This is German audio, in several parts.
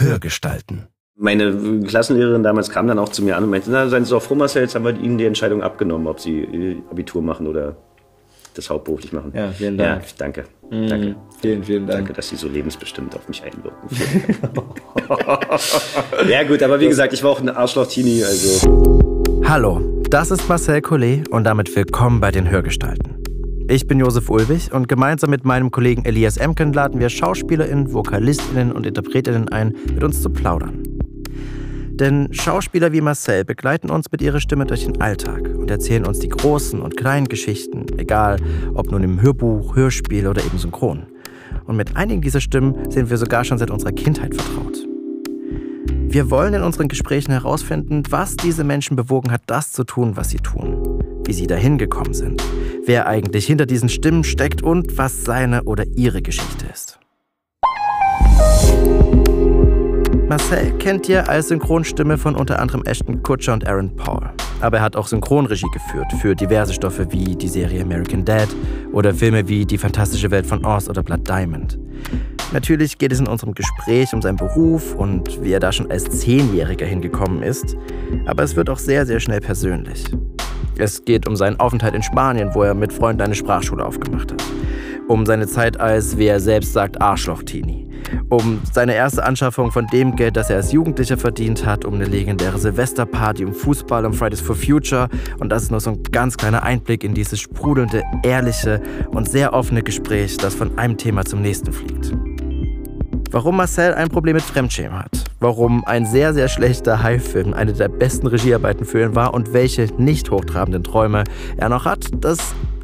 Hörgestalten. Meine Klassenlehrerin damals kam dann auch zu mir an und meinte, na, seien Sie doch froh, Marcel, jetzt haben wir Ihnen die Entscheidung abgenommen, ob Sie äh, Abitur machen oder das hauptberuflich machen. Ja, vielen Dank. Ja, danke. Mhm. Danke. Vielen, vielen Dank. Danke, dass Sie so lebensbestimmt auf mich einwirken. ja gut, aber wie gesagt, ich war auch ein Arschloch-Teenie, also... Hallo, das ist Marcel Collet und damit willkommen bei den Hörgestalten. Ich bin Josef Ulwig und gemeinsam mit meinem Kollegen Elias Emken laden wir SchauspielerInnen, VokalistInnen und InterpretInnen ein, mit uns zu plaudern. Denn Schauspieler wie Marcel begleiten uns mit ihrer Stimme durch den Alltag und erzählen uns die großen und kleinen Geschichten, egal ob nun im Hörbuch, Hörspiel oder eben synchron. Und mit einigen dieser Stimmen sind wir sogar schon seit unserer Kindheit vertraut. Wir wollen in unseren Gesprächen herausfinden, was diese Menschen bewogen hat, das zu tun, was sie tun, wie sie dahin gekommen sind, wer eigentlich hinter diesen Stimmen steckt und was seine oder ihre Geschichte ist. Marcel kennt ihr als Synchronstimme von unter anderem Ashton Kutcher und Aaron Paul. Aber er hat auch Synchronregie geführt für diverse Stoffe wie die Serie American Dad oder Filme wie Die fantastische Welt von Oz oder Blood Diamond. Natürlich geht es in unserem Gespräch um seinen Beruf und wie er da schon als Zehnjähriger hingekommen ist. Aber es wird auch sehr, sehr schnell persönlich. Es geht um seinen Aufenthalt in Spanien, wo er mit Freunden eine Sprachschule aufgemacht hat. Um seine Zeit als, wie er selbst sagt, Arschloch-Teenie. Um seine erste Anschaffung von dem Geld, das er als Jugendlicher verdient hat, um eine legendäre Silvesterparty, um Fußball, um Fridays for Future. Und das ist nur so ein ganz kleiner Einblick in dieses sprudelnde, ehrliche und sehr offene Gespräch, das von einem Thema zum nächsten fliegt. Warum Marcel ein Problem mit Fremdschämen hat, warum ein sehr, sehr schlechter High-Film eine der besten Regiearbeiten für ihn war und welche nicht hochtrabenden Träume er noch hat, das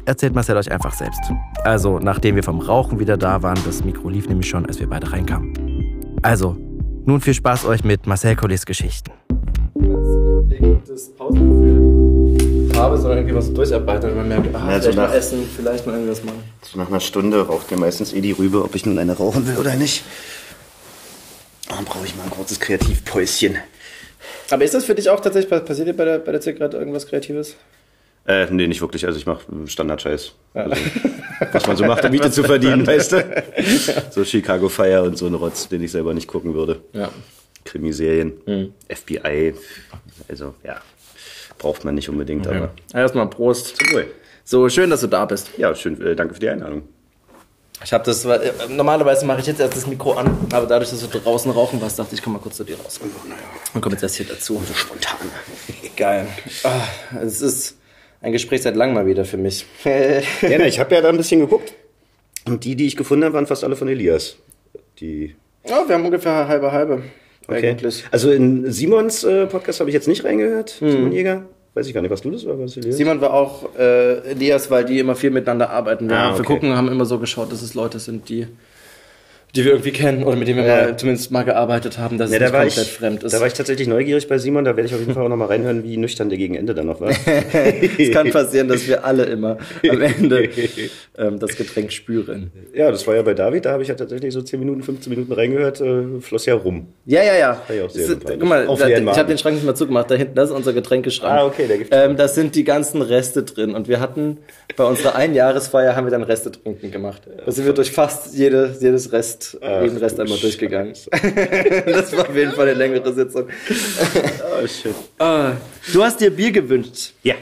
erzählt Marcel euch einfach selbst. Also, nachdem wir vom Rauchen wieder da waren, das Mikro lief nämlich schon, als wir beide reinkamen. Also, nun viel Spaß euch mit Marcel Collets Geschichten. Farbe, sondern irgendwie was durcharbeiten und man merkt, ah, Ja, so vielleicht nach- mal essen, vielleicht mal irgendwas machen. So nach einer Stunde raucht mir meistens eh die Rübe, ob ich nun eine rauchen will oder nicht. Dann brauche ich mal ein kurzes Kreativpäuschen. Aber ist das für dich auch tatsächlich, passiert dir bei der, bei der Zigarette irgendwas Kreatives? Äh, nee, nicht wirklich. Also ich mache Standard-Scheiß. Also, was man so macht, um Miete zu verdienen, weißt du? So Chicago Fire und so ein Rotz, den ich selber nicht gucken würde. Ja. Krimiserien, FBI. Also, ja, braucht man nicht unbedingt, aber Erstmal Prost. So, schön, dass du da bist. Ja, schön, äh, danke für die Einladung. Ich habe das, äh, normalerweise mache ich jetzt erst das Mikro an, aber dadurch, dass du draußen rauchen warst, dachte ich, komm mal kurz zu dir raus. Und komm jetzt erst hier dazu. So spontan. Geil. Ah, es ist ein Gespräch seit langem mal wieder für mich. Ja, ich habe ja da ein bisschen geguckt. Und die, die ich gefunden habe, waren fast alle von Elias. Die Ja, wir haben ungefähr halbe halbe. Okay. Eigentlich. Also in Simons äh, Podcast habe ich jetzt nicht reingehört, Simon Jäger. Weiß ich gar nicht, was du das war, was Elias? Simon war auch äh, Elias, weil die immer viel miteinander arbeiten. Wir, Ah, wir okay. gucken, haben immer so geschaut, dass es Leute sind, die, die wir irgendwie kennen oder mit denen wir Ja. mal, zumindest mal gearbeitet haben, dass Ja, es da komplett ich, fremd ist. da war ich tatsächlich neugierig bei Simon. Da werde ich auf jeden Fall auch noch mal reinhören, wie nüchtern der gegen Ende dann noch war. es kann passieren, dass wir alle immer am Ende ähm, das Getränk spüren. ja, das war ja bei David. Da habe ich ja tatsächlich so 10 Minuten, 15 Minuten reingehört. Äh, floss ja rum. Ja, ja, ja. sympathisch. Guck mal, da, ich habe den Schrank nicht mal zugemacht. Da hinten, das ist unser Getränkeschrank. Ah, okay, der gibt- ähm, Das sind die ganzen Reste drin. Und wir hatten bei unserer Einjahresfeier haben wir dann Reste trinken gemacht. Da sind wir durch fast jede, jedes Rest, jeden Rest einmal durchgegangen. das war auf jeden Fall eine längere Sitzung. Oh, shit. Ah, du hast dir Bier gewünscht. Ja,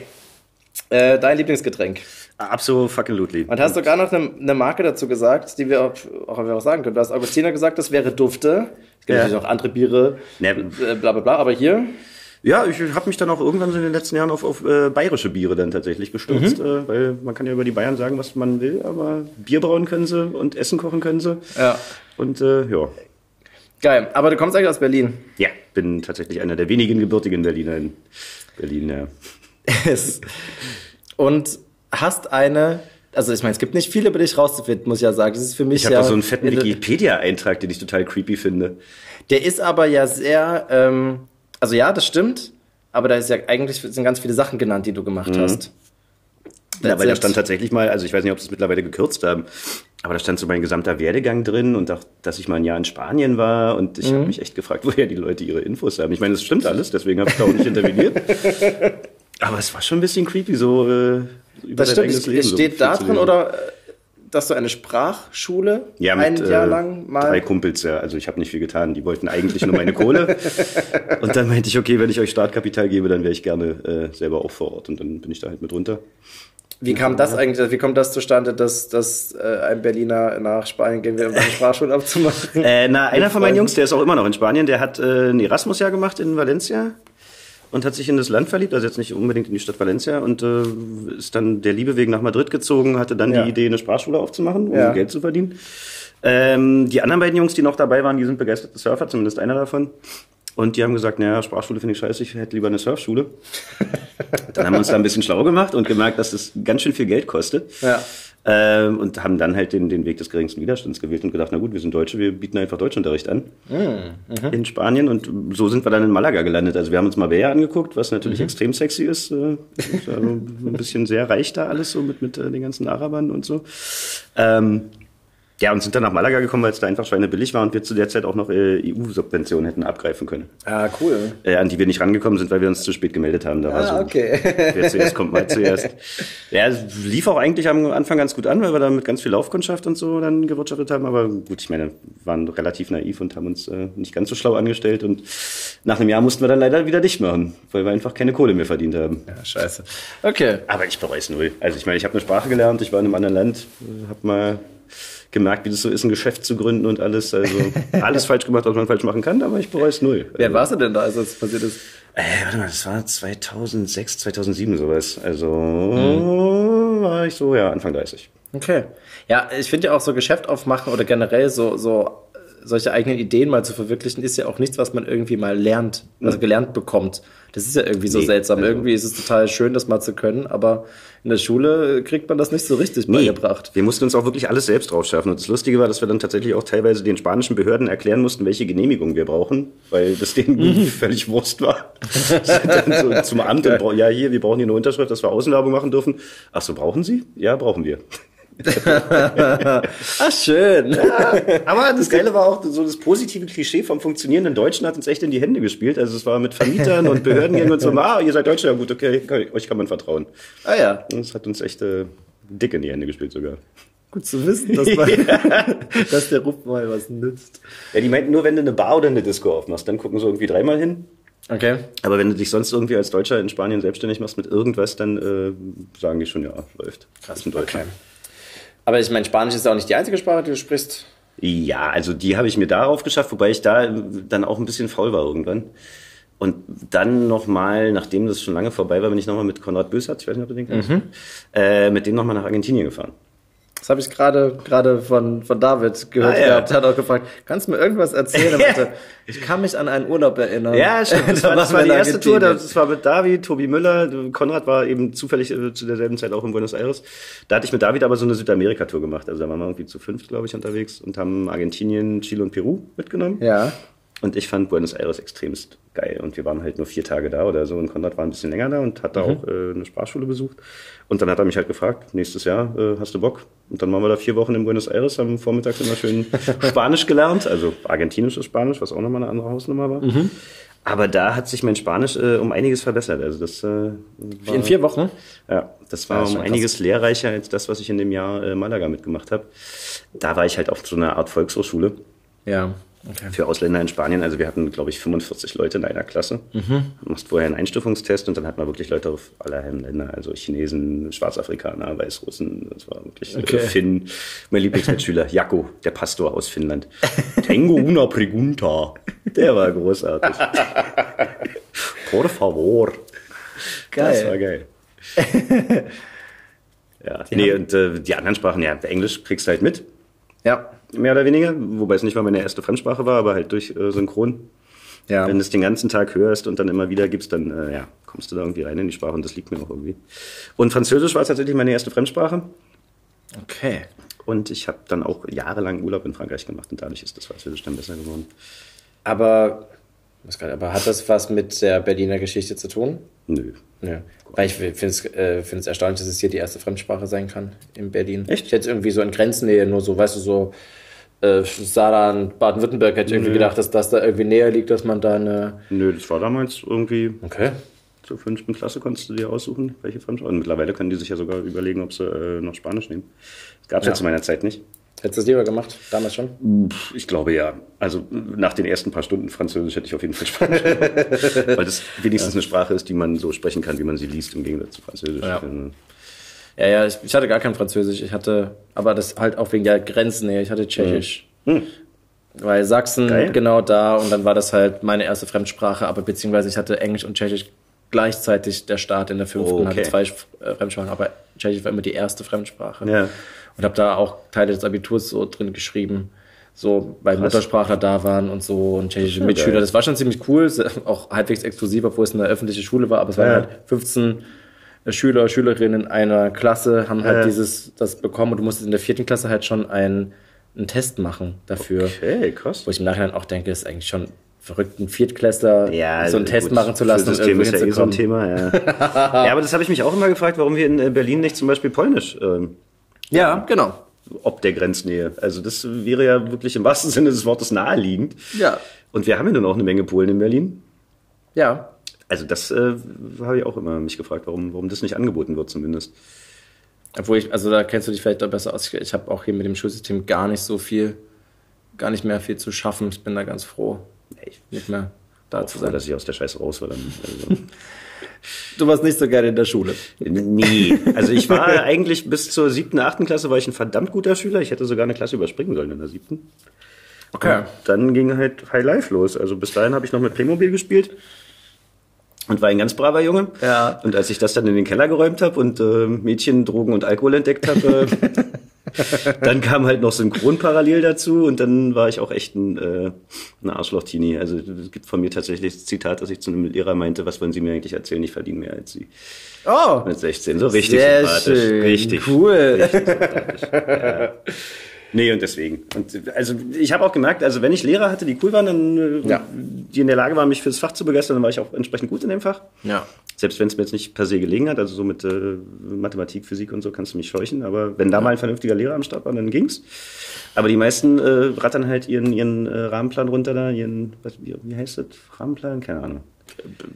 Äh, dein Lieblingsgetränk. absolut fucking lootly. Und hast sogar noch eine, eine Marke dazu gesagt, die wir auch, auch, einfach auch sagen können. Du hast Augustiner gesagt, das wäre Dufte. Es gibt Ja. natürlich noch andere Biere, Ne, äh, bla bla bla, aber hier Ja, ich habe mich dann auch irgendwann so in den letzten Jahren auf, auf äh, bayerische Biere dann tatsächlich gestürzt, Mhm. äh, weil man kann ja über die Bayern sagen, was man will, aber Bier brauen können sie und Essen kochen können sie. Ja. Und äh, ja, Geil. Aber du kommst eigentlich aus Berlin. ja, bin tatsächlich einer der wenigen gebürtigen Berliner in Berlin. Ja. Es- Und hast eine, also ich meine, es gibt nicht viele über dich rauszufinden, muss ich ja sagen. Das ist für mich Ich habe ja. da so einen fetten Wikipedia-Eintrag, den ich total creepy finde. Der ist aber ja sehr, ähm, also ja, das stimmt, aber da ist ja eigentlich sind ganz viele Sachen genannt, die du gemacht hast. Ja, weil da stand tatsächlich mal, also ich weiß nicht, ob sie es mittlerweile gekürzt haben, aber da stand so mein gesamter Werdegang drin und auch, dass ich mal ein Jahr in Spanien war und ich Mhm. habe mich echt gefragt, woher die Leute ihre Infos haben. Ich meine, das stimmt alles, deswegen habe ich da auch nicht interveniert. Aber es war schon ein bisschen creepy, so äh, über Das dein stimmt, eigenes es, Leben. es so steht viel da drin oder äh, dass du eine Sprachschule Ja, mit, ein Jahr äh, lang mal. Drei Kumpels, ja. Also ich habe nicht viel getan. Die wollten eigentlich nur meine Kohle. und dann meinte ich, okay, wenn ich euch Startkapital gebe, dann wäre ich gerne äh, selber auch vor Ort. Und dann bin ich da halt mit runter. Wie kam das eigentlich, wie kommt das zustande, dass, dass äh, ein Berliner nach Spanien gehen will, um eine Sprachschule abzumachen? Äh, na, einer von meinen. Jungs, der ist auch immer noch in Spanien, der hat äh, ein Erasmus-Jahr gemacht in Valencia und hat sich in das Land verliebt, also jetzt nicht unbedingt in die Stadt Valencia und äh, ist dann der Liebe wegen nach Madrid gezogen, hatte dann Ja. die Idee, eine Sprachschule aufzumachen, um Ja. Geld zu verdienen. Ähm, die anderen beiden Jungs, die noch dabei waren, die sind begeisterte Surfer, zumindest einer davon. Und die haben gesagt, naja, Sprachschule finde ich scheiße, ich hätte lieber eine Surfschule. dann haben wir uns da ein bisschen schlau gemacht und gemerkt, dass das ganz schön viel Geld kostet. Ja. Ähm, und haben dann halt den, den Weg des geringsten Widerstands gewählt und gedacht, na gut, wir sind Deutsche, wir bieten einfach Deutschunterricht an in Spanien und so sind wir dann in Malaga gelandet. Also wir haben uns Marbella angeguckt, was natürlich extrem sexy ist. Äh, ist also ein bisschen sehr reich da alles so mit, mit äh, den ganzen Arabern und so. Ähm, ja, und sind dann nach Malaga gekommen, weil es da einfach schweinebillig war und wir zu der Zeit auch noch äh, EU-Subventionen hätten abgreifen können, Ah, cool. äh, an die wir nicht rangekommen sind, weil wir uns zu spät gemeldet haben. Da war so, Ah, okay. Wer zuerst kommt, mal zuerst. Ja, es lief auch eigentlich am Anfang ganz gut an, weil wir da mit ganz viel Laufkundschaft und so dann gewirtschaftet haben. Aber gut, ich meine, wir waren relativ naiv und haben uns äh, nicht ganz so schlau angestellt. Und nach einem Jahr mussten wir dann leider wieder dicht machen, weil wir einfach keine Kohle mehr verdient haben. Ja, scheiße. Okay. Aber ich bereue es null. Also ich meine, ich habe eine Sprache gelernt, ich war in einem anderen Land, habe mal gemerkt, wie das so ist, ein Geschäft zu gründen und alles. Also alles falsch gemacht, was man falsch machen kann, aber ich bereue es null. Wer warst du denn da, als das passiert ist? Äh, warte mal, das war 2006, 2007 sowas. Also war ich so, ja, Anfang 30. Okay. Ja, ich finde ja auch so Geschäft aufmachen oder generell so, so solche eigenen Ideen mal zu verwirklichen, ist ja auch nichts, was man irgendwie mal lernt, also gelernt bekommt. Das ist ja irgendwie so Nee, seltsam. also- irgendwie ist es total schön, das mal zu können, aber in der Schule kriegt man das nicht so richtig beigebracht. Wir mussten uns auch wirklich alles selbst drauf schaffen. Und das Lustige war, dass wir dann tatsächlich auch teilweise den spanischen Behörden erklären mussten, welche Genehmigung wir brauchen, weil das denen völlig Wurst war. so zum Amt und ja, hier, wir brauchen hier eine Unterschrift, dass wir Außenwerbung machen dürfen. Ach so, brauchen Sie? Ja, brauchen wir. Ach, schön. Aber das Geile war auch, so das positive Klischee vom funktionierenden Deutschen hat uns echt in die Hände gespielt. Also es war mit Vermietern und Behördengängen und so, ah, ihr seid Deutsche, ja gut, okay, euch kann man vertrauen. Ah ja, Und Das hat uns echt äh, dick in die Hände gespielt sogar. gut zu wissen, dass, man, dass der Ruf mal was nützt. Ja, die meinten nur, wenn du eine Bar oder eine Disco aufmachst, dann gucken sie irgendwie dreimal hin. Okay. Aber wenn du dich sonst irgendwie als Deutscher in Spanien selbstständig machst mit irgendwas, dann äh, sagen die schon, ja, läuft. Krass, ein Deutscher. Okay. Aber ich meine, Spanisch ist ja auch nicht die einzige Sprache, die du sprichst. Ja, also die habe ich mir darauf geschafft, wobei ich da dann auch ein bisschen faul war irgendwann. Und dann nochmal, nachdem das schon lange vorbei war, bin ich nochmal mit Konrad Bösatz, ich weiß nicht, ob du den kennst, äh, mit dem nochmal nach Argentinien gefahren. Das habe ich gerade gerade von, von David gehört Ah, ja. gehabt. Er hat auch gefragt, kannst du mir irgendwas erzählen? Er meinte, ich kann mich an einen Urlaub erinnern. Ja, stimmt. Das Da war, das war die erste Tour. Das war mit David, Tobi Müller. Konrad war eben zufällig äh, zu derselben Zeit auch in Buenos Aires. Da hatte ich mit David aber so eine Südamerika-Tour gemacht. Also da waren wir irgendwie zu fünf, glaube ich, unterwegs und haben Argentinien, Chile und Peru mitgenommen. Ja. Und ich fand Buenos Aires extremst geil. Und wir waren halt nur vier Tage da oder so. Und Konrad war ein bisschen länger da und hat da auch äh, eine Sprachschule besucht. Und dann hat er mich halt gefragt, nächstes Jahr äh, hast du Bock? Und dann waren wir da vier Wochen in Buenos Aires, haben vormittags immer schön Spanisch gelernt. Also argentinisches Spanisch, was auch nochmal eine andere Hausnummer war. Aber da hat sich mein Spanisch äh, um einiges verbessert. Also das äh, war, In vier Wochen? ja, das war Ja, um einiges lehrreicher als das, was ich in dem Jahr äh, Malaga mitgemacht habe. Da war ich halt auf so einer Art Volkshochschule Ja. Okay. für Ausländer in Spanien. Also wir hatten, glaube ich, 45 Leute in einer Klasse. Mhm. Du machst vorher einen Einstufungstest und dann hat man wirklich Leute auf allerlei Länder. Also Chinesen, Schwarzafrikaner, Weißrussen. Das war wirklich Okay. Finn. Mein Lieblingsmitschüler, Jakko, der Pastor aus Finnland. Tengo una pregunta. Der war großartig. Por favor. Das war Geil. geil. ja, nee, und äh, die anderen Sprachen, ja, Englisch kriegst du halt mit Ja. Mehr oder weniger, wobei es nicht mal meine erste Fremdsprache war, aber halt durch äh, Synchron. Ja. Wenn du es den ganzen Tag hörst und dann immer wieder gibst, dann äh, ja, kommst du da irgendwie rein in die Sprache und das liegt mir auch irgendwie. Und Französisch war tatsächlich meine erste Fremdsprache Okay. und ich habe dann auch jahrelang Urlaub in Frankreich gemacht und dadurch ist das Französisch dann besser geworden. Aber, aber hat das was mit der Berliner Geschichte zu tun? Nö. Ja. Weil ich finde es äh, find's erstaunlich, dass es hier die erste Fremdsprache sein kann in Berlin. Echt? Ich hätte irgendwie so in Grenznähe nur so, weißt du, so äh, Saarland, Baden-Württemberg hätte ich irgendwie gedacht, dass das da irgendwie näher liegt, dass man da eine. Nö, das war damals irgendwie, Okay. zur fünften Klasse konntest du dir aussuchen, welche Fremdsprache. Und mittlerweile können die sich ja sogar überlegen, ob sie äh, noch Spanisch nehmen. Das gab es ja. ja zu meiner Zeit nicht. Hättest du es lieber gemacht, damals schon? Ich glaube ja. Also nach den ersten paar Stunden Französisch hätte ich auf jeden Fall Spanisch gemacht. Weil das wenigstens ja. eine Sprache ist, die man so sprechen kann, wie man sie liest, im Gegensatz zu Französisch. Ja, ja, ja ich, ich, hatte gar kein Französisch. Ich hatte, aber das halt auch wegen der Grenznähe. Ich hatte Tschechisch. Mhm. Weil Sachsen Geil. genau da und dann war das halt meine erste Fremdsprache, aber beziehungsweise ich hatte Englisch und Tschechisch gleichzeitig der Start in der fünften, oh, okay. hatte zwei Fremdsprachen, aber Tschechisch war immer die erste Fremdsprache. Ja. Und habe da auch Teile des Abiturs so drin geschrieben, so weil. Muttersprachler da waren und so und tschechische ja, Mitschüler. Geil. Das war schon ziemlich cool, auch halbwegs exklusiv, obwohl es eine öffentliche Schule war, aber es waren halt 15 Schüler, Schülerinnen einer Klasse haben halt ja. dieses, das bekommen und du musstest in der vierten Klasse halt schon einen, einen Test machen dafür. Okay, krass. Wo ich im Nachhinein auch denke, ist eigentlich schon verrückten Viertklässler ja, so einen Test gut, machen zu lassen. Das System ist ja eh so ein Thema, ja. ja, aber das habe ich mich auch immer gefragt, warum wir in äh, Berlin nicht zum Beispiel Polnisch ähm, ja, genau. Ob der Grenznähe. Also das wäre ja wirklich im wahrsten Sinne des Wortes naheliegend. Ja. Und wir haben ja nun auch eine Menge Polen in Berlin. Ja. Also das äh, habe ich auch immer mich gefragt, warum, warum das nicht angeboten wird zumindest. Obwohl ich, also da kennst du dich vielleicht doch besser aus. Ich habe auch hier mit dem Schulsystem gar nicht so viel, gar nicht mehr viel zu schaffen. Ich bin da ganz froh, ich nicht mehr da zu sein. Froh, dass ich aus der Scheiße raus war. Dann, also. Du warst nicht so gerne in der Schule. Nee. Also ich war eigentlich bis zur siebten, achten Klasse war ich ein verdammt guter Schüler. Ich hätte sogar eine Klasse überspringen sollen in der siebten. Okay. Und dann ging halt High Life los. Also bis dahin habe ich noch mit Playmobil gespielt und war ein ganz braver Junge. Ja. Und als ich das dann in den Keller geräumt habe und äh, Mädchen, Drogen und Alkohol entdeckt habe, dann kam halt noch Synchron parallel dazu und dann war ich auch echt ein, äh, ein Arschloch-Teenie. Also es gibt von mir tatsächlich das Zitat, dass ich zu einem Lehrer meinte, was wollen Sie mir eigentlich erzählen, ich verdiene mehr als Sie. Oh! Mit 16, so richtig Sehr sympathisch. Schön. Richtig. Cool. Richtig sympathisch. Ja. Nee, und deswegen. Und also ich habe auch gemerkt, also wenn ich Lehrer hatte, die cool waren, dann äh, ja. die in der Lage waren, mich fürs Fach zu begeistern, dann war ich auch entsprechend gut in dem Fach. Ja. Selbst wenn es mir jetzt nicht per se gelegen hat, also so mit äh, Mathematik, Physik und so kannst du mich scheuchen, aber wenn da ja. mal ein vernünftiger Lehrer am Start war, dann ging's. Aber die meisten äh, rattern halt ihren, ihren äh, Rahmenplan runter da, ihren, was, wie, wie heißt das? Rahmenplan? Keine Ahnung.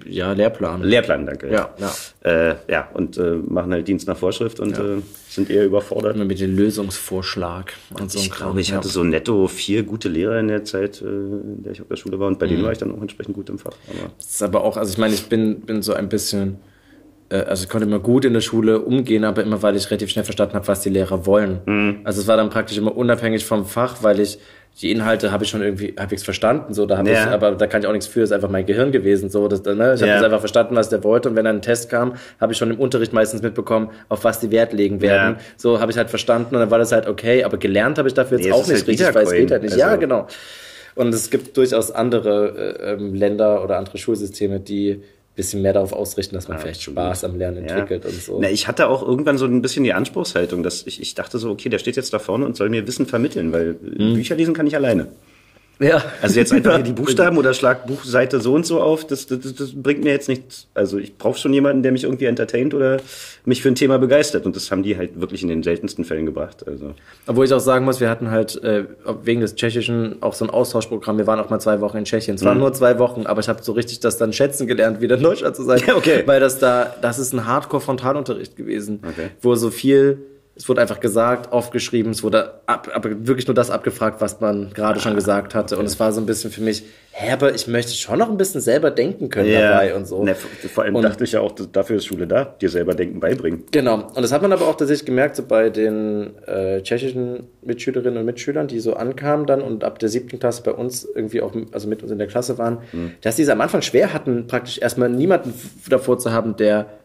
Ja, Lehrplan. Lehrplan, danke. Ja, ja. Äh, ja und äh, machen halt Dienst nach Vorschrift und ja. äh, sind eher überfordert. Immer mit dem Lösungsvorschlag und so. Ich glaube, ich hatte so netto vier gute Lehrer in der Zeit, äh, in der ich auf der Schule war und bei mhm. denen war ich dann auch entsprechend gut im Fach. Aber das ist aber auch, also ich meine, ich bin, bin so ein bisschen äh, also ich konnte immer gut in der Schule umgehen, aber immer weil ich relativ schnell verstanden habe, was die Lehrer wollen. Mhm. Also es war dann praktisch immer unabhängig vom Fach, weil ich die Inhalte habe ich schon irgendwie halbwegs verstanden, so da habe ja. ich, aber da kann ich auch nichts für, ist einfach mein Gehirn gewesen, so das, ne? ich habe ja. einfach verstanden, was der wollte und wenn dann ein Test kam, habe ich schon im Unterricht meistens mitbekommen, auf was die Wert legen werden. Ja. So habe ich halt verstanden und dann war das halt okay, aber gelernt habe ich dafür jetzt nee, auch nicht halt richtig, weil es geht halt nicht. Also. Ja, genau. Und es gibt durchaus andere äh, ähm, Länder oder andere Schulsysteme, die bisschen mehr darauf ausrichten, dass man ja, vielleicht Spaß am Lernen entwickelt ja. und so. Na, ich hatte auch irgendwann so ein bisschen die Anspruchshaltung, dass ich, ich dachte so, okay, der steht jetzt da vorne und soll mir Wissen vermitteln, weil mhm. Bücher lesen kann ich alleine. Ja. Also jetzt einfach hier die Buchstaben oder schlag Buchseite so und so auf, das, das, das bringt mir jetzt nichts. Also ich brauche schon jemanden, der mich irgendwie entertaint oder mich für ein Thema begeistert. Und das haben die halt wirklich in den seltensten Fällen gebracht. Also. Obwohl ich auch sagen muss, wir hatten halt äh, wegen des Tschechischen auch so ein Austauschprogramm. Wir waren auch mal zwei Wochen in Tschechien. Es waren mhm. nur zwei Wochen, aber ich habe so richtig das dann schätzen gelernt, wieder in Deutschland zu sein. Ja, okay. Weil das da, das ist ein Hardcore-Frontalunterricht gewesen, okay. wo so viel es wurde einfach gesagt, aufgeschrieben, es wurde ab, aber wirklich nur das abgefragt, was man gerade ah, schon gesagt hatte. Okay. Und es war so ein bisschen für mich, hä, aber ich möchte schon noch ein bisschen selber denken können ja. dabei und so. Ne, vor allem und, dachte ich ja auch, dafür ist Schule da, dir selber denken beibringen. Genau. Und das hat man aber auch tatsächlich gemerkt, so bei den äh, tschechischen Mitschülerinnen und Mitschülern, die so ankamen dann und ab der siebten Klasse bei uns irgendwie auch, also mit uns in der Klasse waren, mhm. dass die es am Anfang schwer hatten, praktisch erstmal niemanden davor zu haben, der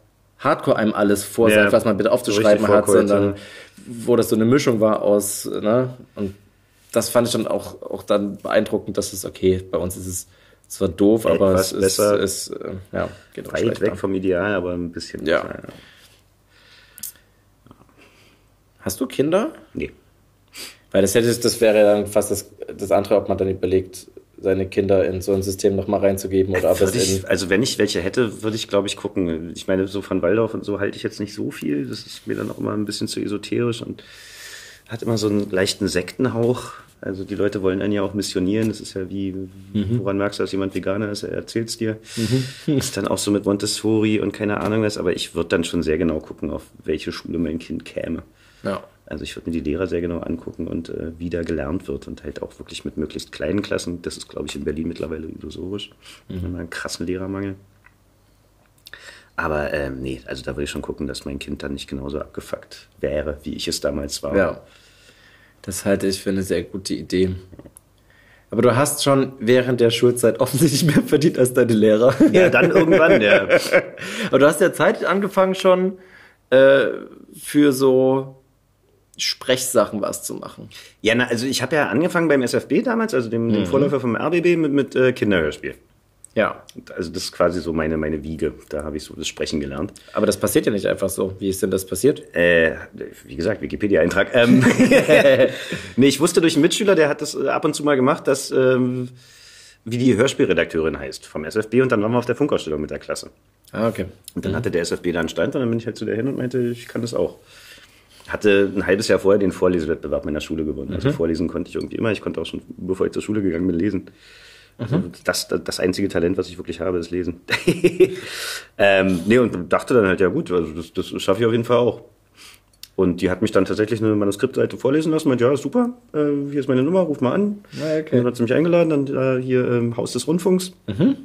Hardcore einem alles vorsagt, ja, was man bitte aufzuschreiben hat, sondern wo das so eine Mischung war aus, ne? Und das fand ich dann auch, auch dann beeindruckend, dass es okay, bei uns ist es zwar doof, Etwas aber es besser, ist, ist äh, ja, geht weit weg vom Ideal, aber ein bisschen. Ja. Besser, ja. Hast du Kinder? Nee. Weil das hätte, das wäre dann fast das, das andere, ob man dann überlegt, seine Kinder in so ein System nochmal reinzugeben oder ob es ich, Also wenn ich welche hätte, würde ich glaube ich gucken. Ich meine, so von Waldorf und so halte ich jetzt nicht so viel. Das ist mir dann auch immer ein bisschen zu esoterisch und hat immer so einen leichten Sektenhauch. Also die Leute wollen einen ja auch missionieren. Das ist ja wie, mhm. woran merkst du, dass jemand Veganer ist? Er erzählt es dir. Mhm. ist dann auch so mit Montessori und keine Ahnung was. Aber ich würde dann schon sehr genau gucken, auf welche Schule mein Kind käme. Ja. Also ich würde mir die Lehrer sehr genau angucken und äh, wie da gelernt wird und halt auch wirklich mit möglichst kleinen Klassen. Das ist, glaube ich, in Berlin mittlerweile illusorisch. Mhm. Wir haben einen krassen Lehrermangel. Aber ähm, nee, also da würde ich schon gucken, dass mein Kind dann nicht genauso abgefuckt wäre, wie ich es damals war. Ja. Das halte ich für eine sehr gute Idee. Aber du hast schon während der Schulzeit offensichtlich mehr verdient als deine Lehrer. Ja, dann irgendwann, ja. Aber du hast ja Zeit angefangen schon äh, für so Sprechsachen was zu machen. Ja, na, also ich habe ja angefangen beim SFB damals, also dem, dem mhm. Vorläufer vom RBB mit, mit äh, Kinderhörspiel. Ja. Also das ist quasi so meine, meine Wiege. Da habe ich so das Sprechen gelernt. Aber das passiert ja nicht einfach so. Wie ist denn das passiert? Äh, wie gesagt, Wikipedia-Eintrag. Ähm, nee, ich wusste durch einen Mitschüler, der hat das äh, ab und zu mal gemacht, dass ähm, wie die Hörspielredakteurin heißt vom SFB und dann waren wir auf der Funkausstellung mit der Klasse. Ah, okay. Und dann mhm. hatte der SFB da einen Stand und dann bin ich halt zu der hin und meinte, ich kann das auch. Hatte ein halbes Jahr vorher den Vorlesewettbewerb meiner Schule gewonnen. Also mhm. Also vorlesen konnte ich irgendwie immer. Ich konnte auch schon, bevor ich zur Schule gegangen bin, lesen. Also mhm. das, das einzige Talent, was ich wirklich habe, ist Lesen. ähm, nee, und dachte dann halt, ja gut, also das, das schaffe ich auf jeden Fall auch. Und die hat mich dann tatsächlich eine Manuskriptseite vorlesen lassen, meinte, ja, super, äh, hier ist meine Nummer, ruf mal an. Okay. dann hat sie mich eingeladen, dann äh, hier ähm, Haus des Rundfunks. Mhm.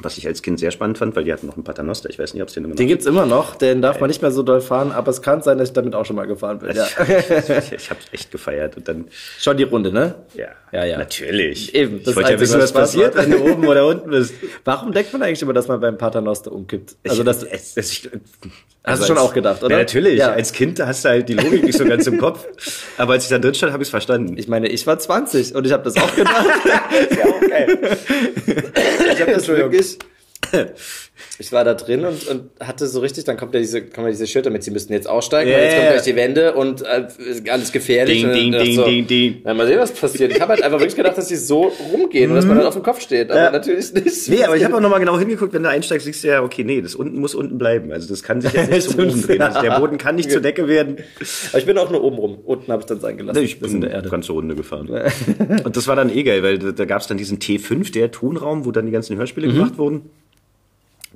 Was ich als Kind sehr spannend fand, weil die hatten noch einen Paternoster. Ich weiß nicht, ob es den immer noch Den gibt's immer noch, den darf man nicht mehr so doll fahren, aber es kann sein, dass ich damit auch schon mal gefahren bin. Ja. ich, ich habe echt gefeiert und dann. Schon die Runde, ne? Ja. Ja, ja. Natürlich. Eben. Das ich wollte ja wissen, was passiert, wenn du oben oder unten bist. Warum denkt man eigentlich immer, dass man beim Paternoster umkippt? Also, das, ich, das, ich, Hast du schon auch gedacht, oder? Ja, natürlich. Ja. Als Kind hast du halt die Logik nicht so ganz im Kopf. Aber als ich da drin stand, habe ich es verstanden. Ich meine, ich war 20 und ich habe das auch gedacht. ja, auch geil. ich habe das wirklich ich war da drin und, und hatte so richtig, dann kommt ja diese, kommen ja diese Schilder mit, sie müssten jetzt aussteigen, yeah. weil jetzt kommt gleich die Wände und äh, alles gefährlich. Ding, ding, ding, so, ding, ding. Ja, mal sehen, was passiert. Ich habe halt einfach wirklich gedacht, dass die so rumgehen und dass man dann auf dem Kopf steht, aber ja. natürlich nicht. Nee, aber ich habe auch nochmal genau hingeguckt, wenn du einsteigst, siehst du ja, okay, nee, das unten muss unten bleiben. Also das kann sich jetzt nicht zum Oben drehen. Also der Boden kann nicht zur Decke werden. Aber ich bin auch nur oben rum. Unten habe ich dann sein gelassen. Ich bin in der Erde. ganze Runde gefahren. und das war dann eh geil, weil da, da gab es dann diesen T5, der Tonraum, wo dann die ganzen Hörspiele mhm. gemacht wurden.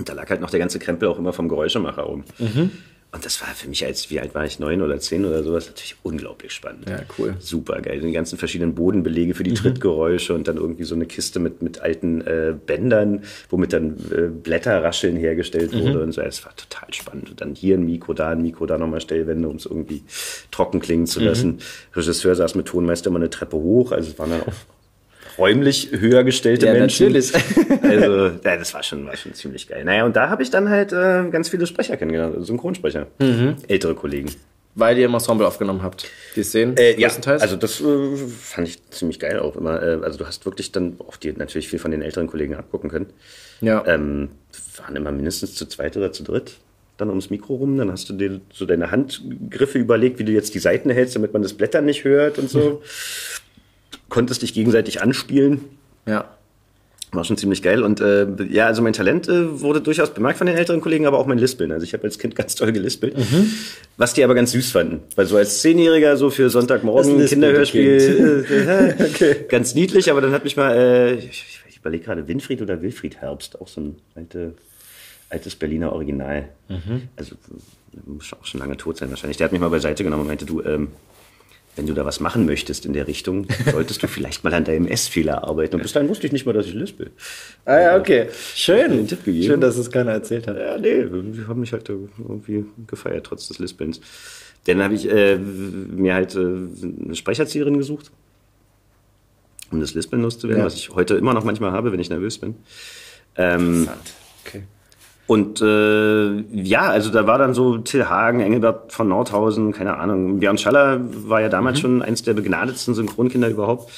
Und da lag halt noch der ganze Krempel auch immer vom Geräuschemacher rum. Mhm. Und das war für mich als, wie alt war ich, neun oder zehn oder sowas, natürlich unglaublich spannend. Ja, cool. Super geil. Die ganzen verschiedenen Bodenbelege für die mhm. Trittgeräusche und dann irgendwie so eine Kiste mit, mit alten äh, Bändern, womit dann äh, Blätterrascheln hergestellt wurde mhm. und so. Es war total spannend. Und dann hier ein Mikro, da ein Mikro, da nochmal Stellwände, um es irgendwie trocken klingen zu lassen. Mhm. Regisseur saß mit Tonmeister immer eine Treppe hoch, also es waren dann auch räumlich höher gestellte ja, Menschen. Natürlich. also, ja, das war schon, war schon ziemlich geil. Naja, und da habe ich dann halt äh, ganz viele Sprecher kennengelernt, also Synchronsprecher, mhm. ältere Kollegen. Weil ihr im Ensemble aufgenommen habt. Die Szenen? Äh, ja, also das äh, fand ich ziemlich geil auch immer. Äh, also du hast wirklich dann auch dir natürlich viel von den älteren Kollegen abgucken können. Ja. Ähm, waren immer mindestens zu zweit oder zu dritt dann ums Mikro rum. Dann hast du dir so deine Handgriffe überlegt, wie du jetzt die Seiten hältst, damit man das Blättern nicht hört und so. konntest dich gegenseitig anspielen. Ja. War schon ziemlich geil. Und äh, ja, also mein Talent äh, wurde durchaus bemerkt von den älteren Kollegen, aber auch mein Lispeln. Also ich habe als Kind ganz toll gelispelt. Mhm. Was die aber ganz süß fanden. Weil so als Zehnjähriger, so für Sonntagmorgen Kinderhörspiel, äh, okay. ganz niedlich. Aber dann hat mich mal, äh, ich, ich überlege gerade, Winfried oder Wilfried Herbst, auch so ein alte, altes Berliner Original. Mhm. Also muss auch schon lange tot sein wahrscheinlich. Der hat mich mal beiseite genommen und meinte, du, ähm, wenn du da was machen möchtest in der Richtung, solltest du vielleicht mal an deinem S-Fehler arbeiten. Und bis dahin wusste ich nicht mal, dass ich lispel. Ah ja, okay. Schön. Schön, dass es keiner erzählt hat. Ja, nee, die haben mich halt irgendwie gefeiert, trotz des Lispelns. Dann habe ich äh, mir halt äh, eine Sprecherzieherin gesucht, um das Lispeln loszuwerden, ja. was ich heute immer noch manchmal habe, wenn ich nervös bin. Ähm, Interessant. Okay. Und äh, ja, also da war dann so Till Hagen, Engelbert von Nordhausen, keine Ahnung. Björn Schaller war ja damals mhm. schon eins der begnadetsten Synchronkinder überhaupt.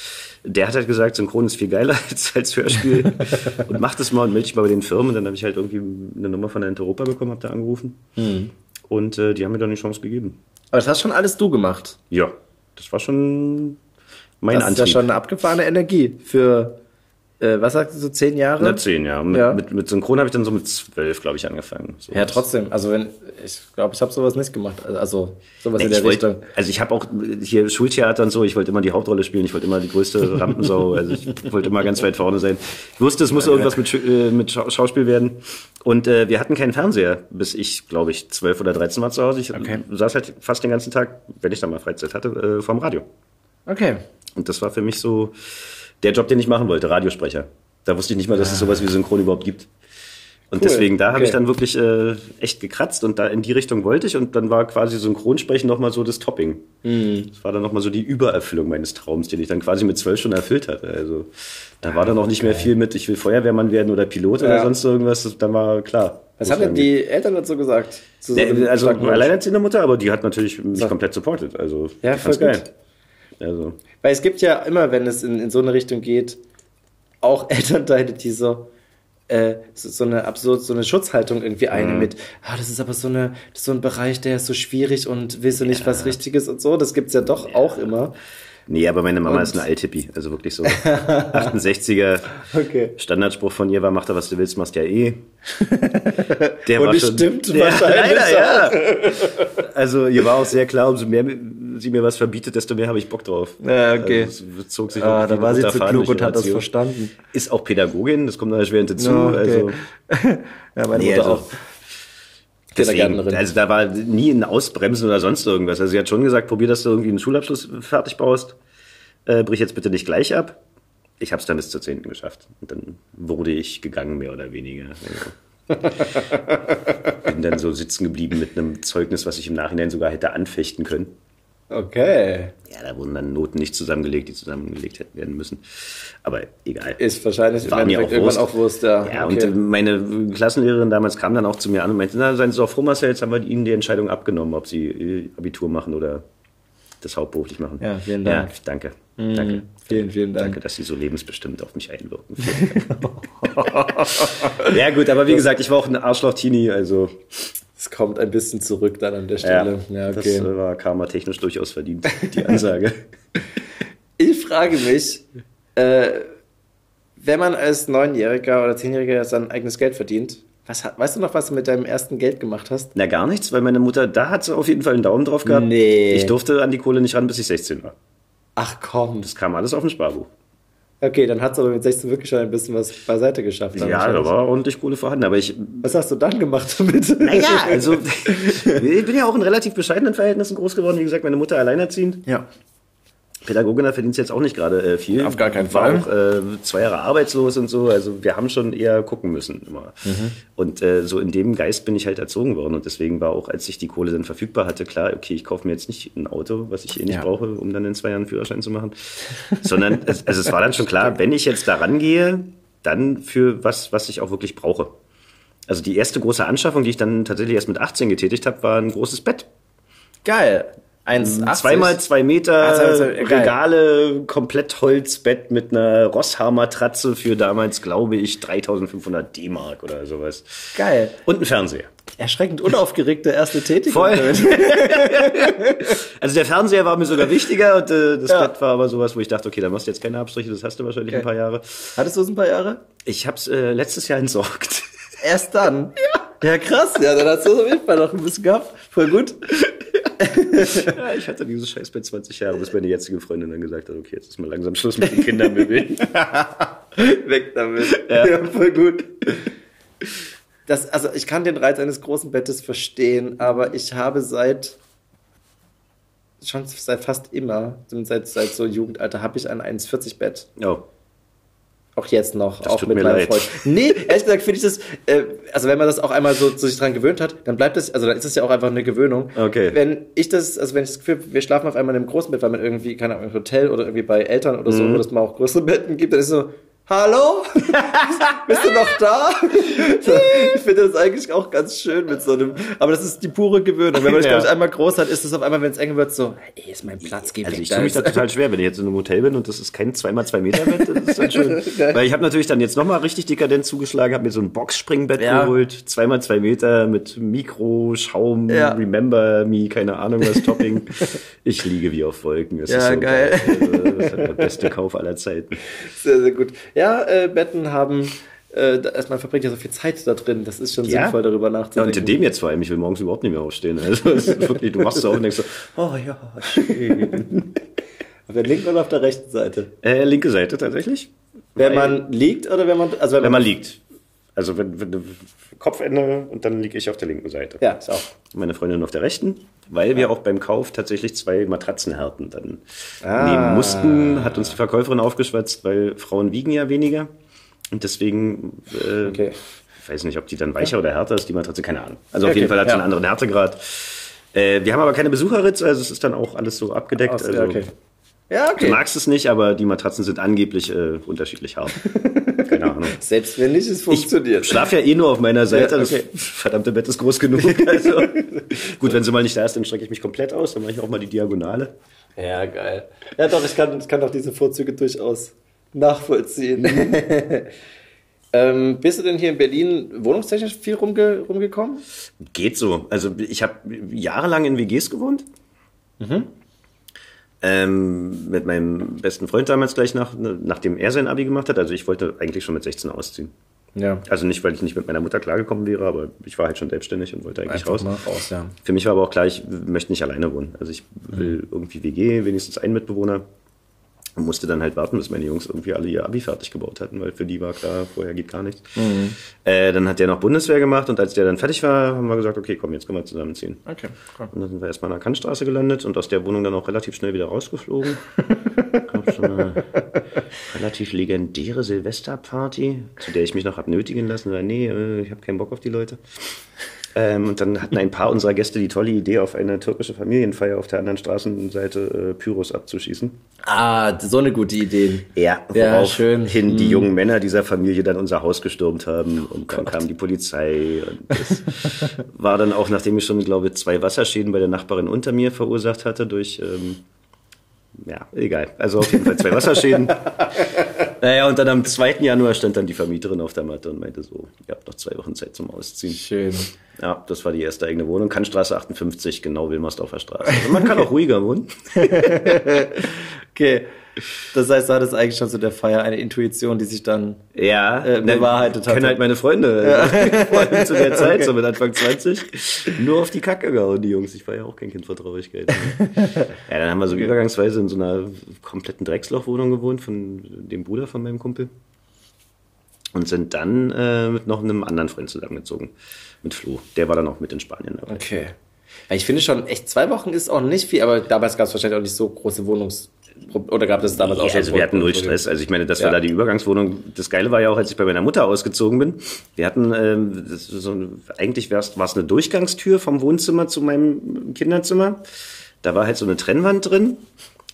Der hat halt gesagt, Synchron ist viel geiler als, als Hörspiel. und mach das mal und melde dich mal bei den Firmen. Und dann habe ich halt irgendwie eine Nummer von der Europa bekommen, habe da angerufen. Mhm. Und äh, die haben mir dann die Chance gegeben. Aber das hast schon alles du gemacht? Ja, das war schon mein das Antrieb. Das ist ja schon eine abgefahrene Energie für äh, was sagst du, so zehn Jahre? Na, zehn, ja. Mit, Ja. Mit, mit Synchron habe ich dann so mit zwölf, glaube ich, angefangen. So Ja, trotzdem. Also wenn ich glaube, ich habe sowas nicht gemacht. Also sowas in Nee, der ich wollte, Richtung. also ich habe auch hier Schultheater und so, ich wollte immer die Hauptrolle spielen, ich wollte immer die größte Rampensau, also ich wollte immer ganz weit vorne sein. Ich wusste, es muss irgendwas mit, äh, mit Schau- Schauspiel werden. Und äh, wir hatten keinen Fernseher, bis ich, glaube ich, zwölf oder dreizehn war zu Hause. Ich Okay. saß halt fast den ganzen Tag, wenn ich dann mal Freizeit hatte, äh, vorm Radio. Okay. Und das war für mich so der Job, den ich machen wollte, Radiosprecher. Da wusste ich nicht mal, dass es sowas wie Synchron überhaupt gibt. Und Cool. deswegen, da habe Okay. ich dann wirklich äh, echt gekratzt und da in die Richtung wollte ich und dann war quasi Synchronsprechen nochmal so das Topping. Mhm. Das war dann nochmal so die Übererfüllung meines Traums, den ich dann quasi mit zwölf schon erfüllt hatte. Also da war dann auch nicht mehr viel mit, ich will Feuerwehrmann werden oder Pilot oder Ja. sonst irgendwas. Dann war klar. Was haben denn die Eltern dazu gesagt? Zu so Nee, also alleinerziehende Mutter, aber die hat natürlich mich So. komplett supportet. Also Ja, voll geil. gut. Also Weil es gibt ja immer, wenn es in, in so eine Richtung geht, auch Elternteile, die so, äh, so, so eine absurd, so eine Schutzhaltung irgendwie einnehmen mit, ah, das ist aber so eine, das ist so ein Bereich, der ist so schwierig und willst du nicht was Richtiges und so. Das gibt's ja doch auch immer. Nee, aber meine Mama Und- ist eine Althippie, also wirklich so 68er. Okay. Standardspruch von ihr war, mach da was du willst, machst ja eh. Der Und es stimmt wahrscheinlich Leider, ja. Also ihr war auch sehr klar, umso mehr sie mir was verbietet, desto mehr habe ich Bock drauf. Ja, okay. Also, es zog sich Ah, da war sie zu klug und hat das verstanden. Ist auch Pädagogin, das kommt noch erschwerend hinzu. Ja, okay. Also Ja, meine Nee, Mutter also- auch. Deswegen, also da war nie ein Ausbremsen oder sonst irgendwas. Also sie hat schon gesagt, probier, dass du irgendwie einen Schulabschluss fertig baust. Äh, brich jetzt bitte nicht gleich ab. Ich habe es dann bis zur 10. geschafft. Und dann wurde ich gegangen, mehr oder weniger. Also, bin dann so sitzen geblieben mit einem Zeugnis, was ich im Nachhinein sogar hätte anfechten können. Okay. Ja, da wurden dann Noten nicht zusammengelegt, die zusammengelegt hätten werden müssen. Aber egal. Ist wahrscheinlich War im Endeffekt auch irgendwann auch Wurst, ja. Ja, okay. und meine Klassenlehrerin damals kam dann auch zu mir an und meinte, na, seien Sie doch froh, Marcel, jetzt haben wir Ihnen die Entscheidung abgenommen, ob Sie äh, Abitur machen oder das hauptberuflich machen. Ja, vielen Dank. Ja, danke. Danke. Vielen, vielen Dank. Danke, dass Sie so lebensbestimmt auf mich einwirken. ja, gut, aber wie gesagt, ich war auch ein Arschloch-Teenie, also Es kommt ein bisschen zurück dann an der ja, Stelle. Ja, das okay. äh, war karma-technisch durchaus verdient, die Ansage. Ich frage mich, äh, wenn man als Neunjähriger oder Zehnjähriger sein eigenes Geld verdient, was, weißt du noch, was du mit deinem ersten Geld gemacht hast? Na, gar nichts, weil meine Mutter, da hat sie auf jeden Fall einen Daumen drauf gehabt. Nee. Ich durfte an die Kohle nicht ran, bis ich 16 war. Ach komm. Das kam alles auf dem Sparbuch. Okay, dann hat es aber mit 16 wirklich schon ein bisschen was beiseite geschafft. Ja, da war ordentlich Kohle vorhanden, aber ich Was hast du dann gemacht damit? Naja, also ich bin ja auch in relativ bescheidenen Verhältnissen groß geworden. Wie gesagt, meine Mutter alleinerziehend. Ja. Pädagogin, da verdient jetzt auch nicht gerade äh, viel. Auf gar keinen War Fall. auch äh, zwei Jahre arbeitslos und so. Also wir haben schon eher gucken müssen immer. Mhm. Und äh, so in dem Geist bin ich halt erzogen worden. Und deswegen war auch, als ich die Kohle dann verfügbar hatte, klar, okay, ich kaufe mir jetzt nicht ein Auto, was ich eh nicht Ja. brauche, um dann in zwei Jahren einen Führerschein zu machen. Sondern es, also es war dann schon klar, wenn ich jetzt da rangehe, dann für was, was ich auch wirklich brauche. Also die erste große Anschaffung, die ich dann tatsächlich erst mit 18 getätigt habe, war ein großes Bett. Geil. 1,80. Zweimal zwei Meter, zwei- geil. Regale, komplett Holzbett mit einer Rosshaar-Matratze für damals, glaube ich, 3500 D-Mark oder sowas. Geil. Und ein Fernseher. Erschreckend unaufgeregte erste Tätigkeit. Voll. Also der Fernseher war mir sogar wichtiger und äh, das Ja. Bett war aber sowas, wo ich dachte, okay, da machst du jetzt keine Abstriche, das hast du wahrscheinlich Okay. ein paar Jahre. Hattest du es ein paar Jahre? Ich hab's äh, letztes Jahr entsorgt. Erst dann? Ja. Ja, krass. Ja, dann hast du es auf jeden Fall noch ein bisschen gehabt. Voll gut. Ja, ich hatte dieses Scheißbett 20 Jahre, bis meine jetzige Freundin dann gesagt hat, okay, jetzt ist mal langsam Schluss mit den Kindern bewegen. Weg damit. Ja. voll gut. Das, also ich kann den Reiz eines großen Bettes verstehen, aber ich habe seit schon seit fast immer, seit, seit so Jugendalter, habe ich ein 1,40 Bett. Oh. Auch jetzt noch, Das auch mit meinem leid. Freund. Nee, ehrlich gesagt finde ich das, äh, also wenn man das auch einmal so, so sich dran gewöhnt hat, dann bleibt das, also dann ist das ja auch einfach eine Gewöhnung. Okay. Wenn ich das, also wenn ich das Gefühl, wir schlafen auf einmal in einem großen Bett, weil man irgendwie, keine Ahnung, im Hotel oder irgendwie bei Eltern oder Mhm. so, wo es mal auch größere Betten gibt, dann ist so, Hallo? Bist du noch da? Ich finde das eigentlich auch ganz schön mit so einem, aber das ist die pure Gewöhnung. Wenn man das, Ja. glaube ich, einmal groß hat, ist es auf einmal, wenn es eng wird, so, ey, ist mein Platz, geh Also ich tue mich da total schwer, wenn ich jetzt in einem Hotel bin und das ist kein 2x2 Meter Bett, das ist dann schön. Geil. Weil ich habe natürlich dann jetzt nochmal richtig dekadent zugeschlagen, habe mir so ein Boxspringbett Ja. geholt, 2x2 Meter mit Mikro, Schaum, Ja. Remember Me, keine Ahnung was, Topping. Ich liege wie auf Wolken. Es Ja, so geil. Also, Das ist der beste Kauf aller Zeiten. Sehr, sehr gut. Ja, äh, Betten haben äh, da- man verbringt ja so viel Zeit da drin. Das ist schon Ja. sinnvoll, darüber Ja, nachzudenken. und in dem jetzt vor allem, ich will morgens überhaupt nicht mehr aufstehen. Also wirklich, du machst es auf und denkst so, oh ja, schön. Auf der linken oder auf der rechten Seite? Äh, linke Seite tatsächlich. Wenn Weil- man liegt oder wenn man, also wenn, Wenn man liegt. Also wenn, wenn Kopfende und dann liege ich auf der linken Seite. ja, ist auch. Meine Freundin auf der rechten, weil wir auch beim Kauf tatsächlich zwei Matratzenhärten dann Ah. nehmen mussten, hat uns die Verkäuferin aufgeschwatzt, weil Frauen wiegen ja weniger. Und deswegen, äh, Okay. ich weiß nicht, ob die dann weicher oder härter ist, die Matratze, keine Ahnung. Also auf Okay, jeden Fall hat sie ja. einen anderen Härtegrad. Äh, wir haben aber keine Besucherritze, also es ist dann auch alles so abgedeckt. Aus- also, ja, okay. Du magst es nicht, aber die Matratzen sind angeblich äh, unterschiedlich hart. Keine Ahnung. Selbst wenn nicht, es Ich funktioniert. schlafe ja eh nur auf meiner Seite. Ja, okay. Das verdammte Bett ist groß genug. Also, gut, wenn sie mal nicht da ist, dann strecke ich mich komplett aus. Dann mache ich auch mal die Diagonale. Ja, geil. Ja, doch, ich kann, ich kann auch diese Vorzüge durchaus nachvollziehen. ähm, bist du denn hier in Berlin wohnungstechnisch viel rumge rumgekommen? Geht so. Also ich habe jahrelang in WGs gewohnt. Ähm, mit meinem besten Freund damals gleich nach, nachdem er sein Abi gemacht hat. Also ich wollte eigentlich schon mit 16 ausziehen. Ja. Also nicht, weil ich nicht mit meiner Mutter klargekommen wäre, aber ich war halt schon selbstständig und wollte eigentlich raus. mal raus, ja. Für mich war aber auch klar, ich möchte nicht alleine wohnen. Also ich will irgendwie WG, wenigstens einen Mitbewohner. Und musste dann halt warten, bis meine Jungs irgendwie alle ihr Abi fertig gebaut hatten, weil für die war klar, vorher geht gar nichts. Äh, dann hat der noch Bundeswehr gemacht und als der dann fertig war, haben wir gesagt, okay, komm, jetzt können wir zusammenziehen. Okay, cool. Und dann sind wir erstmal an der Kantstraße gelandet und aus der Wohnung dann auch relativ schnell wieder rausgeflogen. Gab so eine relativ legendäre Silvesterparty, zu der ich mich noch hab nötigen lassen, weil nee, äh, ich habe keinen Bock auf die Leute. Ähm, und dann hatten ein paar unserer Gäste die tolle Idee, auf eine türkische Familienfeier auf der anderen Straßenseite äh, Pyros abzuschießen. Ah, so eine gute Idee. Ja, Ja, worauf schön. hin die Hm. jungen Männer dieser Familie dann unser Haus gestürmt haben und dann kam die Polizei und das war dann auch, nachdem ich schon, glaube ich, zwei Wasserschäden bei der Nachbarin unter mir verursacht hatte durch, ähm, ja, egal, also auf jeden Fall zwei Wasserschäden. naja, und dann am 2. Januar stand dann die Vermieterin auf der Matte und meinte so, ihr habt noch zwei Wochen Zeit zum Ausziehen. Schön. Ja, das war die erste eigene Wohnung, Kantstraße 58, genau Wilmersdorfer Straße. Also man kann auch ruhiger wohnen. Okay. Das heißt, du hattest eigentlich schon zu der Feier eine Intuition, die sich dann Ja, Äh, bewahrheitet Kennen hatte. halt meine Freunde. Vor allem zu der Zeit, so mit Anfang 20. Nur auf die Kacke gehauen, die Jungs. Ich war ja auch kein Kind vor Traurigkeit. Ja, dann haben wir so übergangsweise in so einer kompletten Dreckslochwohnung gewohnt von dem Bruder von meinem Kumpel. Und sind dann äh, mit noch einem anderen Freund zusammengezogen. Mit Flo. Der war dann auch mit in Spanien dabei. Okay. Ja, ich finde schon, echt zwei Wochen ist auch nicht viel, aber damals gab es wahrscheinlich auch nicht so große Wohnungs... Oder gab es damals auch schon... also wir hatten null Stress. Also ich meine, das war Ja. da die Übergangswohnung. Das Geile war ja auch, als ich bei meiner Mutter ausgezogen bin. Wir hatten, ähm, so ein, eigentlich war es eine Durchgangstür vom Wohnzimmer zu meinem Kinderzimmer. Da war halt so eine Trennwand drin.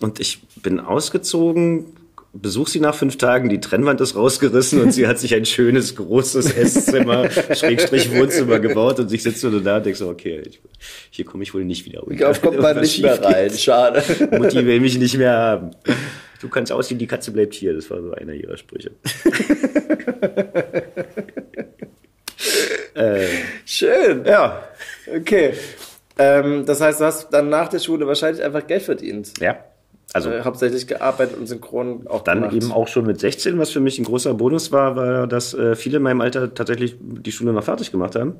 Und ich bin ausgezogen, besuch sie nach fünf Tagen, die Trennwand ist rausgerissen und sie hat sich ein schönes, großes Esszimmer, Schrägstrich Wohnzimmer gebaut und ich sitze nur da und denke so, okay, ich, hier komme ich wohl nicht wieder unter. Darauf kommt man nicht mehr rein. geht. Schade. Mutti will mich nicht mehr haben. Du kannst aussehen, die Katze bleibt hier. Das war so einer ihrer Sprüche. Schön. Ja. Okay. Ähm, das heißt, du hast dann nach der Schule wahrscheinlich einfach Geld verdient. Ja. Also Äh, hauptsächlich gearbeitet und synchron auch dann gemacht. eben auch schon mit 16, was für mich ein großer Bonus war, war, dass äh, viele in meinem Alter tatsächlich die Schule noch fertig gemacht haben.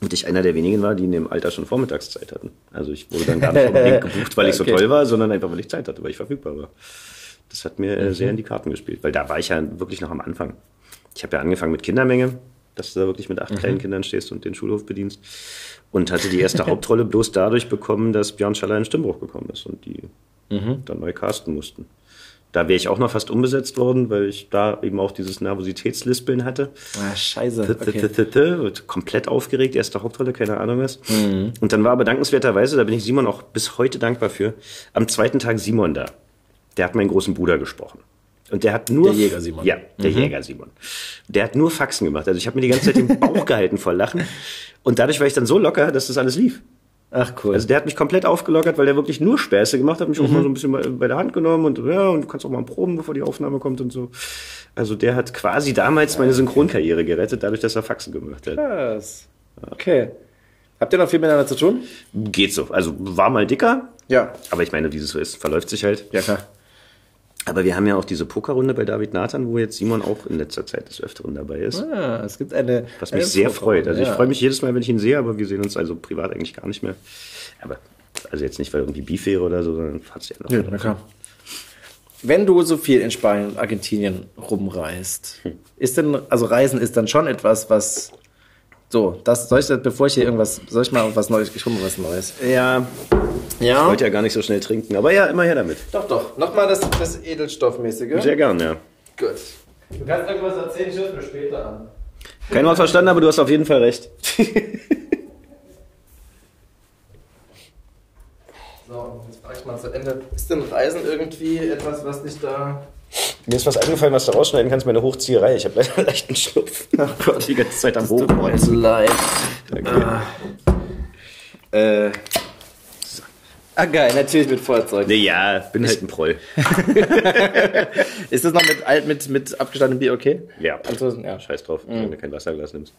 Und ich einer der wenigen war, die in dem Alter schon Vormittagszeit hatten. Also ich wurde dann gar nicht unbedingt gebucht, weil ich so Okay. toll war, sondern einfach, weil ich Zeit hatte, weil ich verfügbar war. Das hat mir äh, sehr in die Karten gespielt, weil da war ich ja wirklich noch am Anfang. Ich habe ja angefangen mit Kindermenge, dass du da wirklich mit acht kleinen Kindern stehst und den Schulhof bedienst. Und hatte die erste Hauptrolle bloß dadurch bekommen, dass Björn Schaller in Stimmbruch gekommen ist und die dann neu casten mussten. Da wäre ich auch noch fast umbesetzt worden, weil ich da eben auch dieses Nervositätslispeln hatte. Ah, scheiße. Okay. komplett aufgeregt, erste Hauptrolle, keine Ahnung was. Und dann war aber dankenswerterweise, da bin ich Simon auch bis heute dankbar für, am zweiten Tag Simon da. Der hat meinen großen Bruder gesprochen. Und der hat nur. Der Jäger Simon. Ja, der Jäger Simon. Der hat nur Faxen gemacht. Also ich habe mir die ganze Zeit den Bauch gehalten vor Lachen. Und dadurch war ich dann so locker, dass das alles lief. Ach cool. Also der hat mich komplett aufgelockert, weil der wirklich nur Späße gemacht hat, mich auch mal so ein bisschen bei, bei der Hand genommen und ja, und du kannst auch mal proben, bevor die Aufnahme kommt und so. Also der hat quasi damals meine Synchronkarriere gerettet, dadurch, dass er Faxen gemacht hat. Krass. Okay. Habt ihr noch viel miteinander zu tun? Geht so. Also war mal dicker, Ja. aber ich meine, wie es so ist, verläuft sich halt. Ja, klar. Aber wir haben ja auch diese Pokerrunde bei David Nathan, wo jetzt Simon auch in letzter Zeit des Öfteren dabei ist. Ah, es gibt eine. Was mich eine sehr freut. Also ich ja. freue mich jedes Mal, wenn ich ihn sehe, aber wir sehen uns also privat eigentlich gar nicht mehr. Aber also jetzt nicht, weil irgendwie Beef wäre oder so, sondern hat's ja noch. Ja, na klar. Wenn du so viel in Spanien und Argentinien rumreist, ist denn, also Reisen ist dann schon etwas, was. So, das soll ich, bevor ich hier irgendwas, soll ich mal was Neues, ich mal was Neues. Ja, ich Ja. wollte ja gar nicht so schnell trinken, aber ja, immer her damit. Doch, doch. Nochmal das, das Edelstoffmäßige. Sehr gern, ja. Gut. Du kannst irgendwas erzählen, ich höre mir später an. Kein Wort verstanden, aber du hast auf jeden Fall recht. So, jetzt frage ich mal zu Ende. Ist denn Reisen irgendwie etwas, was dich da. Mir ist was eingefallen, was du rausschneiden kannst, meine Hochzieherei. Ich habe leider leicht einen Schnupf. Ach Gott, die ganze Zeit am Tut mir Hochbräunen. so leid. Okay. Äh. Ah, geil, natürlich mit Feuerzeug. Nee, ja, bin halt ein Proll. Ist das noch mit, alt- mit, mit abgestandenem Bier okay? Ja, Also, ja. scheiß drauf, wenn du kein Wasserglas nimmst.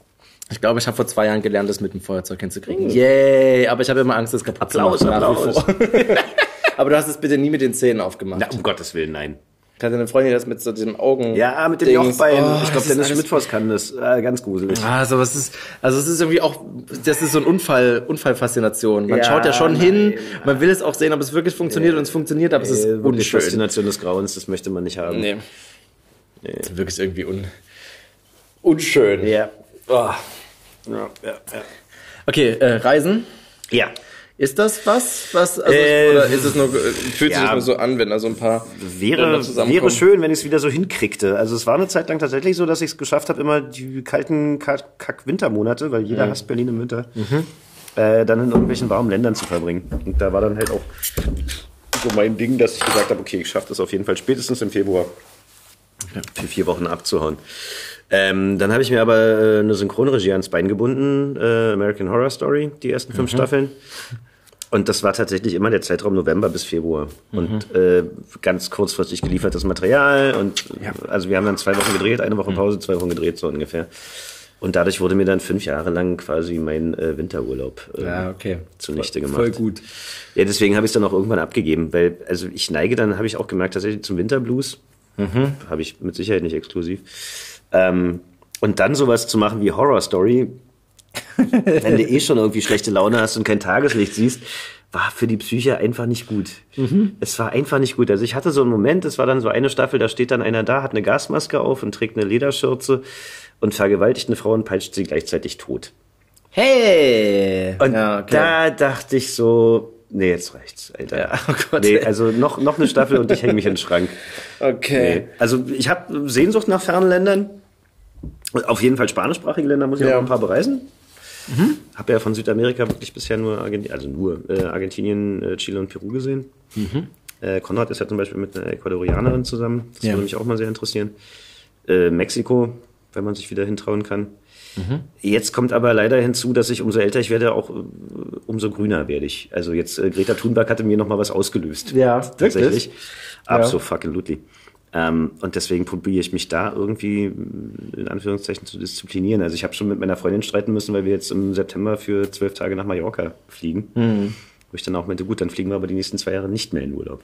Ich glaube, ich habe vor zwei Jahren gelernt, das mit dem Feuerzeug hinzukriegen. Yay! Aber ich habe immer Angst, das kaputt Applaus, zu machen. Applaus. vor. Aber du hast es bitte nie mit den Zähnen aufgemacht. Na, um Gottes Willen, nein. Ich hatte eine Freundin, das mit so diesem Augen. Ja, mit dem. Jochbein. Oh, ich glaube, ist Dennis Schmidtfoss kann das. Äh, ganz gruselig. Ah, so was ist, also es ist irgendwie auch, das ist so ein Unfall, Unfallfaszination. Man Ja, schaut ja schon nein. hin, man will es auch sehen, ob es wirklich funktioniert und es funktioniert, aber es ist Äh, unschön. Faszination des Grauens, das möchte man nicht haben. Nee. Wirklich irgendwie un, unschön. Ja. Oh. Ja, ja, ja. Okay, äh, Reisen. Ja. Ist das was? was also, Äh, oder ist es nur, fühlt sich ja. das nur so an, wenn da so ein paar Wäre, wäre schön, wenn ich es wieder so hinkriegte. Also es war eine Zeit lang tatsächlich so, dass ich es geschafft habe, immer die kalten Kack- Kack-Wintermonate, weil jeder hasst Berlin im Winter, äh, dann in irgendwelchen warmen Ländern zu verbringen. Und da war dann halt auch so mein Ding, dass ich gesagt habe, okay, ich schaffe das auf jeden Fall spätestens im Februar für vier Wochen abzuhauen. Ähm, dann habe ich mir aber äh, eine Synchronregie ans Bein gebunden, äh, American Horror Story, die ersten fünf Staffeln. Und das war tatsächlich immer der Zeitraum November bis Februar. Und äh, ganz kurzfristig geliefertes Material. Und also wir haben dann zwei Wochen gedreht, eine Woche Pause, zwei Wochen gedreht, so ungefähr. Und dadurch wurde mir dann fünf Jahre lang quasi mein äh, Winterurlaub äh, Ja, okay. zunichte gemacht. voll gut. Ja, deswegen habe ich es dann auch irgendwann abgegeben, weil also ich neige dann, habe ich auch gemerkt, tatsächlich zum Winterblues. Habe ich mit Sicherheit nicht exklusiv. Ähm, und dann sowas zu machen wie Horror Story, wenn du eh schon irgendwie schlechte Laune hast und kein Tageslicht siehst, war für die Psyche einfach nicht gut. Es war einfach nicht gut. Also ich hatte so einen Moment, es war dann so eine Staffel, da steht dann einer da, hat eine Gasmaske auf und trägt eine Lederschürze und vergewaltigt eine Frau und peitscht sie gleichzeitig tot. Hey! Und ja, okay. da dachte ich so, nee, jetzt reicht's, Alter. Ja, oh Gott. Nee, also noch, noch eine Staffel und ich hänge mich in den Schrank. okay. Nee. Also ich habe Sehnsucht nach fernen Ländern. Auf jeden Fall spanischsprachige Länder muss ich Ja. auch ein paar bereisen. Habe ja von Südamerika wirklich bisher nur Argentinien, also nur äh, Argentinien, äh, Chile und Peru gesehen. Äh, Konrad ist ja zum Beispiel mit einer Ecuadorianerin zusammen. Das Ja. würde mich auch mal sehr interessieren. Äh, Mexiko, wenn man sich wieder hintrauen kann. Jetzt kommt aber leider hinzu, dass ich umso älter ich werde, auch äh, umso grüner werde ich. Also jetzt äh, Greta Thunberg hatte mir noch mal was ausgelöst. Ja, tatsächlich. wirklich? Absolutely. Ähm, und deswegen probiere ich mich da irgendwie in Anführungszeichen zu disziplinieren. Also ich habe schon mit meiner Freundin streiten müssen, weil wir jetzt im September für zwölf Tage nach Mallorca fliegen. Wo ich dann auch meinte, gut, dann fliegen wir aber die nächsten zwei Jahre nicht mehr in Urlaub.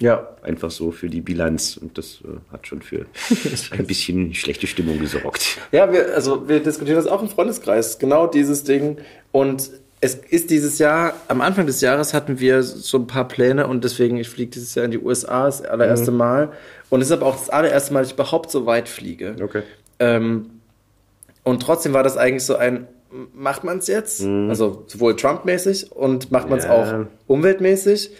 Ja. Einfach so für die Bilanz. Und das äh, hat schon für ein bisschen schlechte Stimmung gesorgt. Ja, wir, also wir diskutieren das auch im Freundeskreis, genau dieses Ding. Und es ist dieses Jahr, am Anfang des Jahres hatten wir so ein paar Pläne und deswegen, ich fliege dieses Jahr in die USA das allererste Mal. Und es ist aber auch das allererste Mal, dass ich überhaupt so weit fliege. Okay. Ähm, und trotzdem war das eigentlich so ein, macht man es jetzt? Also sowohl Trump-mäßig und macht man es Mhm. Ja. auch umweltmäßig.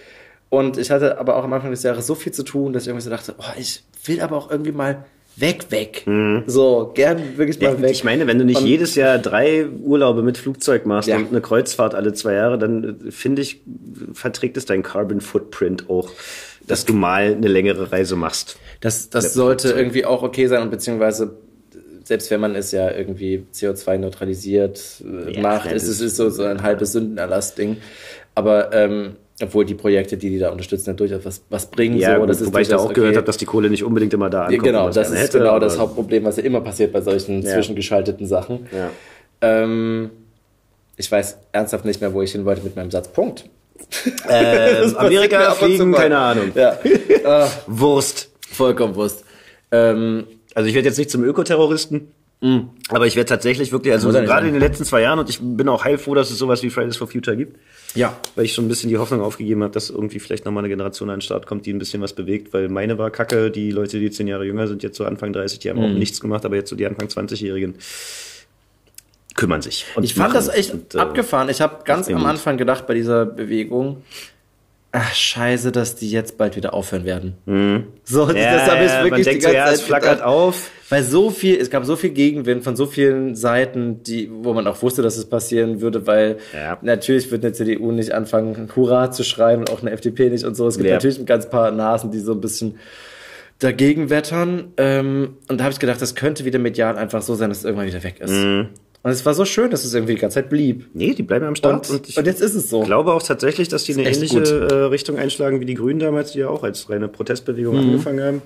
Und ich hatte aber auch am Anfang des Jahres so viel zu tun, dass ich irgendwie so dachte, oh, ich will aber auch irgendwie mal weg, weg. So, gern wirklich mal Mhm. Ja, weg. ich meine, wenn du nicht Und- jedes Jahr drei Urlaube mit Flugzeug machst Ja. und eine Kreuzfahrt alle zwei Jahre, dann äh, finde ich, verträgt es dein Carbon Footprint auch, dass du mal eine längere Reise machst. Das, das sollte Flugzeug. irgendwie auch okay sein und beziehungsweise selbst wenn man es ja irgendwie CO2 neutralisiert äh, Ja, macht, ist es ist so, so ein halbes Sündenerlass-Ding. Aber ähm, obwohl die Projekte, die die da unterstützen, ja durchaus was, was bringen. Ja, so, gut, das ist wobei ich da auch durchaus gehört okay. habe, dass die Kohle nicht unbedingt immer da Ja, ankommt. genau, man es das ist hätte, genau das Hauptproblem, was ja immer passiert bei solchen Ja. zwischengeschalteten Sachen. Ja. Ähm, ich weiß ernsthaft nicht mehr, wo ich hin wollte mit meinem Satz. Punkt. Äh, mir Amerika fliegen, keine Ahnung. Ja. Ah, Wurst. Vollkommenwurst. Ähm, Also ich werde jetzt nicht zum Ökoterroristen, aber ich werde tatsächlich wirklich, also gerade in den letzten zwei Jahren, und ich bin auch heilfroh, dass es sowas wie Fridays for Future gibt, ja. weil ich schon ein bisschen die Hoffnung aufgegeben habe, dass irgendwie vielleicht nochmal eine Generation an den Start kommt, die ein bisschen was bewegt, weil meine war kacke, die Leute, die zehn Jahre jünger sind, jetzt so Anfang 30, die haben Mhm. auch nichts gemacht, aber jetzt so die Anfang 20-Jährigen kümmern sich. und Ich fand das echt Und, äh, abgefahren. Ich habe ganz am. Anfang gedacht bei dieser Bewegung, ach scheiße, dass die jetzt bald wieder aufhören werden. So, Mhm. Ja, das habe ich wirklich man denkt die so, ganze ja, Zeit es flackert gedacht. auf. Weil so viel, es gab so viel Gegenwind von so vielen Seiten, die, wo man auch wusste, dass es passieren würde, weil Ja. natürlich wird eine CDU nicht anfangen, Hurra zu schreien und auch eine FDP nicht und so. Es gibt Ja. natürlich ein ganz paar Nasen, die so ein bisschen dagegen wettern. Ähm, und da habe ich gedacht, das könnte wieder medial einfach so sein, dass es irgendwann wieder weg ist. Mhm. Und es war so schön, dass es irgendwie die ganze Zeit blieb. Nee, die bleiben am Start. Und, ich und jetzt ist es so. glaube auch tatsächlich, dass die eine ähnliche gut. äh, Richtung einschlagen wie die Grünen damals, die ja auch als reine Protestbewegung Mhm. angefangen haben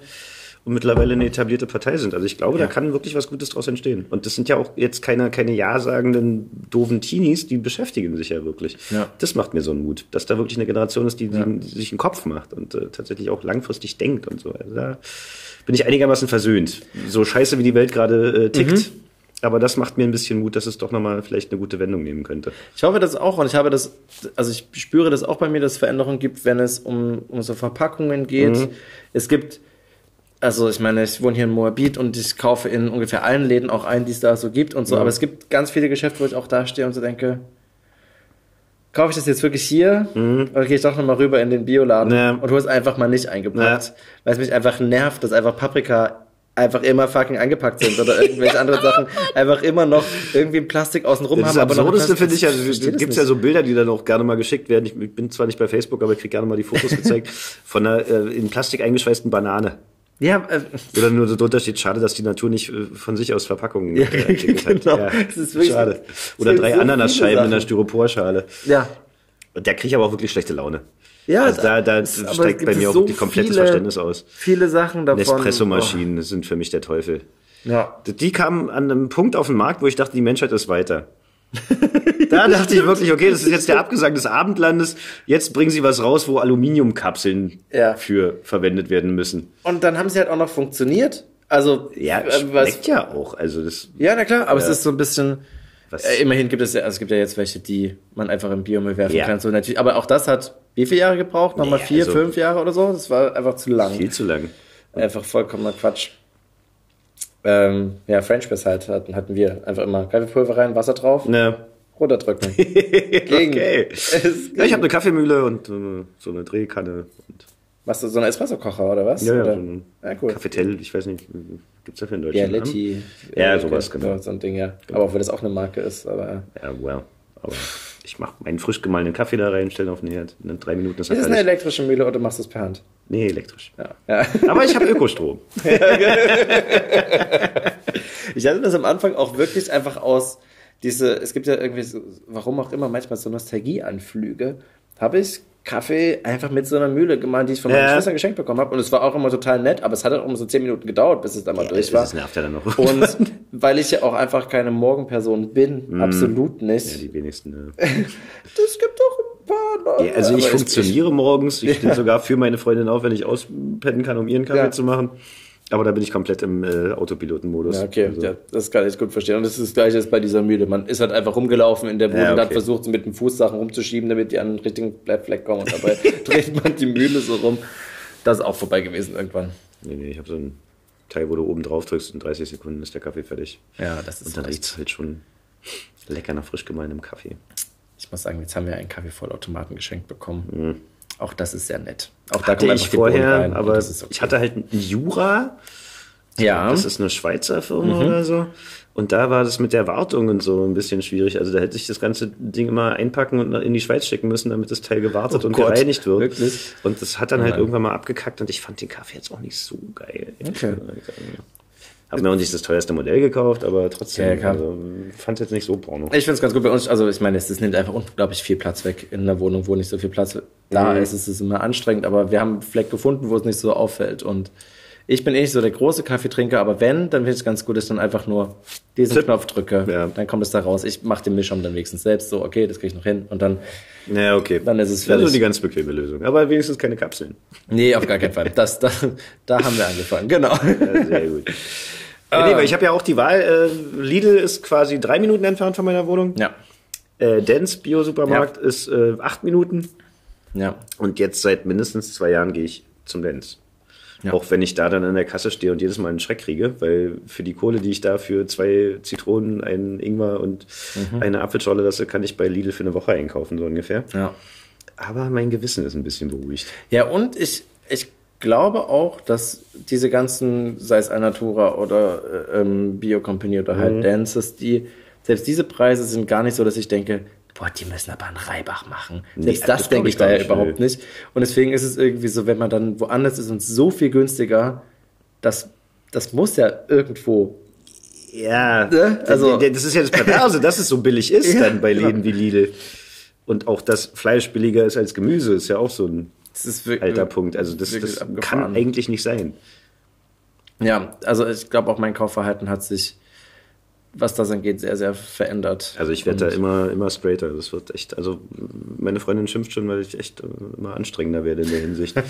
und mittlerweile eine etablierte Partei sind. Also ich glaube, Ja. da kann wirklich was Gutes draus entstehen. Und das sind ja auch jetzt keine, keine ja-sagenden doofen Teenies, die beschäftigen sich ja wirklich. Ja. Das macht mir so einen Mut, dass da wirklich eine Generation ist, die, die, die sich einen Kopf macht und äh, tatsächlich auch langfristig denkt und so. Also da bin ich einigermaßen versöhnt. So scheiße, wie die Welt gerade äh, tickt. Mhm. Aber das macht mir ein bisschen Mut, dass es doch nochmal vielleicht eine gute Wendung nehmen könnte. Ich hoffe das auch und ich habe das, also ich spüre das auch bei mir, dass es Veränderungen gibt, wenn es um, um so Verpackungen geht. Mhm. Es gibt, also ich meine, ich wohne hier in Moabit und ich kaufe in ungefähr allen Läden auch ein, die es da so gibt und so, Ja. aber es gibt ganz viele Geschäfte, wo ich auch da stehe und so denke, kaufe ich das jetzt wirklich hier oder gehe ich doch nochmal rüber in den Bioladen Mhm. Ja. und hole es einfach mal nicht eingepackt, Ja. weil es mich einfach nervt, dass einfach Paprika einfach immer fucking eingepackt sind oder irgendwelche andere Sachen einfach immer noch irgendwie im Plastik außenrum Das haben. aber noch Absurdeste finde ich, also es das gibt nicht. ja so Bilder, die dann auch gerne mal geschickt werden. Ich bin zwar nicht bei Facebook, aber ich kriege gerne mal die Fotos gezeigt von einer äh, in Plastik eingeschweißten Banane. Ja, äh, Oder nur so drunter steht, schade, dass die Natur nicht äh, von sich aus Verpackungen äh, entwickelt hat. genau. Ja, Es ist wirklich- schade. Oder drei so Ananasscheiben in der. Styroporschale. ja. Und der kriegt aber auch wirklich schlechte Laune. Ja, also da, da es- steigt bei mir auch so die komplettes viele- Verständnis aus. Viele Sachen davon. Nespresso-Maschinen das sind für mich der Teufel. Oh, ja. Die kamen an einem Punkt auf den Markt, wo ich dachte, die Menschheit ist weiter. da dachte ich wirklich, okay, das ist jetzt der Abgesang des Abendlandes. Jetzt bringen sie was raus, wo Aluminiumkapseln Ja. für verwendet werden müssen. Und dann haben sie halt auch noch funktioniert. Also, Ja, äh, was, schmeckt ja auch. Also das, ja, na klar, aber Ja. es ist so ein bisschen. was, Äh, immerhin gibt es ja, also es gibt ja jetzt welche, die man einfach im Biomüll werfen Ja. kann. So natürlich, aber auch das hat wie viele Jahre gebraucht? Nochmal Nee, vier, also- fünf Jahre oder so? Das war einfach zu lang. viel zu lang. Einfach vollkommener Quatsch. Ähm, ja, French Press halt hatten, hatten wir. Einfach immer Kaffeepulver rein, Wasser drauf, Ne. runterdrücken. Ging. Okay. Es Ja, ich habe eine Kaffeemühle und äh, so eine Drehkanne und Was, so ein Espresso-Kocher oder was? ja, ja, oder? so ein ja, cool. Cafetel, ich weiß nicht, gibt's dafür in Ja, Deutschland? Ja, äh, sowas, genau. So ein Ding, ja. Aber auch wenn das auch eine Marke ist, aber. Ja, well. Aber ich mache meinen frisch gemahlenen Kaffee da rein, stelle auf den Herd. In drei Minuten ist er Ist es eine elektrische Mühle oder machst du es per Hand? Nee, elektrisch. Ja. ja. Aber ich habe Ökostrom. Ich hatte das am Anfang auch wirklich einfach aus diese, es gibt ja irgendwie, so, warum auch immer, manchmal so Nostalgieanflüge, habe ich Kaffee einfach mit so einer Mühle gemahlen, die ich von meiner Ja. Schwester geschenkt bekommen habe. Und es war auch immer total nett, aber es hat auch immer so zehn Minuten gedauert, bis es dann mal durch war. das nervt ja dann noch. Und weil ich ja auch einfach keine Morgenperson bin, absolut Mhm. ja, nicht. die wenigsten. Ne. Das gibt doch ein paar Leute. Ja, also ich funktioniere morgens. Ich stehe sogar für meine Freundin auf, wenn ich auspennen kann, um ihren Kaffee Ja. zu machen. Aber da bin ich komplett im äh, Autopilotenmodus. Ja, okay, Also, ja, das kann ich gut verstehen. Und das ist das Gleiche ist bei dieser Mühle. Man ist halt einfach rumgelaufen in der Bude Ja, und hat okay. versucht, mit dem Fuß Sachen rumzuschieben, damit die an den richtigen Fleck kommen. Und dabei dreht man die Mühle so rum. Das ist auch vorbei gewesen irgendwann. Nee, nee, ich habe so ein Teil, wo du oben drauf drückst, in 30 Sekunden ist der Kaffee fertig. Ja, das Und dann riecht es halt schon lecker nach frisch gemahlenem Kaffee. Ich muss sagen, jetzt haben wir einen Kaffeevollautomaten geschenkt bekommen. Auch das ist sehr nett. Auch da Hatte kommt ich vorher, rein aber okay. ich hatte halt einen Jura. ja, Das ist eine Schweizer Firma Mhm. oder so. Und da war das mit der Wartung und so ein bisschen schwierig. Also da hätte ich das ganze Ding immer einpacken und in die Schweiz schicken müssen, damit das Teil gewartet Oh und Gott, gereinigt wird. wirklich? Und das hat dann halt Nein. irgendwann mal abgekackt und ich fand den Kaffee jetzt auch nicht so geil. Okay. Habe mir auch nicht das teuerste Modell gekauft, aber trotzdem, Ja, also, fand jetzt nicht so porno. Ich finde es ganz gut bei uns. Also ich meine, es, es nimmt einfach unglaublich viel Platz weg in einer Wohnung, wo nicht so viel Platz da Mhm. ist. Es ist immer anstrengend, aber wir haben einen Fleck gefunden, wo es nicht so auffällt. Und Ich bin eh nicht so der große Kaffeetrinker, aber wenn, dann finde ich es ganz gut, dass ich dann einfach nur diesen Zip. Knopf drücke. Ja. Dann kommt es da raus. Ich mache den Mischung dann wenigstens selbst so, okay, das kriege ich noch hin. Und dann, Ja, okay. Dann ist es Das fertig. ist die ganz bequeme Lösung. Aber wenigstens keine Kapseln. nee, auf gar keinen Fall. Das, da, da haben wir angefangen. Genau. Ja, sehr gut. Ja, nee, weil ich habe ja auch die Wahl. Äh, Lidl ist quasi drei Minuten entfernt von meiner Wohnung. Ja. Äh, Dens Bio-Supermarkt ist äh, acht Minuten. Ja. Und jetzt seit mindestens zwei Jahren gehe ich zum Dens. Ja. Auch wenn ich da dann an der Kasse stehe und jedes Mal einen Schreck kriege, weil für die Kohle, die ich da für zwei Zitronen, einen Ingwer und Mhm. eine Apfelschorle lasse, kann ich bei Lidl für eine Woche einkaufen, so ungefähr. Ja. Aber mein Gewissen ist ein bisschen beruhigt. Ja, und ich, ich glaube auch, dass diese ganzen, sei es Alnatura oder äh, ähm, Bio Company oder Mhm. halt Dances, die, selbst diese Preise sind gar nicht so, dass ich denke, boah, die müssen aber einen Reibach machen. Selbst Nee, das, das denke ich da ja überhaupt nicht. Und deswegen ist es irgendwie so, wenn man dann woanders ist und so viel günstiger, das, das muss ja irgendwo. Ja, Ne? Also- also das ist ja das Perverse, dass es so billig ist Ja, dann bei genau. Läden wie Lidl. Und auch, dass Fleisch billiger ist als Gemüse, ist ja auch so ein Das ist wirklich, alter Punkt. Also das, das kann eigentlich nicht sein. Ja, also ich glaube auch mein Kaufverhalten hat sich, was das angeht, sehr, sehr verändert. Also ich werde da immer, immer straighter. Das wird echt, also meine Freundin schimpft schon, weil ich echt äh, immer anstrengender werde in der Hinsicht.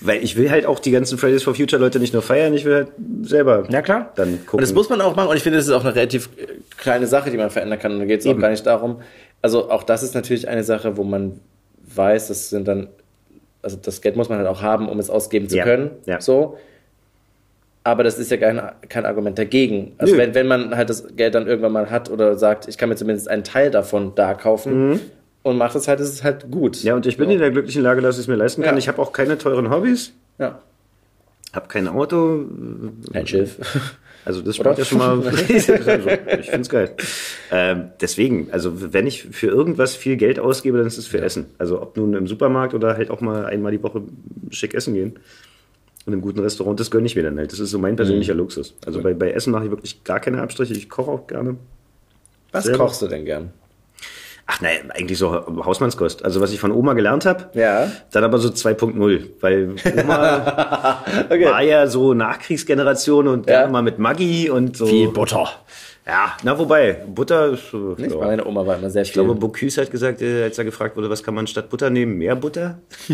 weil ich will halt auch die ganzen Fridays for Future Leute nicht nur feiern, ich will halt selber Ja, klar. dann gucken. Und das muss man auch machen. Und ich finde, das ist auch eine relativ kleine Sache, die man verändern kann. Und da geht es auch gar nicht darum. Also auch das ist natürlich eine Sache, wo man weiß, das sind dann, also das Geld muss man halt auch haben, um es ausgeben zu Ja. können. Ja. So. Aber das ist ja kein, kein Argument dagegen. Also Nö. wenn, wenn man halt das Geld dann irgendwann mal hat oder sagt, ich kann mir zumindest einen Teil davon da kaufen und macht es halt, ist es halt gut. Mhm. ja, und ich bin so. in der glücklichen Lage, dass ich es mir leisten kann. Ja. Ich habe auch keine teuren Hobbys, Ja. habe kein Auto. Kein Schiff. Also das spart ja schon mal. ich find's geil. Ähm, deswegen, also wenn ich für irgendwas viel Geld ausgebe, dann ist es für Essen. Also ob nun im Supermarkt oder halt auch mal einmal die Woche schick essen gehen. Und im guten Restaurant, das gönne ich mir dann halt. Das ist so mein persönlicher Mhm. Luxus. Also bei, bei Essen mache ich wirklich gar keine Abstriche. Ich koche auch gerne. Was Selber? kochst du denn gern? Ach nein, eigentlich so Hausmannskost. Also was ich von Oma gelernt habe, Ja. dann aber so 2.0. Weil Oma Okay. war ja so Nachkriegsgeneration und Ja. gerne mal mit Maggi und so. Viel Butter. Ja, na wobei, Butter ist so. Nicht? ja. Meine Oma war immer sehr Ich glaube, viel. Bocuse hat gesagt, äh, als er gefragt wurde, was kann man statt Butter nehmen? Mehr Butter?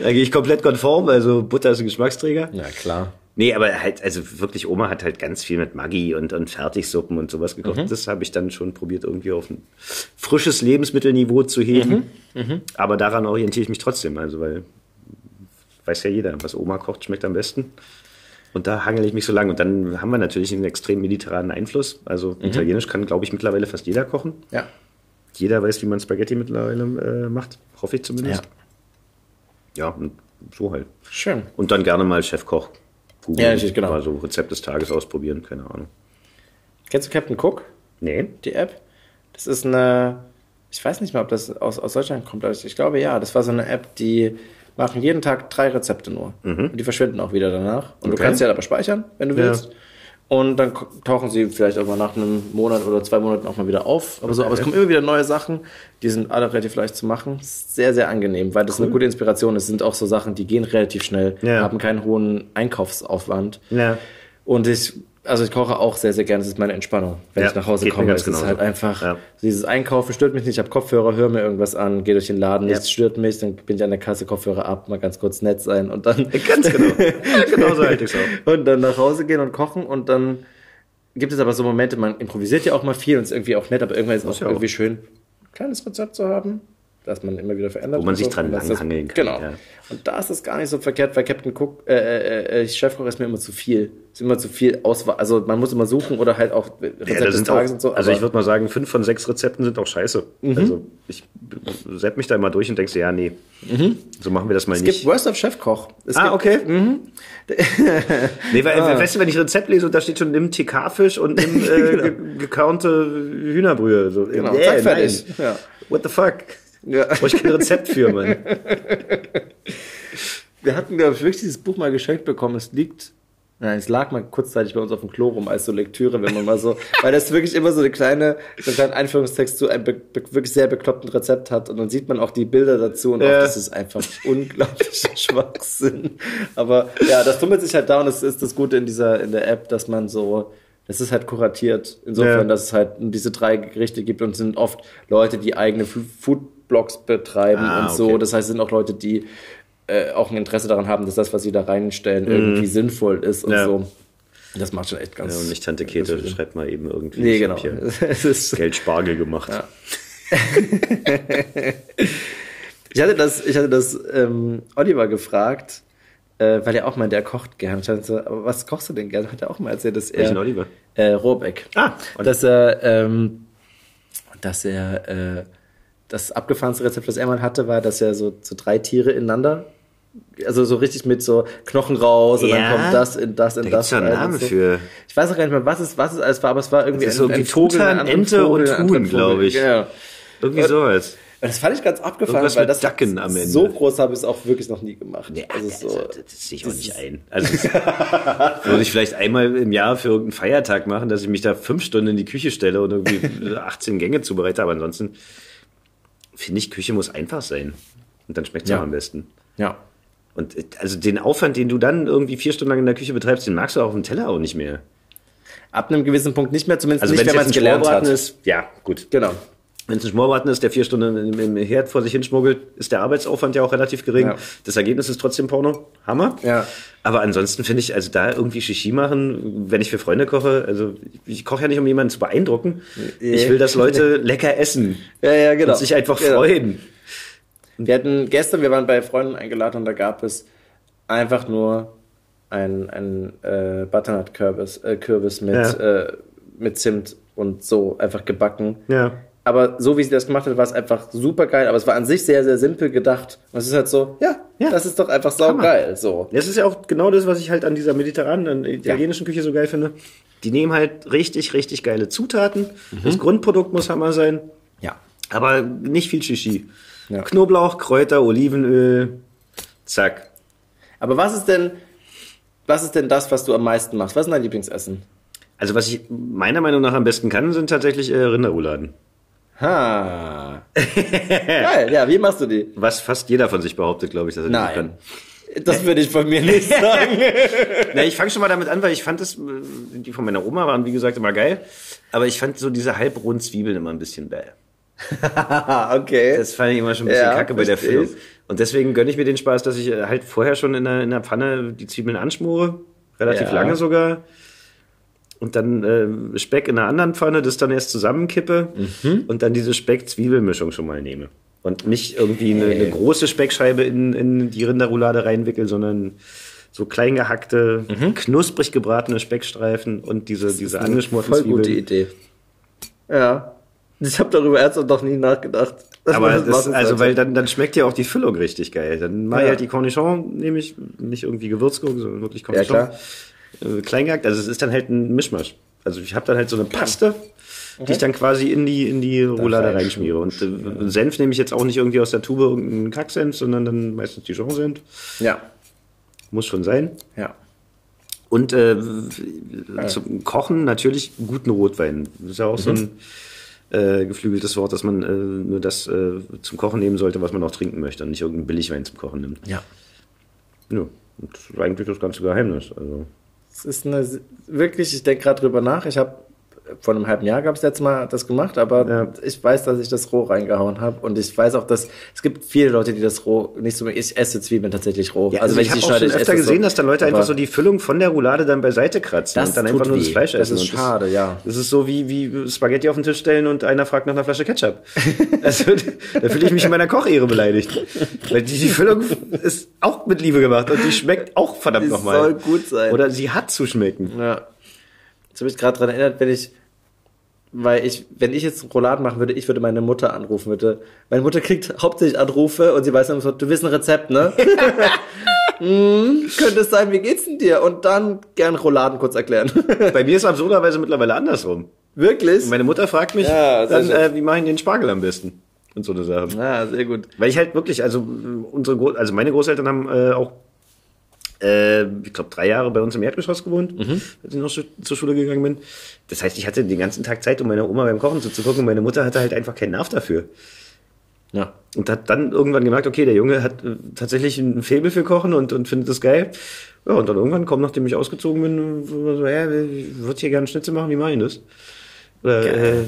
da gehe ich komplett konform, also Butter ist ein Geschmacksträger. Ja, klar. Nee, aber halt, also wirklich, Oma hat halt ganz viel mit Maggi und, und Fertigsuppen und sowas gekocht. Mhm. Das habe ich dann schon probiert, irgendwie auf ein frisches Lebensmittelniveau zu heben. Mhm. Aber daran orientiere ich mich trotzdem, also weil weiß ja jeder, was Oma kocht, schmeckt am besten. Und da hangel ich mich so lang. Und dann haben wir natürlich einen extrem mediterranen Einfluss. Also Mhm. Italienisch kann, glaube ich, mittlerweile fast jeder kochen. Ja. Jeder weiß, wie man Spaghetti mittlerweile äh, macht. Hoffe ich zumindest. Ja. und so halt. Schön. Und dann gerne mal Chefkoch. googeln, Ja, natürlich, genau. Mal so Rezept des Tages ausprobieren, keine Ahnung. Kennst du Captain Cook, Nee. die App? Das ist eine, ich weiß nicht mal, ob das aus, aus Deutschland kommt, aber ich glaube ja. Das war so eine App, die machen jeden Tag drei Rezepte nur. Und die verschwinden auch wieder danach. Und du Okay. kannst sie halt aber speichern, wenn du Ja. willst. Und dann tauchen sie vielleicht auch mal nach einem Monat oder zwei Monaten auch mal wieder auf. Aber so, aber es kommen immer wieder neue Sachen. Die sind alle relativ leicht zu machen. Sehr, sehr angenehm, weil das eine gute Inspiration ist. Es sind auch so Sachen, die gehen relativ schnell, Ja. haben keinen hohen Einkaufsaufwand. Ja. Und ich, also ich koche auch sehr, sehr gerne. Das ist meine Entspannung, wenn Ja, ich nach Hause komme. ganz Es ist genauso. halt einfach, Ja. dieses Einkaufen stört mich nicht. Ich habe Kopfhörer, höre mir irgendwas an, gehe durch den Laden, Ja. nichts stört mich. Dann bin ich an der Kasse, Kopfhörer ab, mal ganz kurz nett sein und dann, Ganz genau. genau so halte ich es auch. und dann nach Hause gehen und kochen und dann gibt es aber so Momente, man improvisiert ja auch mal viel und ist irgendwie auch nett, aber irgendwann ist es auch ja auch. irgendwie schön, ein kleines Rezept zu haben, das man immer wieder verändert. Wo man sich so. dran langhangeln kann, Genau. ja. Und da ist es gar nicht so verkehrt, weil Captain Cook, äh, äh, äh, Chefkoch ist mir immer zu viel. Ist immer zu viel Auswahl. Also man muss immer suchen oder halt auch Rezepte Ja, des Tages auch, und so. also ich würde mal sagen, fünf von sechs Rezepten sind auch scheiße. Also ich sepp mich da immer durch und denkst, ja, nee, so machen wir das mal es nicht. gibt Worst of Chefkoch. Es Ah, okay. nee, weil, Ah. weißt du, wenn ich Rezept lese und da steht schon nimm TK-Fisch und nimm äh, ge gekörnte Hühnerbrühe. So, Genau, zack, fertig. Ja. What the fuck? Ja. Brauche ich kein Rezept für, Mann. Wir hatten, glaube ich, wirklich dieses Buch mal geschenkt bekommen. Es liegt Nein, es lag mal kurzzeitig bei uns auf dem Klo rum als so Lektüre, wenn man mal so, weil das wirklich immer so eine kleine, so einen kleinen Einführungstext zu einem wirklich sehr bekloppten Rezept hat und dann sieht man auch die Bilder dazu und Ja. auch das ist einfach unglaublicher Schwachsinn. Aber ja, das tummelt sich halt da und das ist das Gute in dieser, in der App, dass man so, das ist halt kuratiert. Insofern, Ja. dass es halt diese drei Gerichte gibt und sind oft Leute, die eigene Fu- Foodblogs betreiben Ah, und so. okay. Das heißt, es sind auch Leute, die äh, auch ein Interesse daran haben, dass das, was sie da reinstellen, irgendwie sinnvoll ist und. Ja. so. Das macht schon echt ganz. Ja, und nicht Tante Käthe, schreibt mal eben irgendwie. Nee, genau. Geldspargel gemacht. Ja. ich hatte das, ich hatte das ähm, Oliver gefragt, äh, weil er auch meinte, er kocht gern. Ich so, aber was kochst du denn gern? Hat er auch mal erzählt, dass er. Welchen Oliver? Äh, Rohrbeck. Ah, dass er, ähm, dass er äh, das abgefahrenste Rezept, das er mal hatte, war, dass er so, so drei Tiere ineinander, also so richtig mit so Knochen raus und Ja. dann kommt das in das in Da das. ja einen Namen so. für. Ich weiß auch gar nicht mehr, was es, was es alles war, aber es war irgendwie Das Vogel, Truthahn, ein anderer Ente Vogel, und ein Huhn, Vogel. glaub ich. Ja. Irgendwie sowas. Das fand ich ganz abgefahren, Irgendwas weil das Dacken am Ende. so groß habe ich es auch wirklich noch nie gemacht. Nee, also also, so, das sehe ich auch nicht ein. Also das würde ich vielleicht einmal im Jahr für irgendeinen Feiertag machen, dass ich mich da fünf Stunden in die Küche stelle und irgendwie 18 Gänge zubereite. Aber ansonsten finde ich, Küche muss einfach sein. Und dann schmeckt es Ja. auch am besten. ja. Und äh, also den Aufwand, den du dann irgendwie vier Stunden lang in der Küche betreibst, den magst du auf dem Teller auch nicht mehr. Ab einem gewissen Punkt nicht mehr, zumindest Also nicht, wenn man es gelernt hat. Ist, ja, gut. Genau. Wenn es ein Schmorbraten ist, der vier Stunden im, Herd vor sich hinschmuggelt, ist der Arbeitsaufwand ja auch relativ gering. Ja. Das Ergebnis ist trotzdem Porno. Hammer. Ja. Aber ansonsten finde ich, also da irgendwie Shishi machen, wenn ich für Freunde koche, also ich koche ja nicht, um jemanden zu beeindrucken. Ich will, dass Leute lecker essen Ja, ja, genau. und sich einfach Genau. freuen. Wir hatten gestern, wir waren bei Freunden eingeladen und da gab es einfach nur ein, ein äh, Butternut-Kürbis äh, Kürbis mit, Ja. äh, mit Zimt und so einfach gebacken. Ja. Aber so wie sie das gemacht hat, war es einfach super geil. Aber es war an sich sehr, sehr simpel gedacht. Und es ist halt so, ja, Ja. das ist doch einfach saugeil. So. Das ist ja auch genau das, was ich halt an dieser mediterranen, an der italienischen Küche so geil finde. Die nehmen halt richtig, richtig geile Zutaten. Das Grundprodukt muss Hammer sein. Ja. Aber nicht viel Shishi. Ja. Knoblauch, Kräuter, Olivenöl, zack. Aber was ist denn, was ist denn das, was du am meisten machst? Was ist dein Lieblingsessen? Also was ich meiner Meinung nach am besten kann, sind tatsächlich äh, Rinderrouladen. Ha. geil. Ja, wie machst du die? Was fast jeder von sich behauptet, glaube ich, dass er die Nein. kann. Das würde ich von mir nicht sagen. Na, ich fange schon mal damit an, weil ich fand das, äh, die von meiner Oma waren wie gesagt immer geil, aber ich fand so diese halbrunden Zwiebeln immer ein bisschen bäh. Okay. Das fand ich immer schon ein bisschen Ja, kacke bei der Füllung. Und deswegen gönne ich mir den Spaß, dass ich äh, halt vorher schon in der, in der Pfanne die Zwiebeln anschmore, relativ Ja. lange sogar. Und dann äh, Speck in einer anderen Pfanne, das dann erst zusammenkippe Mhm. und dann diese Speck-Zwiebelmischung schon mal nehme. Und nicht irgendwie eine, eine große Speckscheibe in, in die Rinderroulade reinwickel, sondern so klein gehackte, Mhm. knusprig gebratene Speckstreifen und diese, diese angeschmorten Voll Zwiebeln. gute Idee. Ja. Ich habe darüber ernsthaft noch nie nachgedacht. Aber das, also, weil dann, dann schmeckt ja auch die Füllung richtig geil. Dann mache ich Ja. halt die Cornichon, nehme ich, nicht irgendwie Gewürzgurken, sondern wirklich Ja, Cornichon. klar. Äh, klein gehackt. Also es ist dann halt ein Mischmasch. Also ich habe dann halt so eine Paste, die ich dann quasi in die, in die Roulade rein reinschmiere. Und äh, Senf nehme ich jetzt auch nicht irgendwie aus der Tube irgendeinen Kacksenf, sondern dann meistens Dijon-Senf. Ja. Muss schon sein. Ja. Und äh, zum Kochen natürlich guten Rotwein. Das ist ja auch so ein äh, geflügeltes Wort, dass man äh, nur das äh, zum Kochen nehmen sollte, was man auch trinken möchte und nicht irgendeinen Billigwein zum Kochen nimmt. Ja. Ja, und das ist eigentlich das ganze Geheimnis. Also, Es ist eine, wirklich, ich denke gerade drüber nach. Ich habe vor einem halben Jahr gab es letztes Mal das gemacht, aber Ja. ich weiß, dass ich das roh reingehauen habe und ich weiß auch, dass es gibt viele Leute, die das roh nicht so. Ich esse Zwiebeln tatsächlich roh. ja, also, ich habe auch schon öfter gesehen, so. dass dann Leute einfach so die Füllung von der Roulade dann beiseite kratzen Das und dann einfach nur das Fleisch Das essen. ist Und schade, ja. Das ist so wie, wie Spaghetti auf den Tisch stellen und einer fragt nach einer Flasche Ketchup. Also, da fühle ich mich in meiner Kochehre beleidigt. Weil die, die Füllung ist auch mit Liebe gemacht und die schmeckt auch verdammt nochmal. soll gut sein. Oder sie hat zu schmecken. Ja. Jetzt habe ich gerade dran erinnert, wenn ich, weil ich, wenn ich jetzt Rouladen machen würde, ich würde meine Mutter anrufen, würde. Meine Mutter kriegt hauptsächlich Anrufe und sie weiß dann so, du willst ein Rezept, ne? hm, könnte es sein, wie geht's denn dir? Und dann gern Rouladen kurz erklären. Bei mir ist absurderweise mittlerweile andersrum. Wirklich? Meine Mutter fragt mich, Ja, dann, äh, wie mache ich den Spargel am besten? Und so eine Sache. Ja, sehr gut. Weil ich halt wirklich, also unsere, Gro- also meine Großeltern haben äh, auch äh, ich glaube, drei Jahre bei uns im Erdgeschoss gewohnt, mhm. als ich noch zur Schule gegangen bin. Das heißt, ich hatte den ganzen Tag Zeit, um meiner Oma beim Kochen zuzugucken. Meine Mutter hatte halt einfach keinen Nerv dafür. Ja. Und hat dann irgendwann gemerkt, okay, der Junge hat äh, tatsächlich ein Faible für Kochen und, und findet das geil. Ja, und dann irgendwann kommt, nachdem ich ausgezogen bin, so, ja, ich würde hier gerne Schnitzel machen, wie mache ich das? Oder, äh,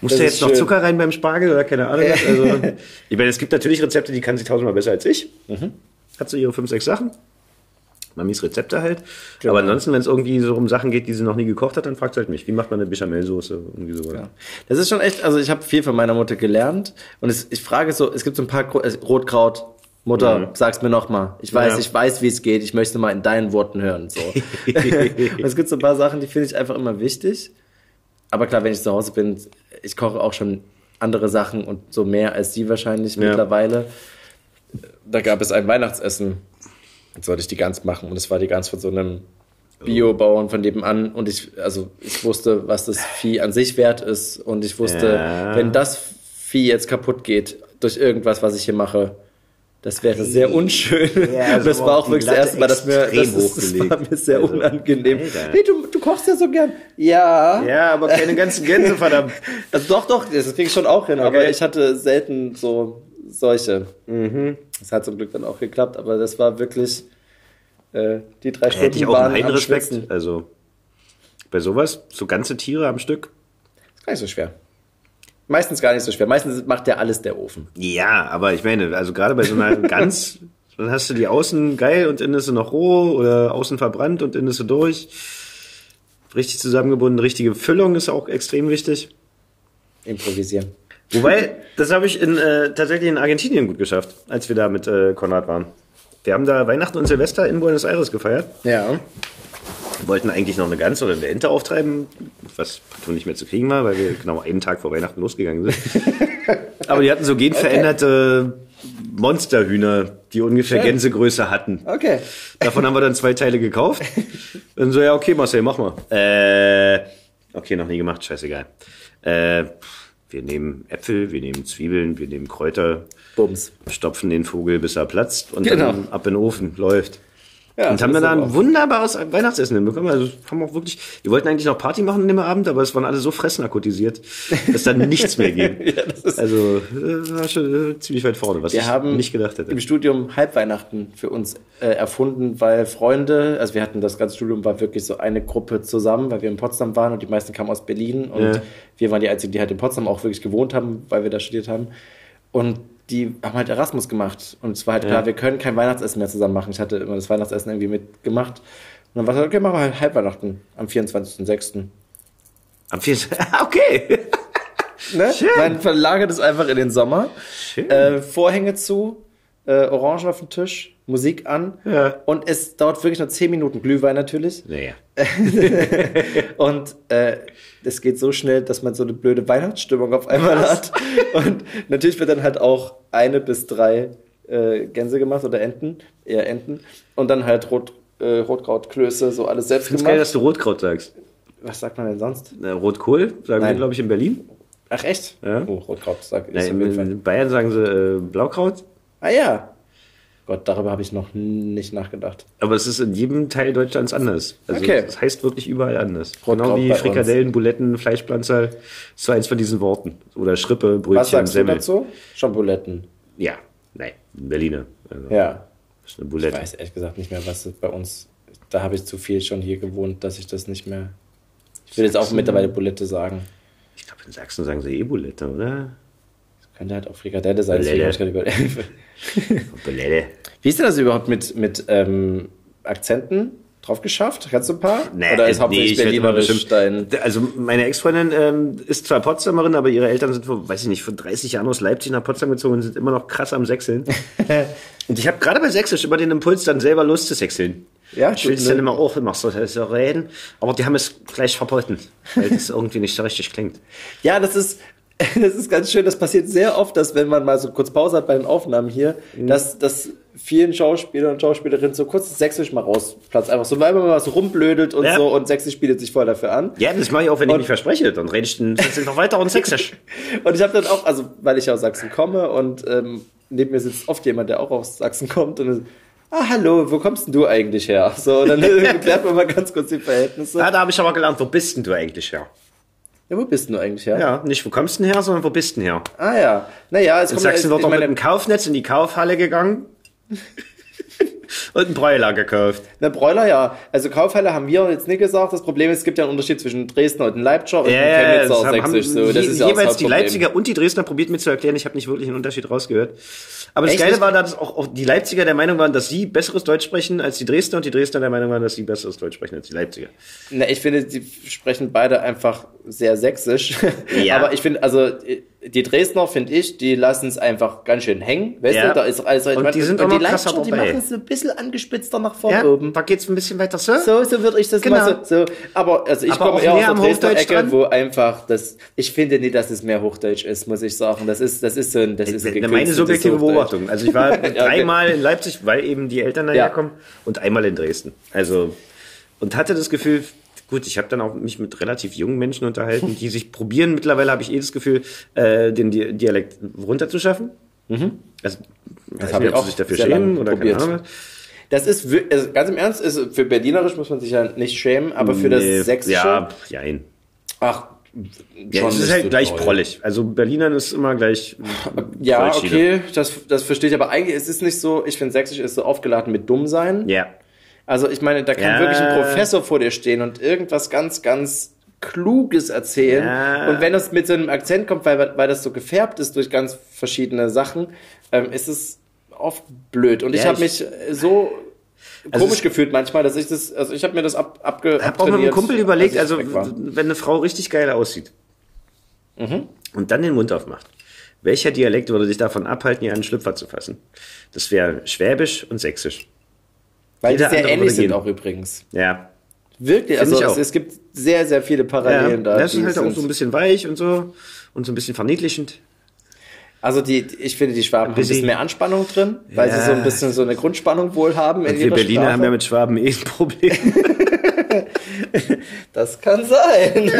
muss da jetzt noch Zucker rein beim Spargel oder keine Ahnung? Also, ich meine, es gibt natürlich Rezepte, die kann sie tausendmal besser als ich. Mhm. Hat so ihre fünf, sechs Sachen. Mamis Rezepte halt. Genau. Aber ansonsten, wenn es irgendwie so um Sachen geht, die sie noch nie gekocht hat, dann fragt sie halt mich, wie macht man eine Bechamelsoße? Irgendwie so. Ja. Das ist schon echt, also ich habe viel von meiner Mutter gelernt und es, ich frage so, es gibt so ein paar Rotkraut, Mutter, mhm. sag's mir nochmal. Ich weiß, ja. ich weiß, wie es geht. Ich möchte mal in deinen Worten hören. So. es gibt so ein paar Sachen, die finde ich einfach immer wichtig. Aber klar, wenn ich zu Hause bin, ich koche auch schon andere Sachen und so mehr als sie wahrscheinlich ja. mittlerweile. Da gab es ein Weihnachtsessen Jetzt sollte ich die Gans machen und es war die Gans von so einem Biobauern von nebenan und ich, also ich wusste, was das Vieh an sich wert ist und ich wusste, ja. wenn das Vieh jetzt kaputt geht durch irgendwas, was ich hier mache, das wäre sehr unschön. Ja, also das war auch wirklich das erste Mal, dass mir das, ist, das war mir sehr also, unangenehm. Alter. Hey, du, du kochst ja so gern. Ja. Ja, aber keine ganzen Gänse, verdammt. Also doch, doch, das kriege ich schon auch hin, okay. aber ich hatte selten so solche. Mhm. Das hat zum Glück dann auch geklappt, aber das war wirklich äh, die drei Stunden Hätte ich auch einen Respekt. Also bei sowas, so ganze Tiere am Stück. Ist gar nicht so schwer. Meistens gar nicht so schwer. Meistens macht der alles der Ofen. Ja, aber ich meine, also gerade bei so einer ganz, dann hast du die außen geil und innen ist sie noch roh oder außen verbrannt und innen ist sie durch. Richtig zusammengebunden, richtige Füllung ist auch extrem wichtig. Improvisieren. Wobei, das habe ich in, äh, tatsächlich in Argentinien gut geschafft, als wir da mit äh, Konrad waren. Wir haben da Weihnachten und Silvester in Buenos Aires gefeiert. Ja. Wir wollten eigentlich noch eine Gans oder eine Ente auftreiben, was partout nicht mehr zu kriegen war, weil wir genau einen Tag vor Weihnachten losgegangen sind. Aber die hatten so genveränderte okay. Monsterhühner, die ungefähr Schön. Gänsegröße hatten. Okay. Davon haben wir dann zwei Teile gekauft. Und so, ja, okay, Marcel, mach mal. Äh, okay, noch nie gemacht, scheißegal. Äh, wir nehmen Äpfel, wir nehmen Zwiebeln, wir nehmen Kräuter. Bums. Stopfen den Vogel, bis er platzt und genau. dann ab in den Ofen, läuft. Ja, und haben dann da ein wunderbares Weihnachtsessen hinbekommen. Also haben auch wirklich, wir wollten eigentlich noch Party machen an dem Abend, aber es waren alle so fressnarkotisiert, dass dann nichts mehr ging. ja, also das war schon äh, ziemlich weit vorne, was wir ich haben nicht gedacht hätte. Im Studium Halbweihnachten für uns äh, erfunden, weil Freunde, also wir hatten das ganze Studium war wirklich so eine Gruppe zusammen, weil wir in Potsdam waren und die meisten kamen aus Berlin und ja. wir waren die einzigen, die halt in Potsdam auch wirklich gewohnt haben, weil wir da studiert haben. Und die haben halt Erasmus gemacht. Und es war halt ja. klar, wir können kein Weihnachtsessen mehr zusammen machen. Ich hatte immer das Weihnachtsessen irgendwie mitgemacht. Und dann war es halt, okay, machen wir halt Halbweihnachten am 24.06. Am 24. okay. ne? Schön. Man verlagert es einfach in den Sommer. Schön. Äh, Vorhänge zu, äh, Orange auf dem Tisch, Musik an. Ja. Und es dauert wirklich nur 10 Minuten. Glühwein natürlich. Naja. und äh, es geht so schnell, dass man so eine blöde Weihnachtsstimmung auf einmal Was? hat. Und natürlich wird dann halt auch eine bis drei äh, Gänse gemacht oder Enten, eher Enten. Und dann halt Rot, äh, Rotkrautklöße, so alles selbst gemacht. geil, dass du Rotkraut sagst. Was sagt man denn sonst? Na, Rotkohl, sagen Nein. wir, glaube ich, in Berlin. Ach echt? Ja. Oh, Rotkraut sag ich. Nein, in Bayern sagen sie äh, Blaukraut. Ah ja. Gott, darüber habe ich noch nicht nachgedacht. Aber es ist in jedem Teil Deutschlands anders. Also okay. Das heißt wirklich überall anders. Rotkraut genau wie Frikadellen, Buletten, Fleischpflanzer. So eins von diesen Worten. Oder Schrippe, Brötchen, Was sagst Semmel. du dazu? Schon Buletten. Ja, nein, Berliner. Also, ja. Das ist eine Bulette. Ich weiß ehrlich gesagt nicht mehr, was bei uns. Da habe ich zu viel schon hier gewohnt, dass ich das nicht mehr. Ich will jetzt auch mittlerweile Bulette sagen. Ich glaube, in Sachsen sagen sie eh Bulette, oder? Könnte halt auch Frikadelle sein. Bulette. Wie ist denn das überhaupt mit, mit ähm, Akzenten? drauf geschafft? Kannst du ein paar? Nee, Oder ist hauptsächlich nee, berlinerisch dein... Also meine Ex-Freundin ähm, ist zwar Potsdamerin, aber ihre Eltern sind vor, weiß ich nicht, vor 30 Jahren aus Leipzig nach Potsdam gezogen und sind immer noch krass am Sechseln. und ich habe gerade bei Sächsisch immer den Impuls, dann selber loszusechseln. Ja, ich will es ne? dann immer auch immer so, so reden, aber die haben es gleich verboten, weil es irgendwie nicht so richtig klingt. Ja, das ist, das ist ganz schön, das passiert sehr oft, dass wenn man mal so kurz Pause hat bei den Aufnahmen hier, mhm. dass, dass vielen Schauspielern und Schauspielerinnen so kurz Sächsisch mal rausplatzt. Einfach so, weil man mal so rumblödelt und ja. so und Sächsisch bietet sich voll dafür an. Ja, das mache ich auch, wenn und, ich mich verspreche. Dann rede ich dann noch weiter und Sächsisch. und ich habe dann auch, also weil ich aus Sachsen komme und ähm, neben mir sitzt oft jemand, der auch aus Sachsen kommt und ah, hallo, wo kommst denn du eigentlich her? So, und dann klärt man mal ganz kurz die Verhältnisse. Ja, da habe ich aber gelernt, wo bist denn du eigentlich her? Ja, wo bist denn du eigentlich her? Ja, nicht wo kommst du denn her, sondern wo bist du denn her? Ah ja, naja, es In kommt Sachsen wird doch mit dem Kaufnetz in die Kaufhalle gegangen und einen Bräuler gekauft. Na, Bräuler, ja. Also Kaufhalle haben wir jetzt nicht gesagt. Das Problem ist, es gibt ja einen Unterschied zwischen Dresdner und Leipziger und das Chemnitzer haben, haben Sächsisch. So, das je, ist ja jeweils die. Leipziger und die Dresdner probiert mir zu erklären. Ich habe nicht wirklich einen Unterschied rausgehört. Aber das Echt Geile war, dass auch, auch die Leipziger der Meinung waren, dass sie besseres Deutsch sprechen als die Dresdner und die Dresdner der Meinung waren, dass sie besseres Deutsch sprechen als die Leipziger. Na, ich finde, die sprechen beide einfach sehr sächsisch. Ja. Aber ich finde, also die Dresdner, finde ich, die lassen es einfach ganz schön hängen. Weißt Ja. du, da ist also Und die sind und auch die krasser Leipziger, die dabei. machen es ein bisschen angespitzter nach vorne Ja, oben. da geht's ein bisschen weiter so. So, so würde ich das Genau. mal so, so. Aber also ich komme eher aus der Dresdner Ecke, dran? wo einfach das. Ich finde nicht, dass es mehr Hochdeutsch ist, muss ich sagen. Das ist, das ist so ein, das ist ein meine subjektive Hochdeutsch. Beobachtung. Also ich war dreimal in Leipzig, weil eben die Eltern daher Ja. kommen und einmal in Dresden. Also und hatte das Gefühl, gut, ich habe dann auch mich mit relativ jungen Menschen unterhalten, die sich probieren. Mittlerweile habe ich eh das Gefühl, äh, den Di Dialekt runterzuschaffen. Also, das hab habe ich auch sich dafür sehr schämen oder probiert. keine Ahnung. Das ist, also ganz im Ernst, ist, für Berlinerisch muss man sich ja nicht schämen, aber für das Nee, Sächsische. Ja, jein. Ach, Ja, es ist halt gleich toll. prollig. Also Berlinern ist immer gleich. Ja, okay, das, das verstehe ich, aber eigentlich ist es nicht so, ich finde Sächsisch ist so aufgeladen mit dumm sein. Ja. Also ich meine, da kann Ja. wirklich ein Professor vor dir stehen und irgendwas ganz, ganz Kluges erzählen. Ja. Und wenn das mit so einem Akzent kommt, weil, weil das so gefärbt ist durch ganz verschiedene Sachen, ähm, ist es oft blöd. Und ich Ja, habe ich- mich so Also komisch gefühlt manchmal, dass ich das, also ich habe mir das ab, abge, Ich habe auch mit einem Kumpel überlegt, also wenn eine Frau richtig geil aussieht und dann den Mund aufmacht, welcher Dialekt würde dich davon abhalten, ihr einen Schlüpfer zu fassen? Das wäre Schwäbisch und Sächsisch. Weil die jeder sehr andere ähnlich sind auch übrigens. Ja. Wirklich, also ich es, gibt sehr, sehr viele ja. Parallelen da. Das die ist halt auch so ein bisschen weich und so und so ein bisschen verniedlichend. Also die, ich finde, die Schwaben haben ein bisschen- mehr Anspannung drin, weil sie Ja. so ein bisschen so eine Grundspannung wohl haben in Wir Berliner Sprache. haben ja mit Schwaben eh ein Problem. das kann sein.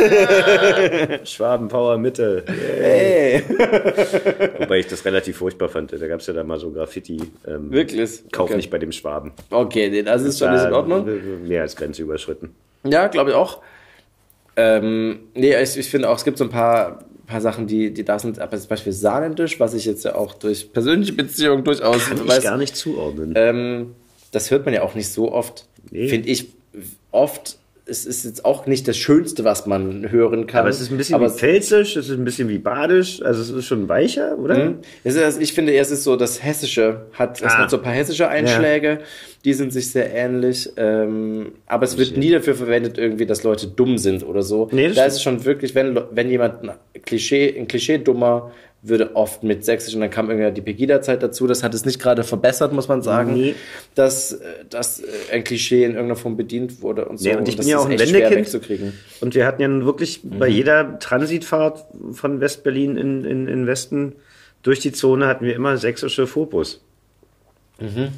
Schwaben Power Mitte. hey. Wobei ich das relativ furchtbar fand. Da gab es ja da mal so Graffiti. Ähm, Wirklich? Kauf Okay. nicht bei dem Schwaben. Okay, nee, das ist schon nicht in Ordnung. Mehr als Grenze überschritten. Ja, glaube ich auch. Ähm, nee, ich, ich finde auch, es gibt so ein paar, paar Sachen, die, die da sind, aber zum Beispiel Saarländisch, was ich jetzt ja auch durch persönliche Beziehungen durchaus Kann ich weiß. gar nicht zuordnen. Ähm, das hört man ja auch nicht so oft. Nee. Finde ich oft. Es ist jetzt auch nicht das Schönste, was man hören kann. Aber es ist ein bisschen aber wie Pfälzisch, es ist ein bisschen wie Badisch, also es ist schon weicher, oder? Mhm. Es ist, ich finde, es ist so, das Hessische hat, es Ah. hat so ein paar hessische Einschläge, die sind sich sehr ähnlich, ähm, aber es wird nie dafür verwendet, irgendwie, dass Leute dumm sind oder so. Nee, das da stimmt. ist es schon wirklich, wenn, wenn jemand ein Klischee, ein Klischee dummer würde oft mit Sächsisch und dann kam irgendwie die Pegida-Zeit dazu. Das hat es nicht gerade verbessert, muss man sagen, Nee. dass, äh, dass äh, ein Klischee in irgendeiner Form bedient wurde und so. Nee, und ich das bin ja auch ein Wendekind. Und wir hatten ja nun wirklich bei jeder Transitfahrt von Westberlin in, in, in Westen durch die Zone hatten wir immer sächsische Fopus.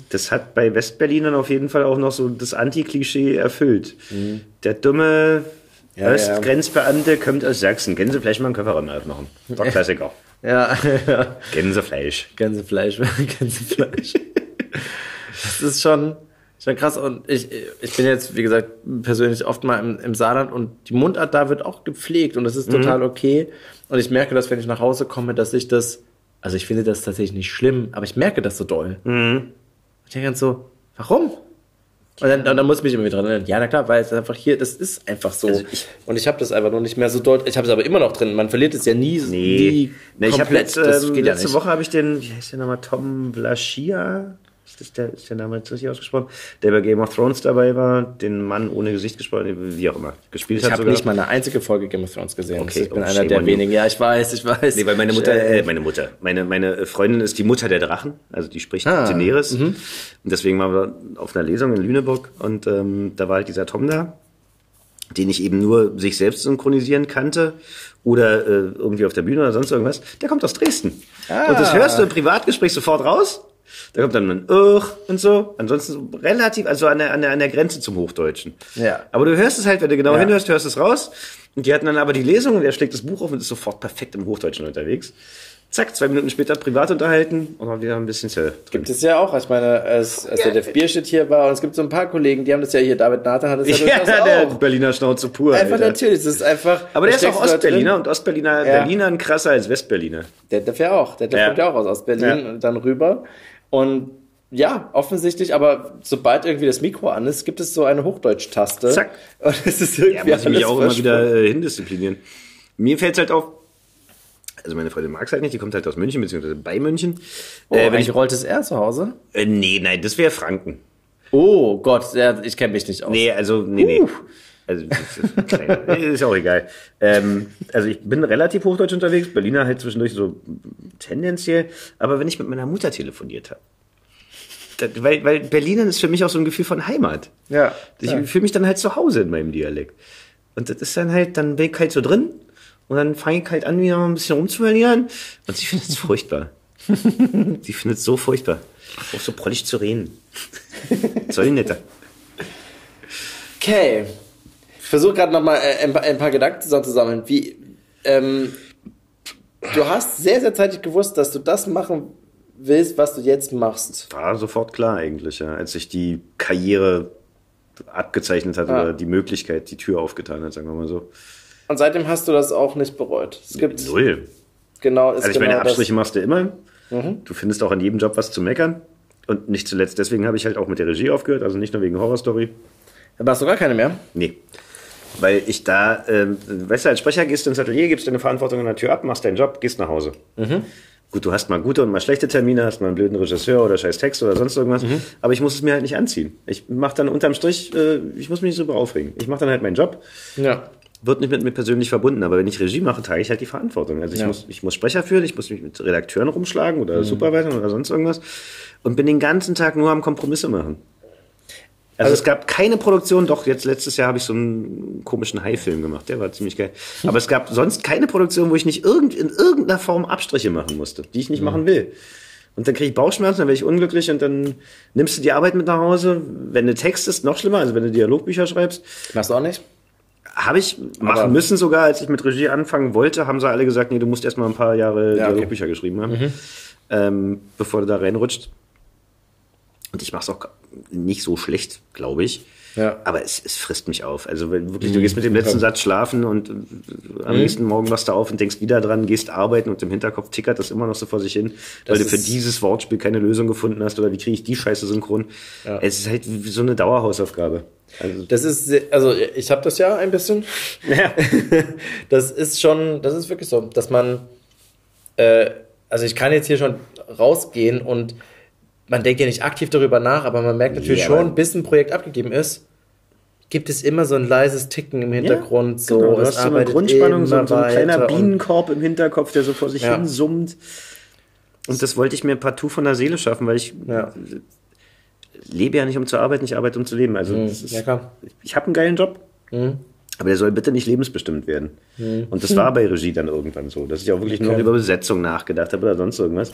Das hat bei Westberlinern auf jeden Fall auch noch so das Anti-Klischee erfüllt. Der dumme Ja, Östgrenzbeamte kommt aus Sachsen. Gänsefleisch mal einen Kofferraum aufmachen. Der Klassiker. Ja, ja. Gänsefleisch. Gänsefleisch, Gänsefleisch. das ist schon, schon krass. Und ich, ich bin jetzt, wie gesagt, persönlich oft mal im, im Saarland und die Mundart da wird auch gepflegt und das ist total okay. Und ich merke, dass wenn ich nach Hause komme, dass ich das, also ich finde das tatsächlich nicht schlimm, aber ich merke das so doll. Ich denke dann so, warum? Und dann, und dann muss ich mich immer wieder dran erinnern. Ja, na klar, weil es einfach hier, das ist einfach so. Also ich- und ich habe das einfach noch nicht mehr so deutlich. Ich habe es aber immer noch drin. Man verliert es ja nie, nie Nee, ich habe letzte, ähm, geht ja letzte. Woche habe ich den, wie heißt der nochmal, Tom Vlaschia? Ist, der, ist der Name jetzt richtig ausgesprochen? Der bei Game of Thrones dabei war, den Mann ohne Gesicht gesprochen, wie auch immer, gespielt Ich hat habe sogar. nicht mal eine einzige Folge Game of Thrones gesehen. Okay, ich bin oh, einer der wenigen. Ja, ich weiß, ich weiß. Nee, weil meine Mutter, Ich, äh, meine Mutter, meine, meine Freundin ist die Mutter der Drachen, also die spricht Ah, Daenerys. Und deswegen waren wir auf einer Lesung in Lüneburg und ähm, da war halt dieser Tom da, den ich eben nur sich selbst synchronisieren kannte oder äh, irgendwie auf der Bühne oder sonst irgendwas. Der kommt aus Dresden. Und das hörst du im Privatgespräch sofort raus. Da kommt dann ein Ugh und so. Ansonsten so relativ, also an der, an der, an der Grenze zum Hochdeutschen. Ja. Aber du hörst es halt, wenn du genau Ja. hinhörst, hörst es raus. Und die hatten dann aber die Lesung und er schlägt das Buch auf und ist sofort perfekt im Hochdeutschen unterwegs. Zack, zwei Minuten später privat unterhalten und dann wieder ein bisschen Zell. Gibt es ja auch. Ich meine, als, als der Def Bierstedt hier war, und es gibt so ein paar Kollegen, die haben das ja hier, David Nathan hat das ja, Ja, durchaus der auch. Berliner Schnauze pur. Einfach Alter. natürlich, das ist einfach. Aber der ist auch Ostberliner und Ostberliner Ja. Berlinern krasser als Westberliner. Der Def ja auch. Der Def Ja. kommt ja auch aus Ostberlin Ja. und dann rüber. Und ja, offensichtlich, aber sobald irgendwie das Mikro an ist, gibt es so eine Hochdeutsch-Taste. Zack. Und es ist irgendwie Ja, muss ich mich auch immer wieder äh, hindisziplinieren. Mir fällt halt auf, also meine Freundin mag es halt nicht, die kommt halt aus München, beziehungsweise bei München. Oh, äh, wenn ich, ich rollt es eher zu Hause? äh, nee, nein, das wäre Franken. Oh Gott, ja, ich kenne mich nicht aus. Nee, also, nee, nee. Also, das ist, kleiner. Ist auch egal. Ähm, also, ich bin relativ hochdeutsch unterwegs, Berliner halt zwischendurch so tendenziell, aber wenn ich mit meiner Mutter telefoniert habe, das- weil, weil Berliner ist für mich auch so ein Gefühl von Heimat. Ja. Ich ja. fühle mich dann halt zu Hause in meinem Dialekt. Und das ist dann halt, dann bin ich halt so drin und dann fange ich halt an, wieder ein bisschen rumzuverlieren und sie findet es furchtbar. sie findet es so furchtbar. Auch so prollig zu reden. Soll netter. Okay. Ich versuche gerade nochmal äh, ein, paar- ein paar Gedanken zusammenzusammeln. Wie, ähm, du hast sehr, sehr zeitig gewusst, dass du das machen willst, was du jetzt machst. War sofort klar eigentlich, ja, als sich die Karriere abgezeichnet hat Ah. oder die Möglichkeit, die Tür aufgetan hat, sagen wir mal so. Und seitdem hast du das auch nicht bereut. Es gibt Null. genau, ist Also ich genau meine, Abstriche das. machst du immer. Du findest auch an jedem Job was zu meckern. Und nicht zuletzt, deswegen habe ich halt auch mit der Regie aufgehört, also nicht nur wegen Horrorstory. Da machst du gar keine mehr. Nee. Weil ich da, ähm, weißt du, als Sprecher gehst du ins Atelier, gibst deine Verantwortung an der Tür ab, machst deinen Job, gehst nach Hause. Gut, du hast mal gute und mal schlechte Termine, hast mal einen blöden Regisseur oder scheiß Text oder sonst irgendwas. Aber ich muss es mir halt nicht anziehen. Ich mache dann unterm Strich, äh, ich muss mich nicht so aufregen. Ich mache dann halt meinen Job. Ja. Wird nicht mit mir persönlich verbunden, aber wenn ich Regie mache, trage ich halt die Verantwortung. Also ich, Ja. muss, ich muss Sprecher führen, ich muss mich mit Redakteuren rumschlagen oder Supervisern oder sonst irgendwas und bin den ganzen Tag nur am Kompromisse machen. Also, es gab keine Produktion, doch jetzt letztes Jahr habe ich so einen komischen Hai-Film gemacht, der war ziemlich geil. Aber es gab sonst keine Produktion, wo ich nicht irgend, in irgendeiner Form Abstriche machen musste, die ich nicht machen will. Und dann kriege ich Bauchschmerzen, dann werde ich unglücklich und dann nimmst du die Arbeit mit nach Hause. Wenn du textest, noch schlimmer, also wenn du Dialogbücher schreibst, Machst du auch nicht? habe ich machen Aber- müssen sogar, als ich mit Regie anfangen wollte, haben sie alle gesagt, nee, du musst erst mal ein paar Jahre Ja, okay. Dialogbücher geschrieben haben, ähm, bevor du da reinrutscht. Und ich mache es auch nicht so schlecht, glaube ich. Ja. Aber es, es frisst mich auf. Also wenn wirklich, du gehst mit dem letzten Satz schlafen und äh, am nächsten Morgen wachst du auf und denkst wieder dran, gehst arbeiten und im Hinterkopf tickert das immer noch so vor sich hin, weil du für dieses Wortspiel keine Lösung gefunden hast oder wie kriege ich die scheiße synchron. Es ist halt wie so eine Dauerhausaufgabe. Also, Das ist, also ich habe das ja ein bisschen. ja. Das ist schon, das ist wirklich so, dass man, äh, also ich kann jetzt hier schon rausgehen und man denkt ja nicht aktiv darüber nach, aber man merkt natürlich Ja, schon, bis ein Projekt abgegeben ist, gibt es immer so ein leises Ticken im Hintergrund. so, genau, du hast so eine Grundspannung, so, so ein kleiner Bienenkorb im Hinterkopf, der so vor sich Ja. hin summt. Und das wollte ich mir partout von der Seele schaffen, weil ich Ja. lebe ja nicht um zu arbeiten, ich arbeite um zu leben. Also das ist, ja, klar. ich habe einen geilen Job, Mhm. aber der soll bitte nicht lebensbestimmt werden. Und das war bei Regie dann irgendwann so, dass ich auch wirklich nur noch über Besetzung nachgedacht habe oder sonst irgendwas.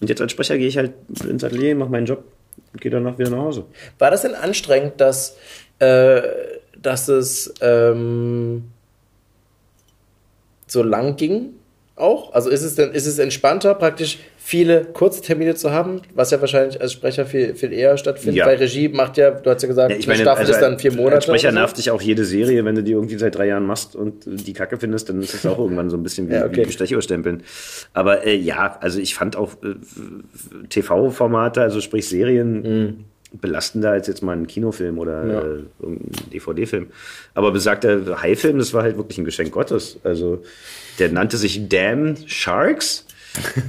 Und jetzt als Sprecher gehe ich halt ins Atelier, mache meinen Job und gehe danach wieder nach Hause. War das denn anstrengend, dass, äh, dass es ähm, so lang ging? Auch? Also ist es denn, ist es entspannter, praktisch viele kurze Termine zu haben, was ja wahrscheinlich als Sprecher viel, viel eher stattfindet, Ja. weil Regie macht ja, du hast ja gesagt, Ja, ich eine meine, Staffel also ist dann vier als Monate. Sprecher oder so. nervt dich auch jede Serie, wenn du die irgendwie seit drei Jahren machst und die Kacke findest, dann ist es auch irgendwann so ein bisschen wie, Ja, okay. wie Bestechungsstempeln. Aber äh, ja, also ich fand auch äh, TV-Formate, also sprich Serien, belastender als jetzt mal ein Kinofilm oder Mhm. Ja. äh, irgendein DVD-Film. Aber besagter Hai-Film, das war halt wirklich ein Geschenk Gottes. Also der nannte sich Damn Sharks,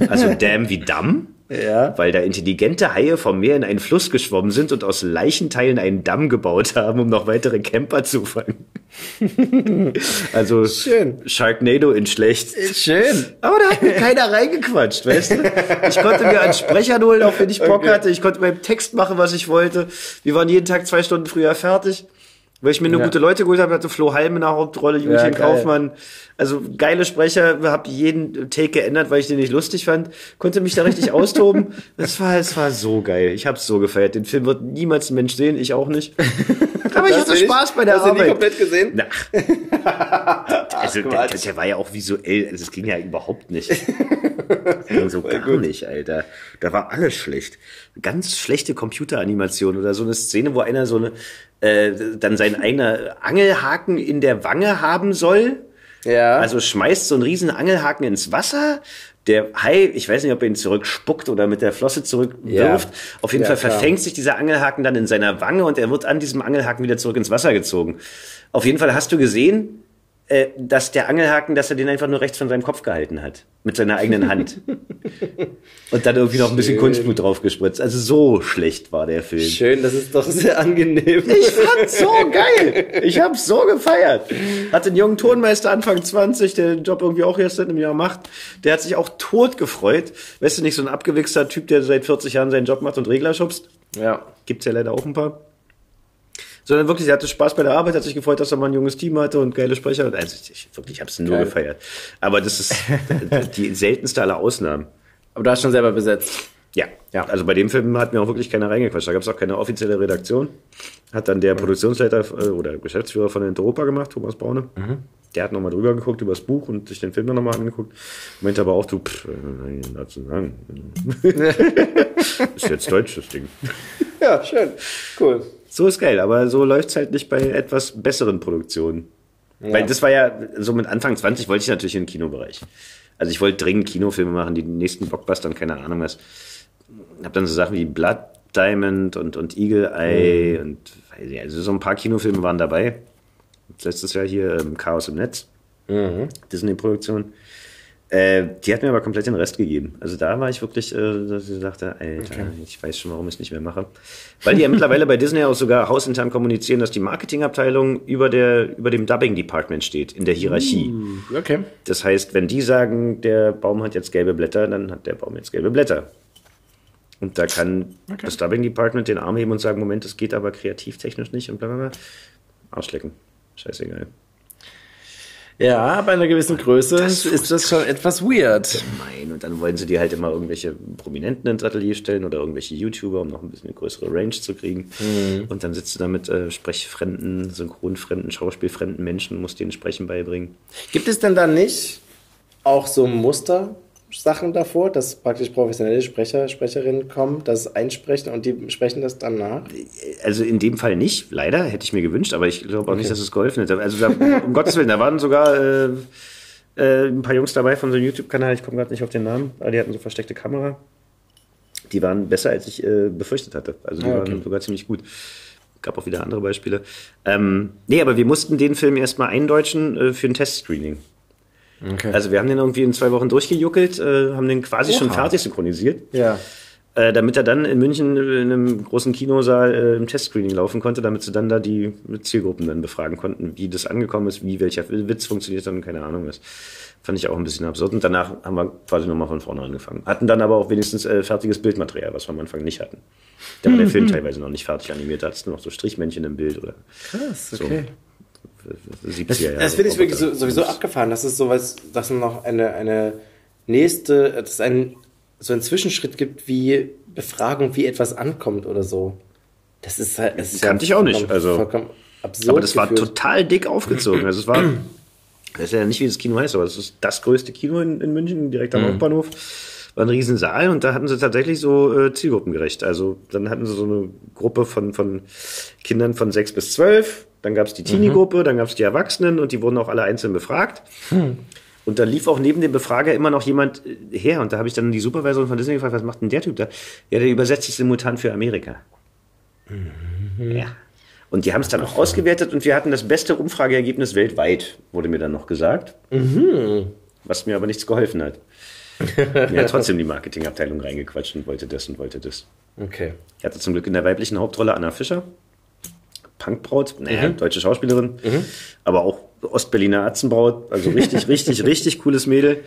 also Damn wie Damm Ja. weil da intelligente Haie vom Meer in einen Fluss geschwommen sind und aus Leichenteilen einen Damm gebaut haben, um noch weitere Camper zu fangen. also Schön. Sharknado in schlecht. Schön. Aber da hat mir keiner reingequatscht, weißt du? Ich konnte mir einen Sprecher holen, auf den ich Bock Okay. hatte. Ich konnte beim Text machen, was ich wollte. Wir waren jeden Tag zwei Stunden früher fertig. Weil ich mir nur Ja. gute Leute geholt habe, hatte Flo Halm in der Hauptrolle, Julchen geil. Kaufmann. Also geile Sprecher, habe jeden Take geändert, weil ich den nicht lustig fand. Konnte mich da richtig austoben. Das war, es war so geil. Ich habe es so gefeiert. Den Film wird niemals ein Mensch sehen, ich auch nicht. Aber ich hatte nicht- Spaß bei der Hast du nie Arbeit. komplett gesehen? Na. Also der, der war ja auch visuell, also es ging ja überhaupt nicht. ging so gar nicht, Alter. Da war alles schlecht. Ganz schlechte Computeranimation oder so eine Szene, wo einer so eine, äh, dann sein eigener Angelhaken in der Wange haben soll. Ja. Also schmeißt so einen riesen Angelhaken ins Wasser. Der Hai, ich weiß nicht, ob er ihn zurückspuckt oder mit der Flosse zurückwirft. Ja. Auf jeden Ja, Fall klar. verfängt sich dieser Angelhaken dann in seiner Wange und er wird an diesem Angelhaken wieder zurück ins Wasser gezogen. Auf jeden Fall hast du gesehen, äh, dass der Angelhaken, dass er den einfach nur rechts von seinem Kopf gehalten hat. Mit seiner eigenen Hand. und dann irgendwie noch ein bisschen Schön. Kunstblut drauf gespritzt. Also so schlecht war der Film. Schön, das ist doch sehr angenehm. Ich fand's so geil. Ich hab's so gefeiert. Hatte einen jungen Tonmeister Anfang 20, der den Job irgendwie auch erst seit einem Jahr macht. Der hat sich auch tot gefreut. Weißt du, nicht so ein abgewichster Typ, der seit 40 Jahren seinen Job macht und Regler schubst. Ja. Gibt's ja leider auch ein paar. Sondern wirklich, er hatte Spaß bei der Arbeit, hat sich gefreut, dass er mal ein junges Team hatte und geile Sprecher. Und also ich, wirklich, ich hab's nur Geil. gefeiert. Aber das ist die seltenste aller Ausnahmen. Aber du hast schon selber besetzt. Ja, ja. Also bei dem Film hat mir auch wirklich keiner reingequatscht. Da gab es auch keine offizielle Redaktion. Hat dann der Produktionsleiter äh, oder Geschäftsführer von Europa gemacht, Thomas Braune. Der hat nochmal drüber geguckt über das Buch und sich den Film dann nochmal angeguckt. Meinte aber auch, du, pff, äh, dazu sagen. ist jetzt deutsch, das Ding. Ja, schön. Cool. So ist geil, aber so läuft's halt nicht bei etwas besseren Produktionen. Weil das war ja, so mit Anfang 20 wollte ich natürlich in den Kinobereich. Also ich wollte dringend Kinofilme machen, die nächsten Blockbuster und keine Ahnung was. Hab dann so Sachen wie Blood Diamond und, und Eagle Eye und weiß ich, also so ein paar Kinofilme waren dabei. Letztes Jahr hier ähm, Chaos im Netz, Disney-Produktion. Äh, die hat mir aber komplett den Rest gegeben. Also da war ich wirklich, äh, dass ich dachte, Alter, ich weiß schon, warum ich es nicht mehr mache. Weil die ja mittlerweile bei Disney auch sogar hausintern kommunizieren, dass die Marketingabteilung über, der, über dem Dubbing-Department steht, in der Hierarchie. Okay. Das heißt, wenn die sagen, der Baum hat jetzt gelbe Blätter, dann hat der Baum jetzt gelbe Blätter. Und da kann das Dubbing Department den Arm heben und sagen, Moment, das geht aber kreativtechnisch nicht und bla bla bla. Arschlecken. Scheißegal. Ja, bei einer gewissen Größe ist das schon etwas weird. Nein, und dann wollen sie dir halt immer irgendwelche Prominenten ins Atelier stellen oder irgendwelche YouTuber, um noch ein bisschen eine größere Range zu kriegen. Und dann sitzt du da mit äh, sprechfremden, synchronfremden, schauspielfremden Menschen, musst denen Sprechen beibringen. Gibt es denn da nicht auch so Mustersachen davor, dass praktisch professionelle Sprecher, Sprecherinnen kommen, das einsprechen und die sprechen das dann nach? Also in dem Fall nicht, leider, hätte ich mir gewünscht, aber ich glaube auch nicht, dass es geholfen hätte. Also da, um Gottes Willen, da waren sogar äh, äh, ein paar Jungs dabei von so einem YouTube-Kanal, ich komme gerade nicht auf den Namen, aber die hatten so versteckte Kamera. Die waren besser, als ich äh, befürchtet hatte. Also die Ah, okay. waren sogar ziemlich gut. Gab auch wieder andere Beispiele. Ähm, nee, aber wir mussten den Film erstmal eindeutschen äh, für ein Testscreening. Okay. Also wir haben den irgendwie in zwei Wochen durchgejuckelt, äh, haben den quasi schon Oha. fertig synchronisiert ja. äh, damit er dann in München in einem großen Kinosaal äh, im Testscreening laufen konnte, damit sie dann da die Zielgruppen dann befragen konnten, wie das angekommen ist, wie welcher Witz funktioniert und keine Ahnung was. Fand ich auch ein bisschen absurd. Und danach haben wir quasi nochmal von vorne angefangen. Hatten dann aber auch wenigstens äh, fertiges Bildmaterial, was wir am Anfang nicht hatten. Da war der Film teilweise noch nicht fertig animiert, da hattest du noch so Strichmännchen im Bild oder Krass, So. Okay. 70er Das, Jahre. das finde ich wirklich so, sowieso abgefahren, dass es sowas, dass es noch eine, eine nächste, dass es ein, so einen Zwischenschritt gibt, wie Befragung, wie etwas ankommt oder so. Das ist halt, es ist Kannte ich auch nicht, also- vollkommen absurd. Aber das war gefühlt. total dick aufgezogen. Also es war, das ist ja nicht wie das Kino heißt, aber es ist das größte Kino in, in München, direkt am Hauptbahnhof. War ein riesen Saal und da hatten sie tatsächlich so äh, zielgruppengerecht. Also dann hatten sie so eine Gruppe von, von Kindern von sechs bis zwölf, dann gab es die Teenie-Gruppe, dann gab es die Erwachsenen und die wurden auch alle einzeln befragt. Und da lief auch neben dem Befrager immer noch jemand äh, her und da habe ich dann die Supervisorin von Disney gefragt, was macht denn der Typ da? Ja, der übersetzt sich simultan für Amerika. Ja. Und die haben es dann auch ausgewertet und wir hatten das beste Umfrageergebnis weltweit, wurde mir dann noch gesagt. Was mir aber nichts geholfen hat. Hat trotzdem die Marketingabteilung reingequatscht und wollte das und wollte das. Okay. Ich hatte zum Glück in der weiblichen Hauptrolle Anna Fischer. Punkbraut, naja, deutsche Schauspielerin, aber auch Ostberliner Atzenbraut, also richtig, richtig, richtig cooles Mädel.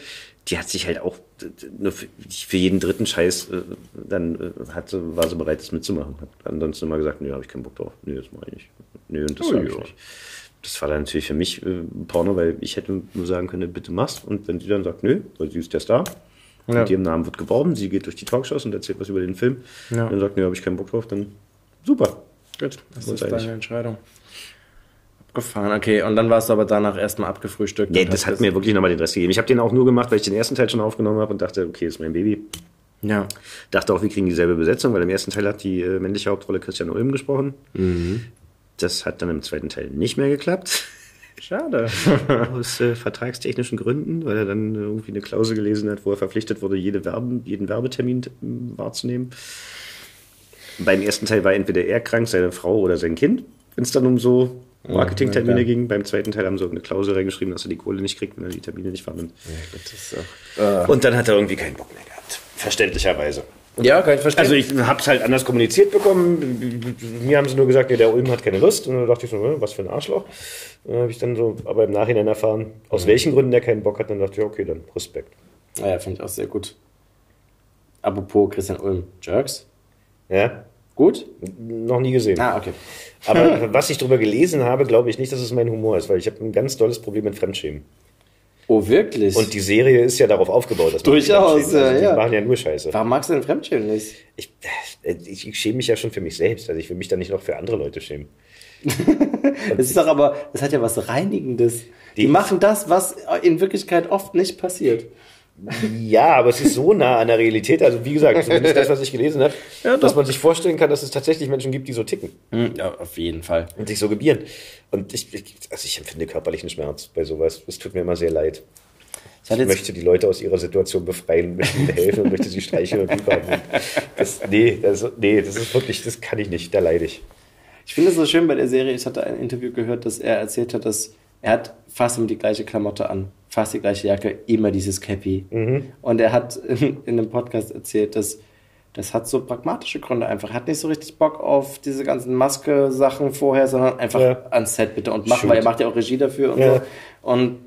Die hat sich halt auch nur für, für jeden dritten Scheiß äh, dann äh, hatte, war sie bereit, das mitzumachen. Hat ansonsten immer gesagt, nee, habe ich keinen Bock drauf. Nee, das mache ich nicht. Nee, und das Oh, sage ich ja. nicht. Das war dann natürlich für mich äh, Porno, weil ich hätte nur sagen können, bitte mach's. Und wenn sie dann sagt, nö, weil sie ist der Star, Ja. mit ihrem Namen wird geworben, sie geht durch die Talkshows und erzählt was über den Film. Ja. Dann sagt, nö, habe ich keinen Bock drauf, dann super. Gut, das ist deine Entscheidung. Abgefahren, okay. Und dann warst du aber danach erstmal abgefrühstückt. Nee, das hat mir wirklich nochmal den Rest gegeben. Ich habe den auch nur gemacht, weil ich den ersten Teil schon aufgenommen habe und dachte, okay, ist mein Baby. Ja. Dachte auch, wir kriegen dieselbe Besetzung, weil im ersten Teil hat die äh, männliche Hauptrolle Christian Ulm gesprochen. Das hat dann im zweiten Teil nicht mehr geklappt. Schade. Aus äh, vertragstechnischen Gründen, weil er dann irgendwie eine Klausel gelesen hat, wo er verpflichtet wurde, jede Werben, jeden Werbetermin äh, wahrzunehmen. Beim ersten Teil war entweder er krank, seine Frau oder sein Kind, wenn es dann um so Marketingtermine okay. ging. Beim zweiten Teil haben sie irgendeine Klausel reingeschrieben, dass er die Kohle nicht kriegt, wenn er die Termine nicht wahrnimmt. Ist auch, Und dann hat er irgendwie keinen Bock mehr gehabt. Verständlicherweise. ja, kann ich verstehen. Also ich habe es halt anders kommuniziert bekommen. Mir haben sie nur gesagt, ja, der Ulm hat keine Lust. Und dann dachte ich so, äh, was für ein Arschloch. Dann habe ich dann so, aber im Nachhinein erfahren, aus welchen Gründen der keinen Bock hat. Dann dachte ich, okay, dann Respekt. ja, finde ich auch sehr gut. Apropos Christian Ulm, Jerks. Ja, Gut? noch nie gesehen. Ah, okay. Aber was ich darüber gelesen habe, glaube ich nicht, dass es mein Humor ist, weil ich habe ein ganz tolles Problem mit Fremdschämen. Oh, wirklich? Und die Serie ist ja darauf aufgebaut, dass Durchaus, fremdschämt. Also ja, die ja. machen ja nur Scheiße. Warum magst du den Fremdschämen nicht? Ich, äh, ich, ich schäme mich ja schon für mich selbst. Also ich will mich dann nicht noch für andere Leute schämen. Das ist doch aber, das hat ja was Reinigendes. Die, machen das, was in Wirklichkeit oft nicht passiert. Ja, aber es ist so nah an der Realität. Also wie gesagt, zumindest das, was ich gelesen habe, dass man sich vorstellen kann, dass es tatsächlich Menschen gibt, die so ticken Ja, auf jeden Fall. und sich so gebieren. Und ich, also ich empfinde körperlichen Schmerz bei sowas. Es tut mir immer sehr leid. Ich Ich möchte die Leute aus ihrer Situation befreien, möchte ihnen helfen und möchte sie streicheln und lieb haben. Und Das, nee, das, nee, das ist wirklich, das kann ich nicht, da leide ich. ich finde es so schön bei der Serie, ich hatte ein Interview gehört, dass er erzählt hat, dass er hat fast immer die gleiche Klamotte an, fast die gleiche Jacke, immer dieses Cappy. Und er hat in, in einem Podcast erzählt, dass das hat so pragmatische Gründe einfach. Er hat nicht so richtig Bock auf diese ganzen Maske-Sachen vorher, sondern einfach Ja. ans Set bitte und machen, Shoot. weil er macht ja auch Regie dafür und Ja. so. Und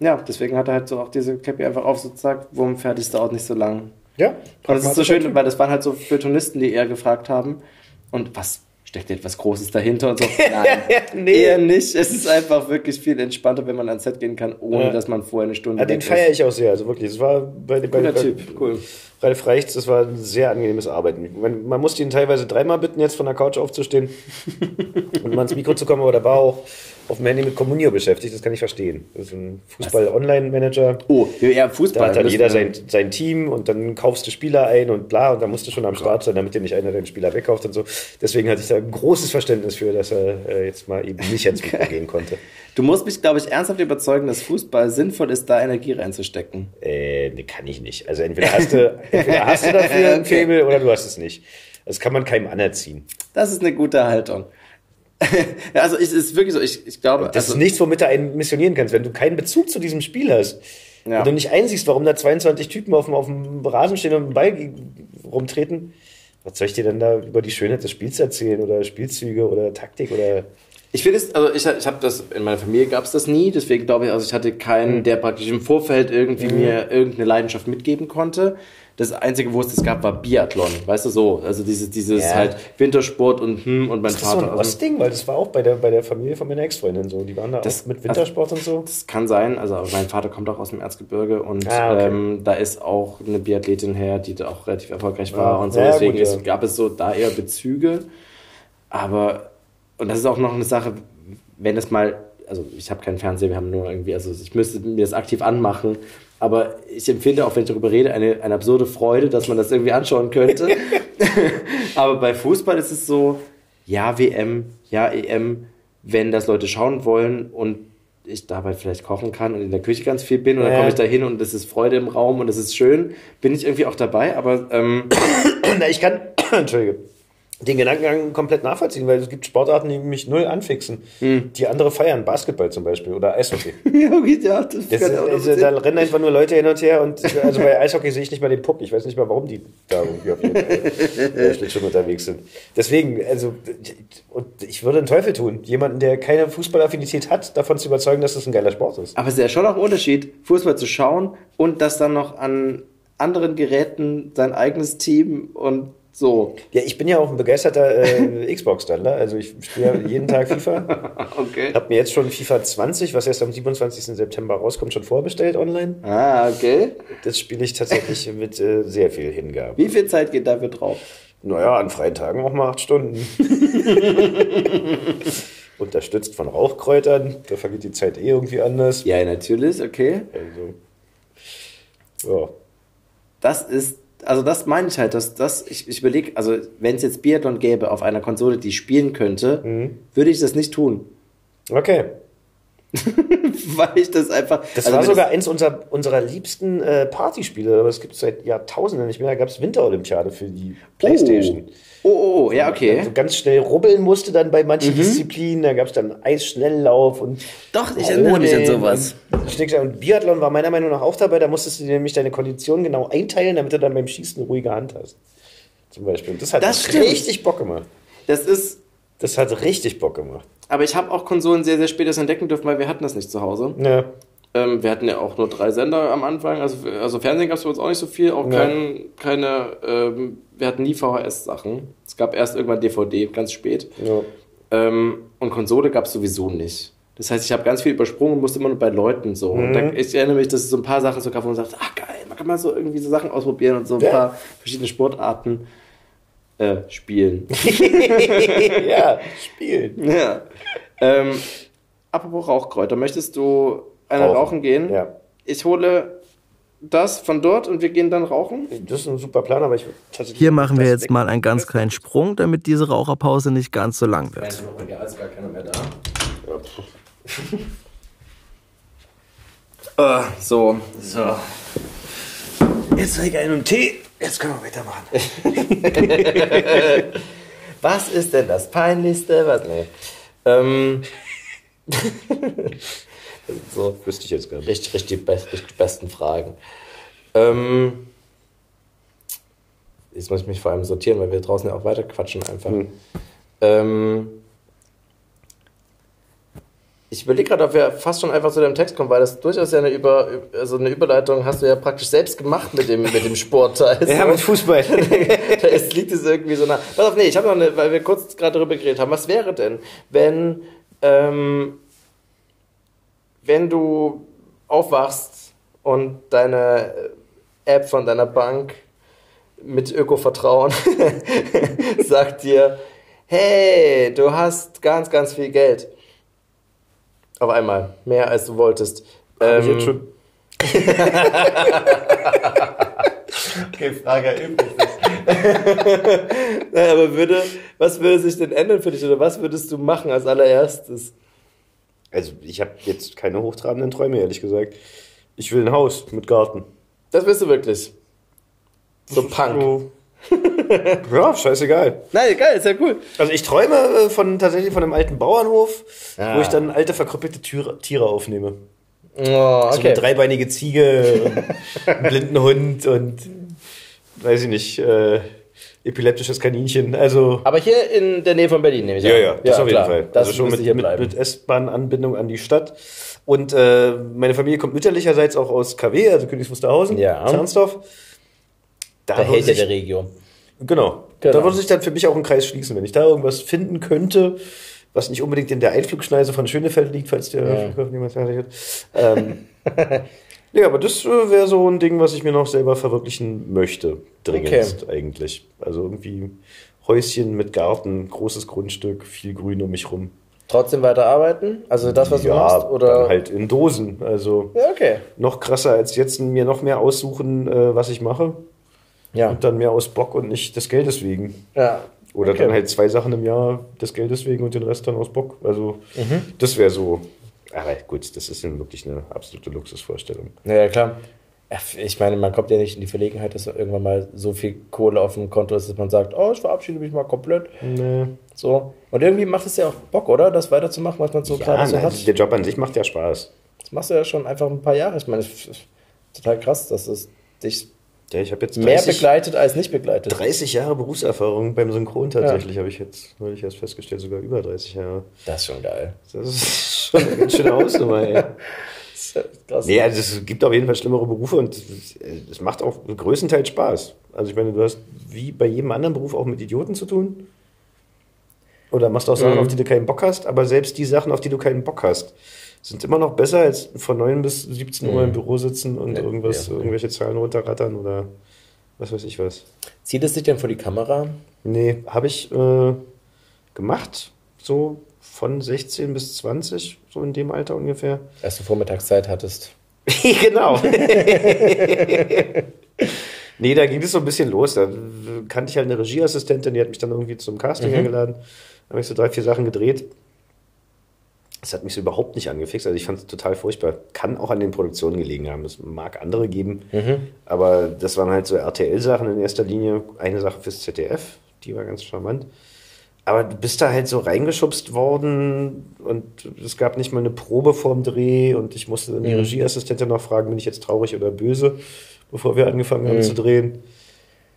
ja, deswegen hat er halt so auch diese Cappy einfach auf, so zack, wumm, fertig, dauert nicht so lang. Ja, Und es ist so schön, weil das waren halt so Feuilletonisten, die eher gefragt haben. Und was steckt etwas Großes dahinter und so? Nein, Nee. eher nicht. Es ist einfach wirklich viel entspannter, wenn man ans Set gehen kann, ohne Ja. dass man vorher eine Stunde Ja, den feiere ich auch sehr. Also wirklich, es war bei, bei, bei Typ, cool. Ralf Reichts, das war ein sehr angenehmes Arbeiten. Man, man musste ihn teilweise dreimal bitten, jetzt von der Couch aufzustehen und mal ins Mikro zu kommen, aber da war auch auf dem Handy mit Communio beschäftigt, das kann ich verstehen. Das ist ein Fußball-Online-Manager. Oh, ja, Da Fußball. hat dann müssen jeder sein, sein Team und dann kaufst du Spieler ein und bla und da musst du schon am Start sein, damit dir nicht einer den Spieler wegkauft und so. Deswegen hatte ich da ein großes Verständnis für, dass er äh, jetzt mal eben nicht ins Mikro gehen konnte. Du musst mich, glaube ich, ernsthaft überzeugen, dass Fußball sinnvoll ist, da Energie reinzustecken. Äh, nee, kann ich nicht. Also entweder hast du, entweder hast du dafür ein Okay. Faible oder du hast es nicht. Das kann man keinem anerziehen. Das ist eine gute Haltung. Also es ist wirklich so, ich, ich glaube, Das also, ist nichts, womit du einen missionieren kannst. Wenn du keinen Bezug zu diesem Spiel hast, Ja. wenn du nicht einsiehst, warum da 22 Typen auf dem, auf dem Rasen stehen und einen Ball rumtreten, was soll ich dir denn da über die Schönheit des Spiels erzählen oder Spielzüge oder Taktik oder... Ich finde es, also ich, ich habe das, in meiner Familie gab es das nie, deswegen glaube ich, also ich hatte keinen, der praktisch im Vorfeld irgendwie mir irgendeine Leidenschaft mitgeben konnte. Das Einzige, wo es das gab, war Biathlon, weißt du so, also dieses, dieses Ja. halt Wintersport und hm und mein Ist das so Vater. ein also, Ostding? Weil das war auch bei der, bei der Familie von meiner Ex-Freundin so. Die waren da Das- mit Wintersport und so. das kann sein, also mein Vater kommt auch aus dem Erzgebirge und Ah, okay. ähm, da ist auch eine Biathletin her, die da auch relativ erfolgreich war Ja. und so, Ja, deswegen gut, ja. ist, gab es so da eher Bezüge, aber und das ist auch noch eine Sache, wenn das mal, also ich habe keinen Fernseher, wir haben nur irgendwie, also ich müsste mir das aktiv anmachen, aber ich empfinde auch, wenn ich darüber rede, eine, eine absurde Freude, dass man das irgendwie anschauen könnte. aber bei Fußball ist es so, ja WM, ja EM, wenn das Leute schauen wollen und ich dabei vielleicht kochen kann und in der Küche ganz viel bin und dann komme ich da hin und es ist Freude im Raum und es ist schön, bin ich irgendwie auch dabei, aber ähm, Na, ich kann, Entschuldige, den Gedankengang komplett nachvollziehen, weil es gibt Sportarten, die mich null anfixen, Hm. die andere feiern, Basketball zum Beispiel oder Eishockey. ja, okay, ja, das, Das kann also, da rennen einfach nur Leute hin und her und also bei Eishockey sehe ich nicht mal den Puck. Ich weiß nicht mal, warum die da irgendwie auf ihrem äh, Schlittschuh unterwegs sind. Deswegen, also, und ich würde einen Teufel tun, jemanden, der keine Fußballaffinität hat, davon zu überzeugen, dass das ein geiler Sport ist. Aber es ist ja schon auch ein Unterschied, Fußball zu schauen und das dann noch an anderen Geräten sein eigenes Team und so. Ja, ich bin ja auch ein begeisterter äh, Xbox-Standler. Also ich spiele ja jeden Tag FIFA. Okay. Hab mir jetzt schon FIFA 20, was erst am 27. September rauskommt, schon vorbestellt online. Ah, okay. Das spiele ich tatsächlich mit äh, sehr viel Hingabe. Wie viel Zeit geht dafür drauf? Naja, an freien Tagen auch mal acht Stunden. unterstützt von Rauchkräutern. Da vergeht die Zeit eh irgendwie anders. Ja, natürlich, okay. Also, ja. Das ist, also das meine ich halt, dass das, ich, ich überlege, also wenn es jetzt Biathlon gäbe auf einer Konsole, die ich spielen könnte, Mhm. würde ich das nicht tun. Okay. Weil ich das einfach. Das also war sogar eins unserer, unserer liebsten äh, Partyspiele, aber es gibt es seit Jahrtausenden nicht mehr. Da gab es Winterolympiade für die Playstation. Oh, oh, oh, ja, okay. Also ganz schnell rubbeln musste dann bei manchen Disziplinen. Da gab es dann Eisschnelllauf und Doch, ich erinnere mich an sowas. Und, Biathlon war meiner Meinung nach auch dabei. Da musstest du dir nämlich deine Kondition genau einteilen, damit du dann beim Schießen eine ruhige Hand hast. Zum Beispiel. Und das hat Das richtig Bock gemacht. Das ist, Das hat richtig Bock gemacht. aber ich habe auch Konsolen sehr, sehr spät erst entdecken dürfen, weil wir hatten das nicht zu Hause. Ja. Ähm, wir hatten ja auch nur drei Sender am Anfang, also, also Fernsehen gab es bei uns auch nicht so viel, auch Ja. kein, keine, ähm, wir hatten nie VHS-Sachen. Es gab erst irgendwann DVD, ganz spät. ja. Ähm, und Konsole gab es sowieso nicht. Das heißt, ich habe ganz viel übersprungen und musste immer nur bei Leuten so. Und Mhm. da, ich erinnere mich, dass es so ein paar Sachen so gab, wo man sagt, ach geil, man kann mal so irgendwie so Sachen ausprobieren und so ein Ja. paar verschiedene Sportarten äh, spielen. ja, spielen. ja. Ähm, apropos Rauchkräuter, möchtest du eine Rauchen. rauchen gehen? Ja. Ich hole das von dort und wir gehen dann rauchen. Das ist ein super Plan, aber ich tatsächlich. Hier machen wir jetzt mal einen ganz kleinen Sprung, damit diese Raucherpause nicht ganz so lang wird. Ja, ist gar keiner mehr da. Ja. Äh, so, so. Jetzt trinke ich einen Tee. Jetzt können wir weitermachen. Was ist denn das Peinlichste? Was? Nee. Ähm. So, Wüsste ich jetzt gar nicht. richtig, richtig, die best, richtig besten Fragen. Ähm. Jetzt muss ich mich vor allem sortieren, weil wir draußen ja auch weiter quatschen einfach. Hm. Ähm. Ich überlege gerade, ob wir fast schon einfach zu dem Text kommen, weil das durchaus ja eine, Über, also eine Überleitung hast du ja praktisch selbst gemacht mit dem, mit dem Sportteil. Ja, mit Fußball. es liegt es irgendwie so nah. Pass auf, nee, ich habe noch eine, weil wir kurz gerade darüber geredet haben. Was wäre denn, wenn, ähm, wenn du aufwachst und deine App von deiner Bank mit Ökovertrauen sagt dir, hey, du hast ganz, ganz viel Geld. Auf einmal. Mehr als du wolltest. Hab ich Ähm, jetzt schon. okay, Frage erübrigt. Naja, aber würde, was würde sich denn ändern für dich oder was würdest du machen als allererstes? Also, ich habe jetzt keine hochtrabenden Träume, ehrlich gesagt. Ich will ein Haus mit Garten. Das willst du wirklich. So Punk. So. ja, scheißegal. Nein, geil, ist ja cool. Also ich träume äh, von tatsächlich von einem alten Bauernhof, Ah. wo ich dann alte verkrüppelte Tiere, Tiere aufnehme. Oh, So eine okay. dreibeinige Ziege, und einen blinden Hund und weiß ich nicht, äh, epileptisches Kaninchen. Also Aber hier in der Nähe von Berlin nehme ich ja, an. ja, das auf jeden klar. Fall. Das also schon mit, mit, mit S-Bahn-Anbindung an die Stadt. Und äh, meine Familie kommt mütterlicherseits auch aus KW, also Königs Wusterhausen, Ja. Zahnsdorf. Da der Held der sich, Regio. genau, Genau. da würde sich dann für mich auch ein Kreis schließen, wenn ich da irgendwas finden könnte, was nicht unbedingt in der Einflugschneise von Schönefeld liegt, falls der Ja. Flughafen niemals fertig wird. Ähm, ja, aber das äh, wäre so ein Ding, was ich mir noch selber verwirklichen möchte, dringendst eigentlich. Also irgendwie Häuschen mit Garten, großes Grundstück, viel Grün um mich rum. Trotzdem weiter arbeiten? Also das, was du machst? Oder? dann halt in Dosen. Also Ja, okay. noch krasser als jetzt mir noch mehr aussuchen, äh, was ich mache. Ja. Und dann mehr aus Bock und nicht des Geldes wegen. ja. Oder Okay. dann halt zwei Sachen im Jahr des Geldes wegen und den Rest dann aus Bock. Also das wäre so. Aber gut, das ist wirklich eine absolute Luxusvorstellung. Ja, klar. Ich meine, man kommt ja nicht in die Verlegenheit, dass irgendwann mal so viel Kohle auf dem Konto ist, dass man sagt, oh, ich verabschiede mich mal komplett. Nee. So. Und irgendwie macht es ja auch Bock, oder? Das weiterzumachen, was man so Ja, gerade so hat. der Job an sich macht ja Spaß. Das machst du ja schon einfach ein paar Jahre. Ich meine, es ist total krass, dass es dich Ja, ich habe jetzt mehr 30, begleitet als nicht begleitet. 30 Jahre Berufserfahrung beim Synchron tatsächlich, habe ich jetzt, habe ich erst festgestellt, sogar über 30 Jahre. Das ist schon geil. Das ist schon eine ganz schöne Hausnummer, ey. Das ist ja krass. Nee, also es gibt auf jeden Fall schlimmere Berufe und es- es macht auch größtenteils Spaß. Also ich meine, du hast wie bei jedem anderen Beruf auch mit Idioten zu tun. Oder machst auch Sachen, Mhm. auf die du keinen Bock hast, aber selbst die Sachen, auf die du keinen Bock hast, sind immer noch besser als von 9 bis 17 Uhr im Büro sitzen und Nee, irgendwas, ja. irgendwelche Zahlen runterrattern oder was weiß ich was. Zieht es dich denn vor die Kamera? Nee, habe ich äh, gemacht. so von 16 bis 20, so in dem Alter ungefähr. Als du Vormittagszeit hattest. genau. nee, da ging es so ein bisschen los. Da kannte ich halt eine Regieassistentin, die hat mich dann irgendwie zum Casting Mhm. eingeladen. Da habe ich so drei, vier Sachen gedreht. Das hat mich so überhaupt nicht angefixt. Also ich fand es total furchtbar. Kann auch an den Produktionen gelegen haben. Es mag andere geben. Mhm. Aber das waren halt so RTL-Sachen in erster Linie. Eine Sache fürs ZDF, die war ganz charmant. Aber du bist da halt so reingeschubst worden und es gab nicht mal eine Probe vorm Dreh und ich musste dann die Mhm. Regieassistentin noch fragen, bin ich jetzt traurig oder böse, bevor wir angefangen haben Mhm. zu drehen.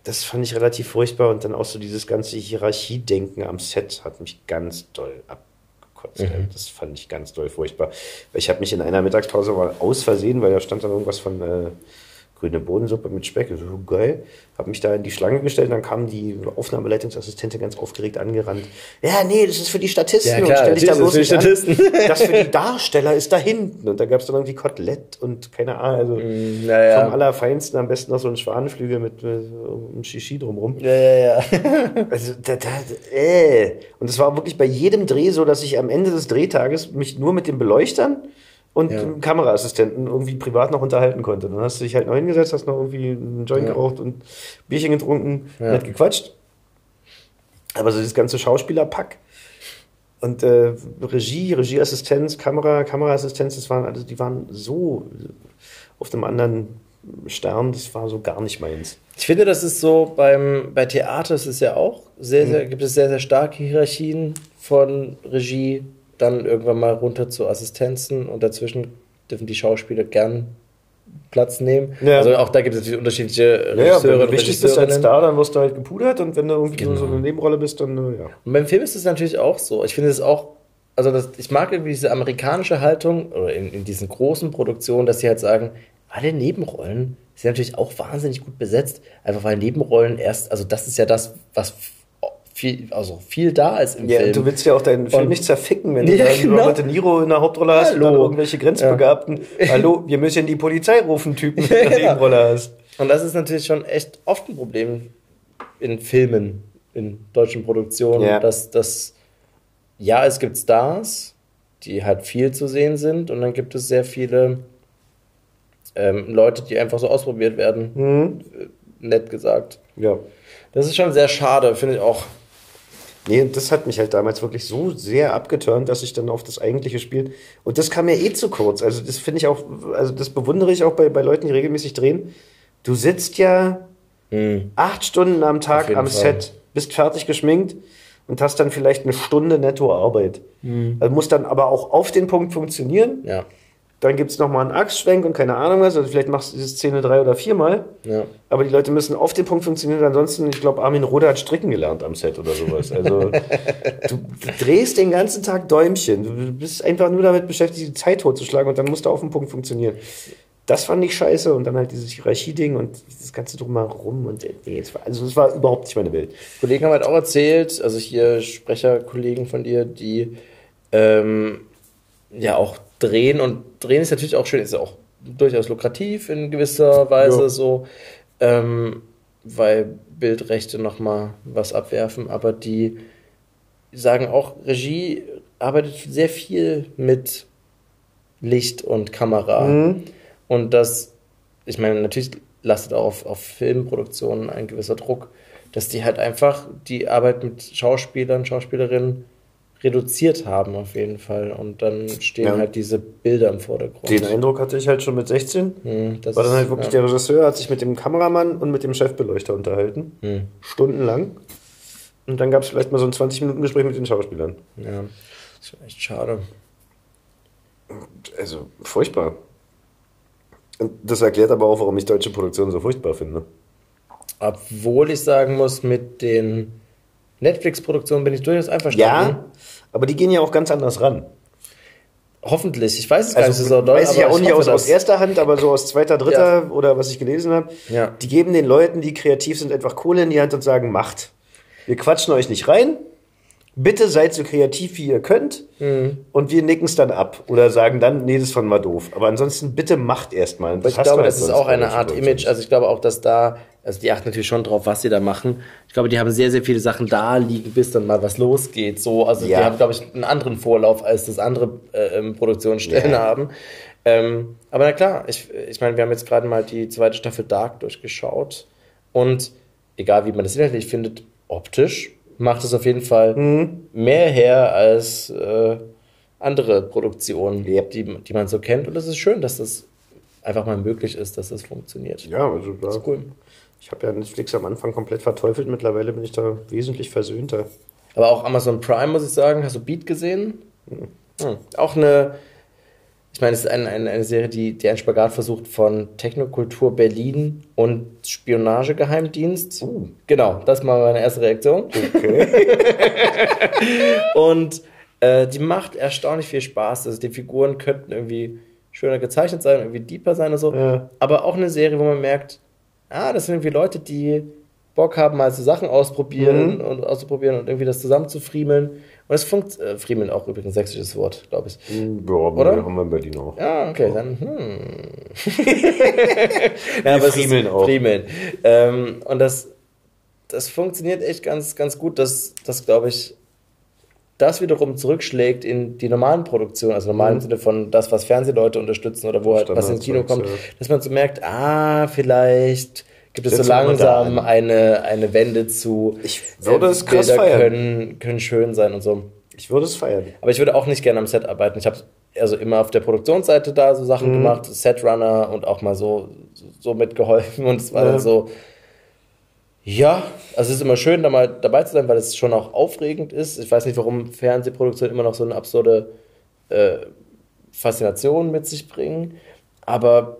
Das fand ich relativ furchtbar und dann auch so dieses ganze Hierarchiedenken am Set hat mich ganz doll abgekotzt. ey. Das fand ich ganz doll furchtbar. Weil ich habe mich in einer Mittagspause mal aus Versehen, weil da stand dann irgendwas von äh, grüne Bohnensuppe mit Speck, so geil, habe mich da in die Schlange gestellt und dann kam die Aufnahmeleitungsassistentin ganz aufgeregt angerannt. Ja, nee, das ist für die Statisten. Ja, klar, und stell dich da bloß nicht an. Das für die Darsteller ist da hinten. Und da gab es dann irgendwie Kotelett und keine Ahnung, also naja. vom Allerfeinsten am besten noch so ein Schwanenflügel mit, mit einem Shishi drumrum. Ja, ja, ja. Also, da, da, äh. Und es war wirklich bei jedem Dreh so, dass ich am Ende des Drehtages mich nur mit den Beleuchtern und Ja. dem Kameraassistenten irgendwie privat noch unterhalten konnte. Dann hast du dich halt noch hingesetzt, hast noch irgendwie einen Joint Ja. geraucht und Bierchen getrunken, Ja. nett gequatscht. Aber so das ganze Schauspielerpack und äh, Regie, Regieassistenz, Kamera, Kameraassistenz, das waren also die waren so auf einem anderen Stern, das war so gar nicht meins. Ich finde, das ist so beim, bei Theater ist es ja auch sehr, sehr, gibt es sehr, sehr starke Hierarchien von Regie, dann irgendwann mal runter zu Assistenzen und dazwischen dürfen die Schauspieler gern Platz nehmen. Ja. Also auch da gibt es natürlich unterschiedliche Ja, ja, Regisseure wenn du wichtig bist als. Star, dann wirst du halt gepudert und wenn du irgendwie Genau. so eine Nebenrolle bist, dann äh, ja. Und beim Film ist es natürlich auch so. Ich finde es auch, also das, ich mag irgendwie diese amerikanische Haltung oder in, in diesen großen Produktionen, dass sie halt sagen, alle Nebenrollen sind natürlich auch wahnsinnig gut besetzt, einfach weil Nebenrollen erst, also das ist ja das, was viel, also viel da ist im Ja, Film. du willst ja auch deinen Film Und- nicht zerficken, wenn du Ja, da genau. Robert De Niro in der Hauptrolle hast und dann Hallo. irgendwelche Grenzbegabten. Hallo, wir müssen die Polizei rufen, Typen, in der Ja. Nebenrolle hast. Und das ist natürlich schon echt oft ein Problem in Filmen, in deutschen Produktionen, Ja. dass das, ja, es gibt Stars, die halt viel zu sehen sind und dann gibt es sehr viele ähm, Leute, die einfach so ausprobiert werden, Mhm. nett gesagt. Ja. Das ist schon sehr schade, finde ich auch. Nee, und das hat mich halt damals wirklich so sehr abgeturnt, dass ich dann auf das eigentliche Spiel. Und das kam mir eh zu kurz. Also, das finde ich auch, also das bewundere ich auch bei, bei Leuten, die regelmäßig drehen. Du sitzt ja acht Stunden am Tag am Fall. Set, bist fertig geschminkt und hast dann vielleicht eine Stunde netto Arbeit. Also muss dann aber auch auf den Punkt funktionieren. Ja, Dann gibt es nochmal einen Achsschwenk und keine Ahnung was. Also vielleicht machst du diese Szene drei oder viermal. ja. Aber die Leute müssen auf den Punkt funktionieren. Ansonsten, ich glaube, Armin Roder hat stricken gelernt am Set oder sowas. Also du, du drehst den ganzen Tag Däumchen. Du bist einfach nur damit beschäftigt, die Zeit totzuschlagen und dann musst du auf den Punkt funktionieren. Das fand ich scheiße und dann halt dieses Hierarchie-Ding und dieses ganze Drumherum und äh, nee, es war, also es war überhaupt nicht meine Welt. Kollegen haben halt auch erzählt, also hier Sprecherkollegen von dir, die ähm, ja auch drehen und drehen ist natürlich auch schön, ist auch durchaus lukrativ in gewisser Weise Ja. so, ähm, weil Bildrechte nochmal was abwerfen, aber die sagen auch, Regie arbeitet sehr viel mit Licht und Kamera. Mhm. Und das, ich meine, natürlich lastet auch auf, auf Filmproduktionen ein gewisser Druck, dass die halt einfach die Arbeit mit Schauspielern, Schauspielerinnen reduziert haben auf jeden Fall. Und dann stehen Ja. halt diese Bilder im Vordergrund. Den Eindruck hatte ich halt schon mit 16. Hm, War dann halt wirklich ja. der Regisseur, hat sich mit dem Kameramann und mit dem Chefbeleuchter unterhalten. Hm, Stundenlang. Und dann gab es vielleicht mal so ein 20-Minuten-Gespräch mit den Schauspielern. ja, das ist echt schade. Also furchtbar. Und das erklärt aber auch, warum ich deutsche Produktionen so furchtbar finde. Obwohl ich sagen muss, mit den Netflix-Produktionen bin ich durchaus einverstanden. Ja, aber die gehen ja auch ganz anders ran. Hoffentlich. Ich weiß es gar nicht Also so doll, weiß ich ja auch nicht aus, aus erster Hand, aber so aus zweiter, dritter oder was ich gelesen habe. Ja. Die geben den Leuten, die kreativ sind, einfach Kohle in die Hand und sagen, macht. Wir quatschen euch nicht rein. Bitte seid so kreativ, wie ihr könnt. Mhm. Und wir nicken es dann ab. Oder sagen dann, nee, das fanden wir doof. Aber ansonsten bitte macht erstmal. Ich glaube, das ist auch eine Art Image. Also ich glaube auch, dass da, also die achten natürlich schon drauf, was sie da machen. Ich glaube, die haben sehr, sehr viele Sachen da liegen, bis dann mal was losgeht. So, also Ja. die haben, glaube ich, einen anderen Vorlauf, als das andere äh, ähm, Produktionsstellen Ja. haben. Ähm, aber na klar, ich, ich meine, wir haben jetzt gerade mal die zweite Staffel Dark durchgeschaut. Und egal wie man das inhaltlich findet, optisch macht es auf jeden Fall Mhm. mehr her als äh, andere Produktionen, Yep. die, die man so kennt. Und es ist schön, dass das einfach mal möglich ist, dass das funktioniert. Ja, also da, Das ist cool. ich habe ja Netflix am Anfang komplett verteufelt. Mittlerweile bin ich da wesentlich versöhnter. Aber auch Amazon Prime, muss ich sagen, hast du Beat gesehen? Hm. Auch eine, ich meine, es ist eine, eine, eine Serie, die, die einen Spagat versucht von Technokultur Berlin und Spionagegeheimdienst. Uh. Genau, das war meine erste Reaktion. und äh, die macht erstaunlich viel Spaß. Also die Figuren könnten irgendwie schöner gezeichnet sein, irgendwie deeper sein und so. Ja. Aber auch eine Serie, wo man merkt, ah, das sind irgendwie Leute, die Bock haben, mal so Sachen ausprobieren und auszuprobieren und irgendwie das zusammenzufriemeln. Und es funkt, äh, friemeln auch übrigens ein sächsisches Wort, glaube ich. Ja, Oder? haben wir in Berlin auch. Ja, okay, dann, hm. ja, aber friemeln auch. Friemeln. Ähm, und das, das funktioniert echt ganz, ganz gut, dass, dass glaube ich, das wiederum zurückschlägt in die normalen Produktionen, also normal im Sinne von das, was Fernsehleute unterstützen oder wo halt was ins Kino kommt, ja. dass man so merkt, ah, vielleicht gibt es so langsam an. eine, eine Wende zu Ich würde es krass Bilder feiern. können, können schön sein und so. Ich würde es feiern. Aber ich würde auch nicht gerne am Set arbeiten. Ich habe also immer auf der Produktionsseite da so Mhm. Sachen gemacht, Setrunner und auch mal so, so mitgeholfen. Und es war Ja. dann so, ja, also es ist immer schön, da mal dabei zu sein, weil es schon auch aufregend ist. Ich weiß nicht, warum Fernsehproduktionen immer noch so eine absurde äh, Faszination mit sich bringen. Aber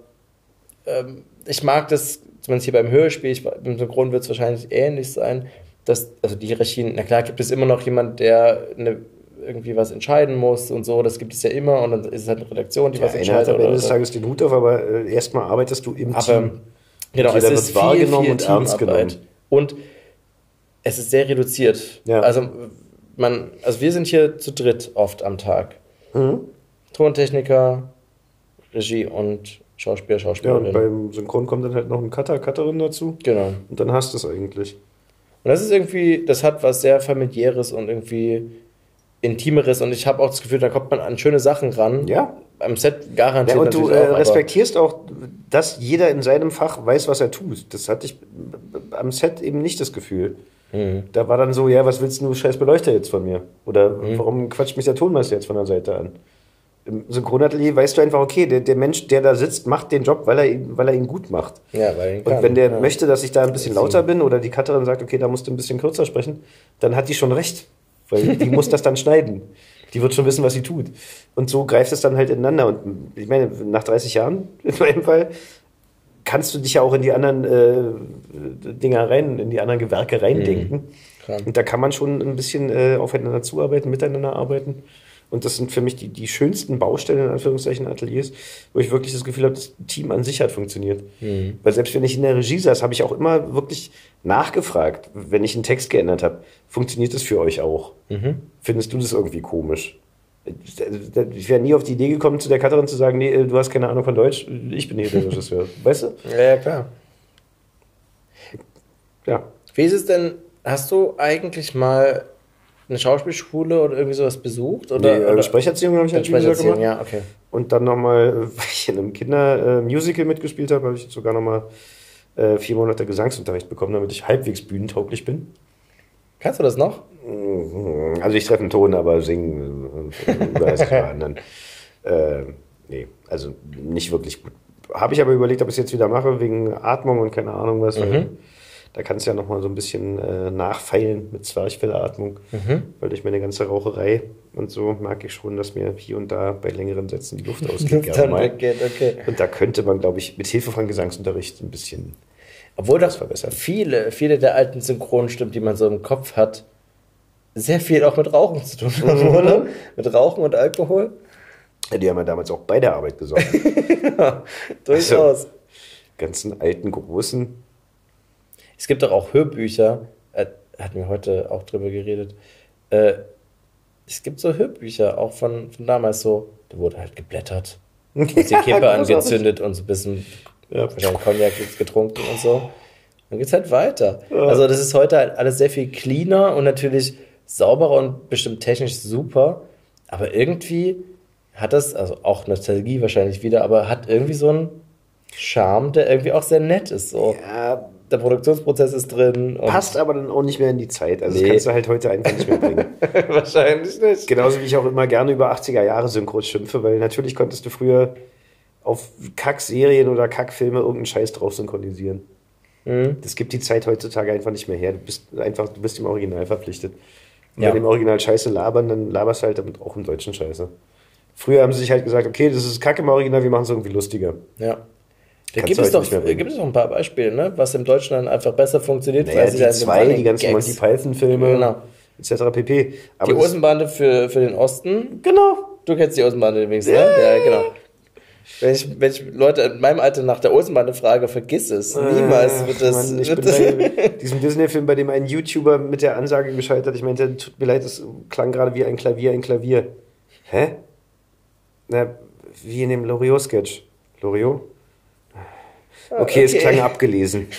ähm, ich mag das, zumindest hier beim Hörspiel, ich, im Synchron wird es wahrscheinlich ähnlich sein, dass, also die Hierarchien, na klar gibt es immer noch jemand, der eine, irgendwie was entscheiden muss und so, das gibt es ja immer und dann ist es halt eine Redaktion, die Ja, was einer hat entscheidet. am Ende des Tages den Hut auf, aber äh, erstmal arbeitest du im aber Team. genau, es ist wird wahrgenommen viel, und viel ernst genommen. Und es ist sehr reduziert. Ja. Also man, also wir sind hier zu dritt oft am Tag. Mhm. Tontechniker, Regie und Schauspieler, Ja, Schauspielerin. und beim Synchron kommt dann halt noch ein Cutter, Cutterin dazu. genau. Und dann hast du es eigentlich. Und das ist irgendwie, das hat was sehr familiäres und irgendwie intimeres und ich habe auch das Gefühl, da kommt man an schöne Sachen ran. Ja. Am Set garantiert Ja, und du äh, auch, respektierst auch, dass jeder in seinem Fach weiß, was er tut. Das hatte ich am Set eben nicht das Gefühl. Mhm. Da war dann so, ja, was willst du, scheiß Beleuchter jetzt von mir? Oder Mhm. warum quatscht mich der Tonmeister jetzt von der Seite an? Im Synchronatelier weißt du einfach, okay, der, der Mensch, der da sitzt, macht den Job, weil er ihn, weil er ihn gut macht. Ja, weil ihn Und kann, wenn der ja. möchte, dass ich da ein bisschen lauter bin oder die Cutterin sagt, okay, da musst du ein bisschen kürzer sprechen, dann hat die schon recht. Weil die muss das dann schneiden. Die wird schon wissen, was sie tut. Und so greift es dann halt ineinander. Und ich meine, nach 30 Jahren, in meinem Fall, kannst du dich ja auch in die anderen äh, Dinger rein, in die anderen Gewerke reindenken. Klar. Und da kann man schon ein bisschen äh, aufeinander zuarbeiten, miteinander arbeiten. Und das sind für mich die, die schönsten Baustellen, in Anführungszeichen, Ateliers, wo ich wirklich das Gefühl habe, das Team an sich hat funktioniert. Weil selbst wenn ich in der Regie saß, habe ich auch immer wirklich nachgefragt, wenn ich einen Text geändert habe, funktioniert das für euch auch? Findest du das irgendwie komisch? Ich wäre nie auf die Idee gekommen, zu der Cutterin zu sagen, nee, du hast keine Ahnung von Deutsch, ich bin hier der Regisseur. Weißt du? Ja, ja, klar. Ja. Wie ist es denn, hast du eigentlich mal eine Schauspielschule oder irgendwie sowas besucht? Oder, Nee, äh, oder Sprecherziehung habe ich halt Sprecherziehung, gemacht. ja, okay. Und dann nochmal, weil ich in einem Kindermusical mitgespielt habe, habe ich sogar nochmal äh, vier Monate Gesangsunterricht bekommen, damit ich halbwegs bühnentauglich bin. Kannst du das noch? Also ich treffe einen Ton, aber singen äh, weiß ich bei anderen. Äh, nee, also nicht wirklich gut. Habe ich aber überlegt, ob ich es jetzt wieder mache, wegen Atmung und keine Ahnung was. Weil da kannst du ja nochmal so ein bisschen äh, nachfeilen mit Zwerchfellatmung. Weil durch meine ganze Raucherei und so mag ich schon, dass mir hier und da bei längeren Sätzen die Luft ausgeht. mal. weggeht, okay. Und da könnte man, glaube ich, mit Hilfe von Gesangsunterricht ein bisschen. Obwohl das verbessern. viele, viele der alten Synchronstimmen, die man so im Kopf hat, sehr viel auch mit Rauchen zu tun Mhm. haben, oder? Mit Rauchen und Alkohol? Ja, die haben ja damals auch bei der Arbeit gesorgt. Ja, durchaus. Ganzen alten, großen. Es gibt doch auch Hörbücher, äh, hatten wir heute auch drüber geredet, Äh, es gibt so Hörbücher, auch von, von damals so, da wurde halt geblättert. Und die Kippe angezündet und so ein bisschen ja. Cognac getrunken und so. Dann geht's halt weiter. Ja. Also das ist heute halt alles sehr viel cleaner und natürlich sauberer und bestimmt technisch super. Aber irgendwie hat das, also auch Nostalgie wahrscheinlich wieder, aber hat irgendwie so einen Charme, der irgendwie auch sehr nett ist. So. Ja, der Produktionsprozess ist drin. Passt aber dann auch nicht mehr in die Zeit. Also nee. das kannst du halt heute einfach nicht mehr bringen. Wahrscheinlich nicht. Genauso wie ich auch immer gerne über 80er Jahre Synchros schimpfe, weil natürlich konntest du früher auf Kack-Serien oder Kack-Filme irgendeinen Scheiß drauf synchronisieren. Mhm. Das gibt die Zeit heutzutage einfach nicht mehr her. Du bist einfach, du bist im Original verpflichtet. Und ja. bei dem Original Scheiße labern, dann laberst du halt damit auch im Deutschen Scheiße. Früher haben sie sich halt gesagt, okay, das ist Kacke im Original, wir machen es irgendwie lustiger. Ja. Da gibt es, doch, gibt es doch ein paar Beispiele, ne? was im Deutschen dann einfach besser funktioniert. Naja, die zwei, die ganzen Monty Python-Filme, genau. etc. pp. Aber die Außenbande für, für den Osten. Genau. Du kennst die Außenbande übrigens, ne? Ja, genau. Wenn ich, wenn ich Leute in meinem Alter nach der Außenbande frage, vergiss es. Niemals wird das. Mann, ich wird bei diesem Disney-Film, bei dem ein YouTuber mit der Ansage gescheitert, ich meinte, tut mir leid, das klang gerade wie ein Klavier, ein Klavier. Hä? Na, wie in dem Loriot-Sketch. Loriot? Okay, okay, es klang abgelesen.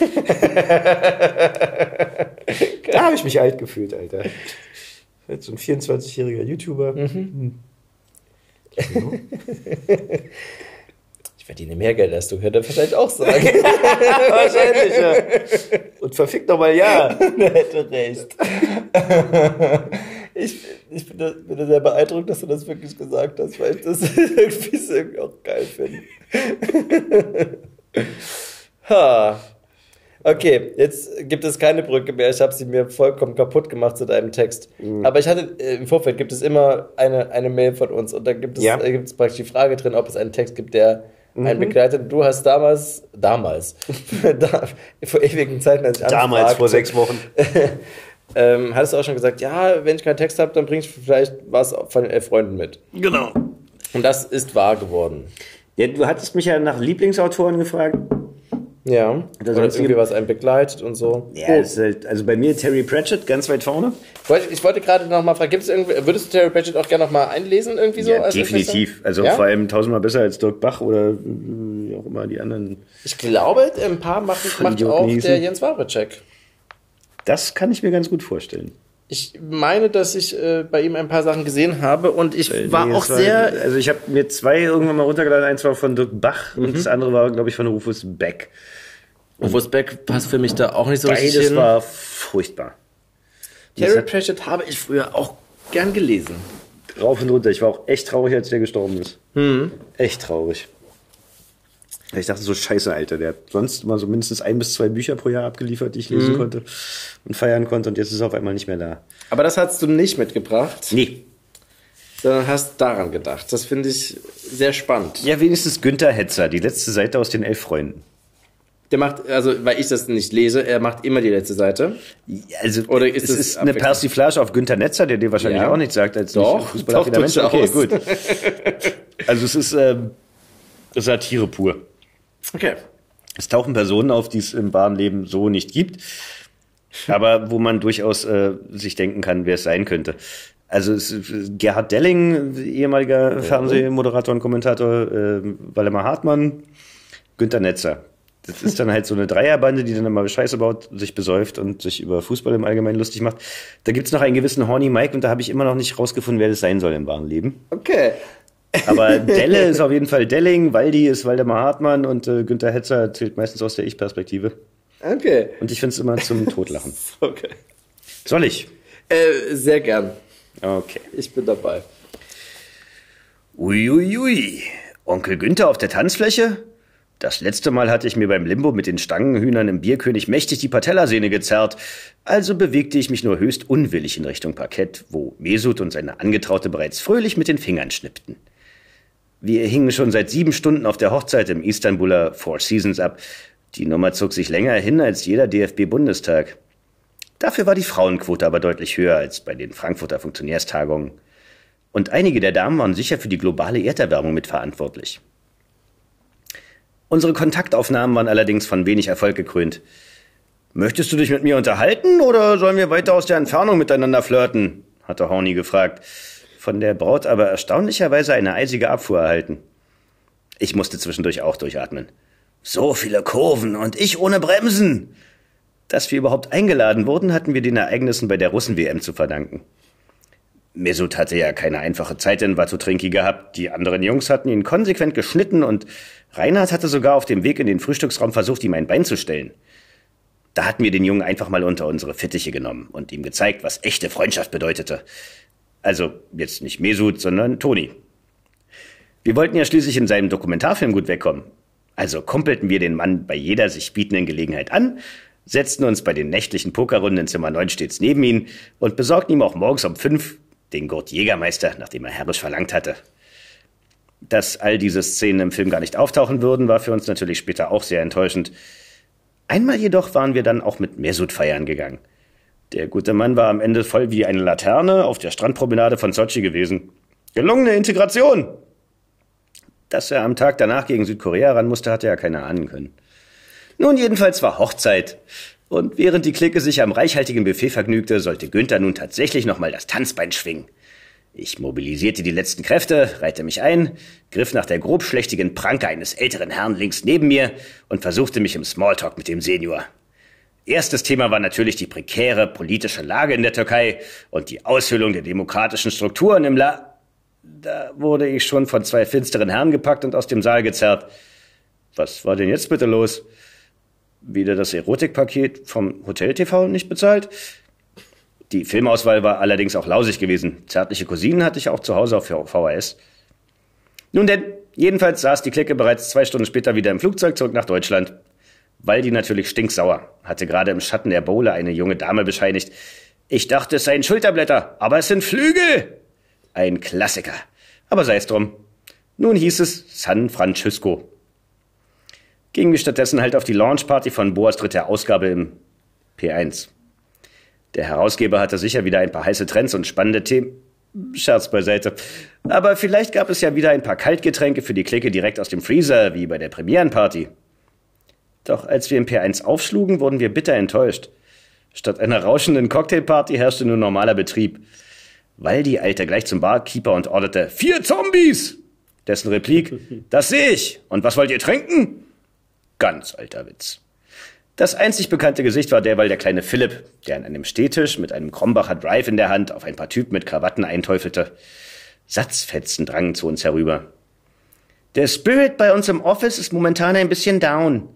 da habe ich mich alt gefühlt, Alter. So ein 24-jähriger YouTuber. Mhm. Hm. Ich verdiene mehr Geld als du, hätte wahrscheinlich auch sagen. wahrscheinlich, ja. Und verfickt nochmal ja. Er hätte recht. Ich, ich bin, da, bin da sehr beeindruckt, dass du das wirklich gesagt hast, weil ich das irgendwie auch geil finde. Ha. Okay, jetzt gibt es keine Brücke mehr. Ich habe sie mir vollkommen kaputt gemacht zu deinem Text. Mhm. Aber ich hatte äh, im Vorfeld gibt es immer eine, eine Mail von uns und da gibt es, ja. äh, gibt es praktisch die Frage drin, ob es einen Text gibt, der mhm. einen begleitet. Du hast damals, damals, da, vor ewigen Zeiten, als ich Damals, anfragte, vor sechs Wochen. ähm, hattest du auch schon gesagt, ja, wenn ich keinen Text habe, dann bringe ich vielleicht was von den elf Freunden mit. Genau. Und das ist wahr geworden. Ja, du hattest mich ja nach Lieblingsautoren gefragt. Ja, das oder irgendwie was einen begleitet und so. Ja, oh. halt, also bei mir Terry Pratchett ganz weit vorne. Ich wollte gerade noch mal fragen, gibt's irgendwie, würdest du Terry Pratchett auch gerne noch mal einlesen irgendwie so? Ja, definitiv. Also ja? vor allem tausendmal besser als Dirk Bach oder wie auch immer die anderen. Ich glaube, ein paar machen, macht auch der Jens Wawritschek. Das kann ich mir ganz gut vorstellen. Ich meine, dass ich äh, bei ihm ein paar Sachen gesehen habe und ich äh, war nee, auch sehr. also ich habe mir zwei irgendwann mal runtergeladen. Eins war von Dirk Bach mhm. und das andere war, glaube ich, von Rufus Beck. Rufus Beck passt für mich da auch nicht so Beides richtig hin. war furchtbar. Terry Pratchett habe ich früher auch gern gelesen. Rauf und runter. Ich war auch echt traurig, als der gestorben ist. Mhm. Echt traurig. Ich dachte so, scheiße, Alter, der hat sonst immer so mindestens ein bis zwei Bücher pro Jahr abgeliefert, die ich lesen mhm. konnte und feiern konnte und jetzt ist er auf einmal nicht mehr da. Aber das hast du nicht mitgebracht? Nee. Sondern hast daran gedacht. Das finde ich sehr spannend. Ja, wenigstens Günther Hetzer, die letzte Seite aus den elf Freunden. Der macht, also weil ich das nicht lese, er macht immer die letzte Seite. Also Oder ist es ist eine Persiflage auf Günther Netzer, der dir wahrscheinlich ja. auch nichts sagt als doch, doch Mensch. Okay, gut. also es ist ähm, Satire pur. Okay. Es tauchen Personen auf, die es im wahren Leben so nicht gibt, aber wo man durchaus äh, sich denken kann, wer es sein könnte. Also es, Gerhard Delling, ehemaliger ja. Fernsehmoderator und Kommentator, äh, Waldemar Hartmann, Günter Netzer. Das ist dann halt so eine Dreierbande, die dann immer Scheiße baut, sich besäuft und sich über Fußball im Allgemeinen lustig macht. Da gibt's noch einen gewissen Horny Mike und da habe ich immer noch nicht rausgefunden, wer das sein soll im wahren Leben. Okay. Aber Delle ist auf jeden Fall Delling, Waldi ist Waldemar Hartmann und äh, Günther Hetzer zählt meistens aus der Ich-Perspektive. Okay. Und ich finde es immer zum Totlachen. okay. Soll ich? Äh, sehr gern. Okay. Ich bin dabei. Uiuiui. Ui, ui. Onkel Günther auf der Tanzfläche? Das letzte Mal hatte ich mir beim Limbo mit den Stangenhühnern im Bierkönig mächtig die Patellasehne gezerrt, also bewegte ich mich nur höchst unwillig in Richtung Parkett, wo Mesut und seine Angetraute bereits fröhlich mit den Fingern schnippten. Wir hingen schon seit sieben Stunden auf der Hochzeit im Istanbuler Four Seasons ab. Die Nummer zog sich länger hin als jeder DFB-Bundestag. Dafür war die Frauenquote aber deutlich höher als bei den Frankfurter Funktionärstagungen. Und einige der Damen waren sicher für die globale Erderwärmung mitverantwortlich. Unsere Kontaktaufnahmen waren allerdings von wenig Erfolg gekrönt. Möchtest du dich mit mir unterhalten oder sollen wir weiter aus der Entfernung miteinander flirten? hatte Horny gefragt. Von der Braut aber erstaunlicherweise eine eisige Abfuhr erhalten. Ich musste zwischendurch auch durchatmen. So viele Kurven und ich ohne Bremsen. Dass wir überhaupt eingeladen wurden, hatten wir den Ereignissen bei der Russen-WM zu verdanken. Mesut hatte ja keine einfache Zeit in Watutrinki gehabt. Die anderen Jungs hatten ihn konsequent geschnitten und Reinhard hatte sogar auf dem Weg in den Frühstücksraum versucht, ihm ein Bein zu stellen. Da hatten wir den Jungen einfach mal unter unsere Fittiche genommen und ihm gezeigt, was echte Freundschaft bedeutete. Also jetzt nicht Mesut, sondern Toni. Wir wollten ja schließlich in seinem Dokumentarfilm gut wegkommen. Also kumpelten wir den Mann bei jeder sich bietenden Gelegenheit an, setzten uns bei den nächtlichen Pokerrunden in Zimmer 9 stets neben ihn und besorgten ihm auch morgens um fünf den Gurt Jägermeister, nachdem er herrisch verlangt hatte. Dass all diese Szenen im Film gar nicht auftauchen würden, war für uns natürlich später auch sehr enttäuschend. Einmal jedoch waren wir dann auch mit Mesut feiern gegangen. Der gute Mann war am Ende voll wie eine Laterne auf der Strandpromenade von Sochi gewesen. Gelungene Integration! Dass er am Tag danach gegen Südkorea ran musste, hatte er keiner ahnen können. Nun, jedenfalls war Hochzeit. Und während die Clique sich am reichhaltigen Buffet vergnügte, sollte Günther nun tatsächlich nochmal das Tanzbein schwingen. Ich mobilisierte die letzten Kräfte, reihte mich ein, griff nach der grobschlächtigen Pranke eines älteren Herrn links neben mir und versuchte mich im Smalltalk mit dem Senior. Erstes Thema war natürlich die prekäre politische Lage in der Türkei und die Aushöhlung der demokratischen Strukturen im La... Da wurde ich schon von zwei finsteren Herren gepackt und aus dem Saal gezerrt. Was war denn jetzt bitte los? Wieder das Erotikpaket vom Hotel TV nicht bezahlt? Die Filmauswahl war allerdings auch lausig gewesen. Zärtliche Cousinen hatte ich auch zu Hause auf VHS. Nun denn, jedenfalls saß die Clique bereits zwei Stunden später wieder im Flugzeug zurück nach Deutschland. Waldi natürlich stinksauer, hatte gerade im Schatten der Bowle eine junge Dame bescheinigt. Ich dachte, es seien Schulterblätter, aber es sind Flügel! Ein Klassiker. Aber sei es drum. Nun hieß es San Francisco. Gingen wir stattdessen halt auf die Launchparty von Boas dritter Ausgabe im P1. Der Herausgeber hatte sicher wieder ein paar heiße Trends und spannende Themen. Scherz beiseite. Aber vielleicht gab es ja wieder ein paar Kaltgetränke für die Clique direkt aus dem Freezer, wie bei der Premierenparty. Doch als wir im P1 aufschlugen, wurden wir bitter enttäuscht. Statt einer rauschenden Cocktailparty herrschte nur normaler Betrieb. Waldi eilte gleich zum Barkeeper und orderte Vier Zombies! Dessen Replik, das sehe ich. Und was wollt ihr trinken? Ganz alter Witz. Das einzig bekannte Gesicht war derweil der kleine Philipp, der an einem Stehtisch mit einem Krombacher Drive in der Hand auf ein paar Typen mit Krawatten einteufelte. Satzfetzen drangen zu uns herüber. Der Spirit bei uns im Office ist momentan ein bisschen down.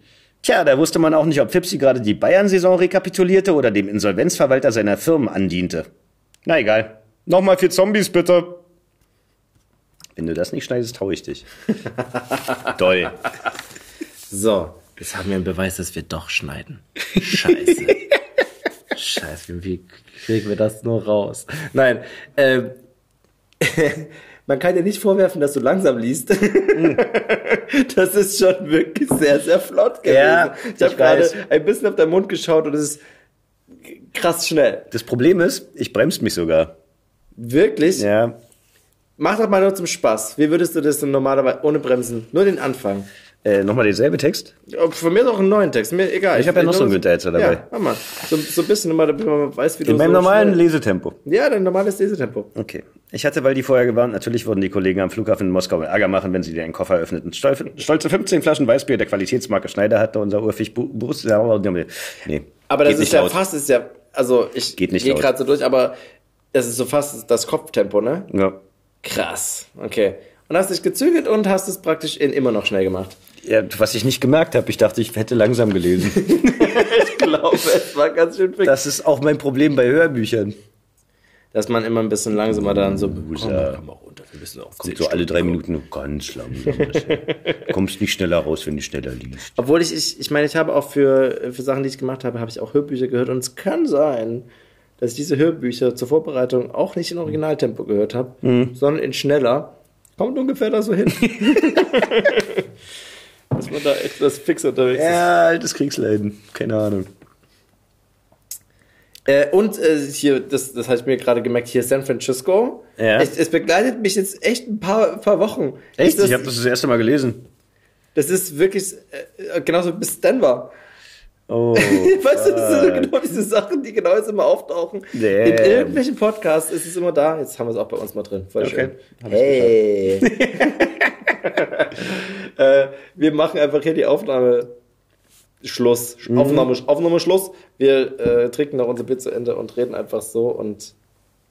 Tja, da wusste man auch nicht, ob Fipsi gerade die Bayern-Saison rekapitulierte oder dem Insolvenzverwalter seiner Firmen andiente. Na egal. Nochmal vier Zombies, bitte. Wenn du das nicht schneidest, hau ich dich. Toll. So, Jetzt haben wir einen Beweis, dass wir doch schneiden. Scheiße. Scheiße, wie kriegen wir das nur raus? Nein, ähm, man kann dir nicht vorwerfen, dass du langsam liest. das ist schon wirklich sehr, sehr flott gewesen. Ja, ich habe gerade ein bisschen auf deinen Mund geschaut und es ist krass schnell. Das Problem ist, ich bremse mich sogar. Wirklich? Ja. Mach doch mal nur zum Spaß. Wie würdest du das denn normalerweise ohne Bremsen? Nur den Anfang. Äh, Nochmal denselbe Text? Von mir noch einen neuen Text, mir egal. Ich habe ja noch so einen Günther jetzt dabei. Ja, mach mal. So, so ein bisschen nochmal, damit man weiß, wie du In meinem so normalen schnell... Lesetempo. Ja, dein normales Lesetempo. Okay. Ich hatte, weil die vorher gewarnt, natürlich wurden die Kollegen am Flughafen in Moskau Ärger machen, wenn sie dir einen Koffer öffneten. Stolze 15 Flaschen Weißbier der Qualitätsmarke Schneider hatte unser Urfig Brust. Nee. Aber das ist ja laut. fast, ist ja, also ich gehe gerade so durch, aber das ist so fast das Kopftempo, ne? Ja. Krass. Okay. Und hast dich gezügelt und hast es praktisch in immer noch schnell gemacht. Ja, was ich nicht gemerkt habe, ich dachte, ich hätte langsam gelesen. ich glaube, es war ganz schön fix. Das ist auch mein Problem bei Hörbüchern. Dass man immer ein bisschen langsamer dann so. Komm, komm mal runter. Wir müssen auch Kommt so alle drei Minuten ganz langsam. kommst nicht schneller raus, wenn du schneller liest. Obwohl ich, ich, ich meine, ich habe auch für, für Sachen, die ich gemacht habe, habe ich auch Hörbücher gehört und es kann sein, dass ich diese Hörbücher zur Vorbereitung auch nicht in Originaltempo gehört habe, mhm. sondern in schneller. Kommt ungefähr da so hin. dass man da etwas fix unterwegs ist. Ja, altes Kriegsleiden. Keine Ahnung. Äh, und äh, hier, das, das habe ich mir gerade gemerkt, hier San Francisco. Ja. Es, es, begleitet mich jetzt echt ein paar, paar Wochen. Echt? Das, ich habe das das erste Mal gelesen. Das ist wirklich äh, genauso bis Denver. Oh, weißt du, das sind genau diese Sachen, die genau jetzt immer auftauchen. Nee. In irgendwelchen Podcasts ist es immer da. Jetzt haben wir es auch bei uns mal drin. Voll okay. schön. Hey. äh, wir machen einfach hier die Aufnahme Schluss. Mhm. Aufnahme, Aufnahme Schluss. Wir äh, trinken noch unser Bier zu Ende und reden einfach so und.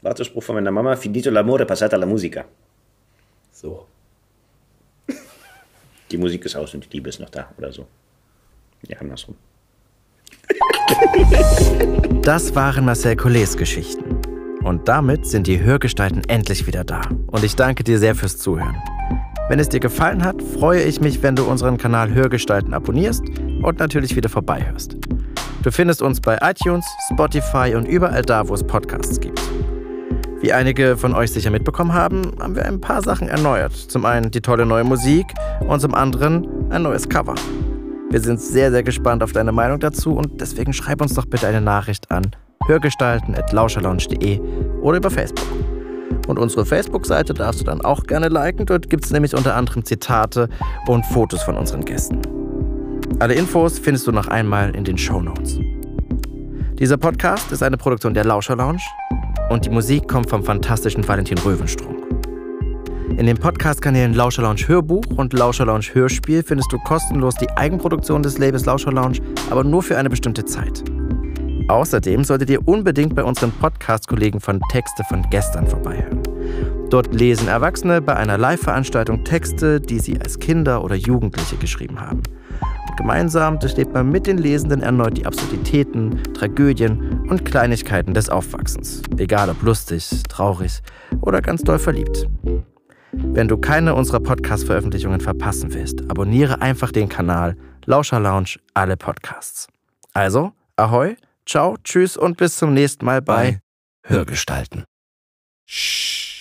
Wartespruch von meiner Mama: Finito l'amore, passata la musica. So. Die Musik ist aus und die Liebe ist noch da oder so. Ja, andersrum. Das waren Marcel Collets Geschichten. Und damit sind die Hörgestalten endlich wieder da. Und ich danke dir sehr fürs Zuhören. Wenn es dir gefallen hat, freue ich mich, wenn du unseren Kanal Hörgestalten abonnierst und natürlich wieder vorbeihörst. Du findest uns bei iTunes, Spotify und überall da, wo es Podcasts gibt. Wie einige von euch sicher mitbekommen haben, haben wir ein paar Sachen erneuert. Zum einen die tolle neue Musik und zum anderen ein neues Cover. Wir sind sehr, sehr gespannt auf deine Meinung dazu und deswegen schreib uns doch bitte eine Nachricht an hörgestalten.lauscherlounge.de oder über Facebook. Und unsere Facebook-Seite darfst du dann auch gerne liken. Dort gibt es nämlich unter anderem Zitate und Fotos von unseren Gästen. Alle Infos findest du noch einmal in den Show Notes. Dieser Podcast ist eine Produktion der Lauscher Lounge und die Musik kommt vom fantastischen Valentin Röwenstrunk. In den Podcast-Kanälen Lauscher Lounge Hörbuch und Lauscher Lounge Hörspiel findest du kostenlos die Eigenproduktion des Labels Lauscher Lounge, aber nur für eine bestimmte Zeit. Außerdem solltet ihr unbedingt bei unseren Podcast-Kollegen von Texte von gestern vorbeihören. Dort lesen Erwachsene bei einer Live-Veranstaltung Texte, die sie als Kinder oder Jugendliche geschrieben haben. Und gemeinsam durchlebt man mit den Lesenden erneut die Absurditäten, Tragödien und Kleinigkeiten des Aufwachsens. Egal ob lustig, traurig oder ganz doll verliebt. Wenn du keine unserer Podcast-Veröffentlichungen verpassen willst, abonniere einfach den Kanal Lauscher Lounge alle Podcasts. Also, ahoi, ciao, tschüss und bis zum nächsten Mal bei, bei Hörgestalten. Shh.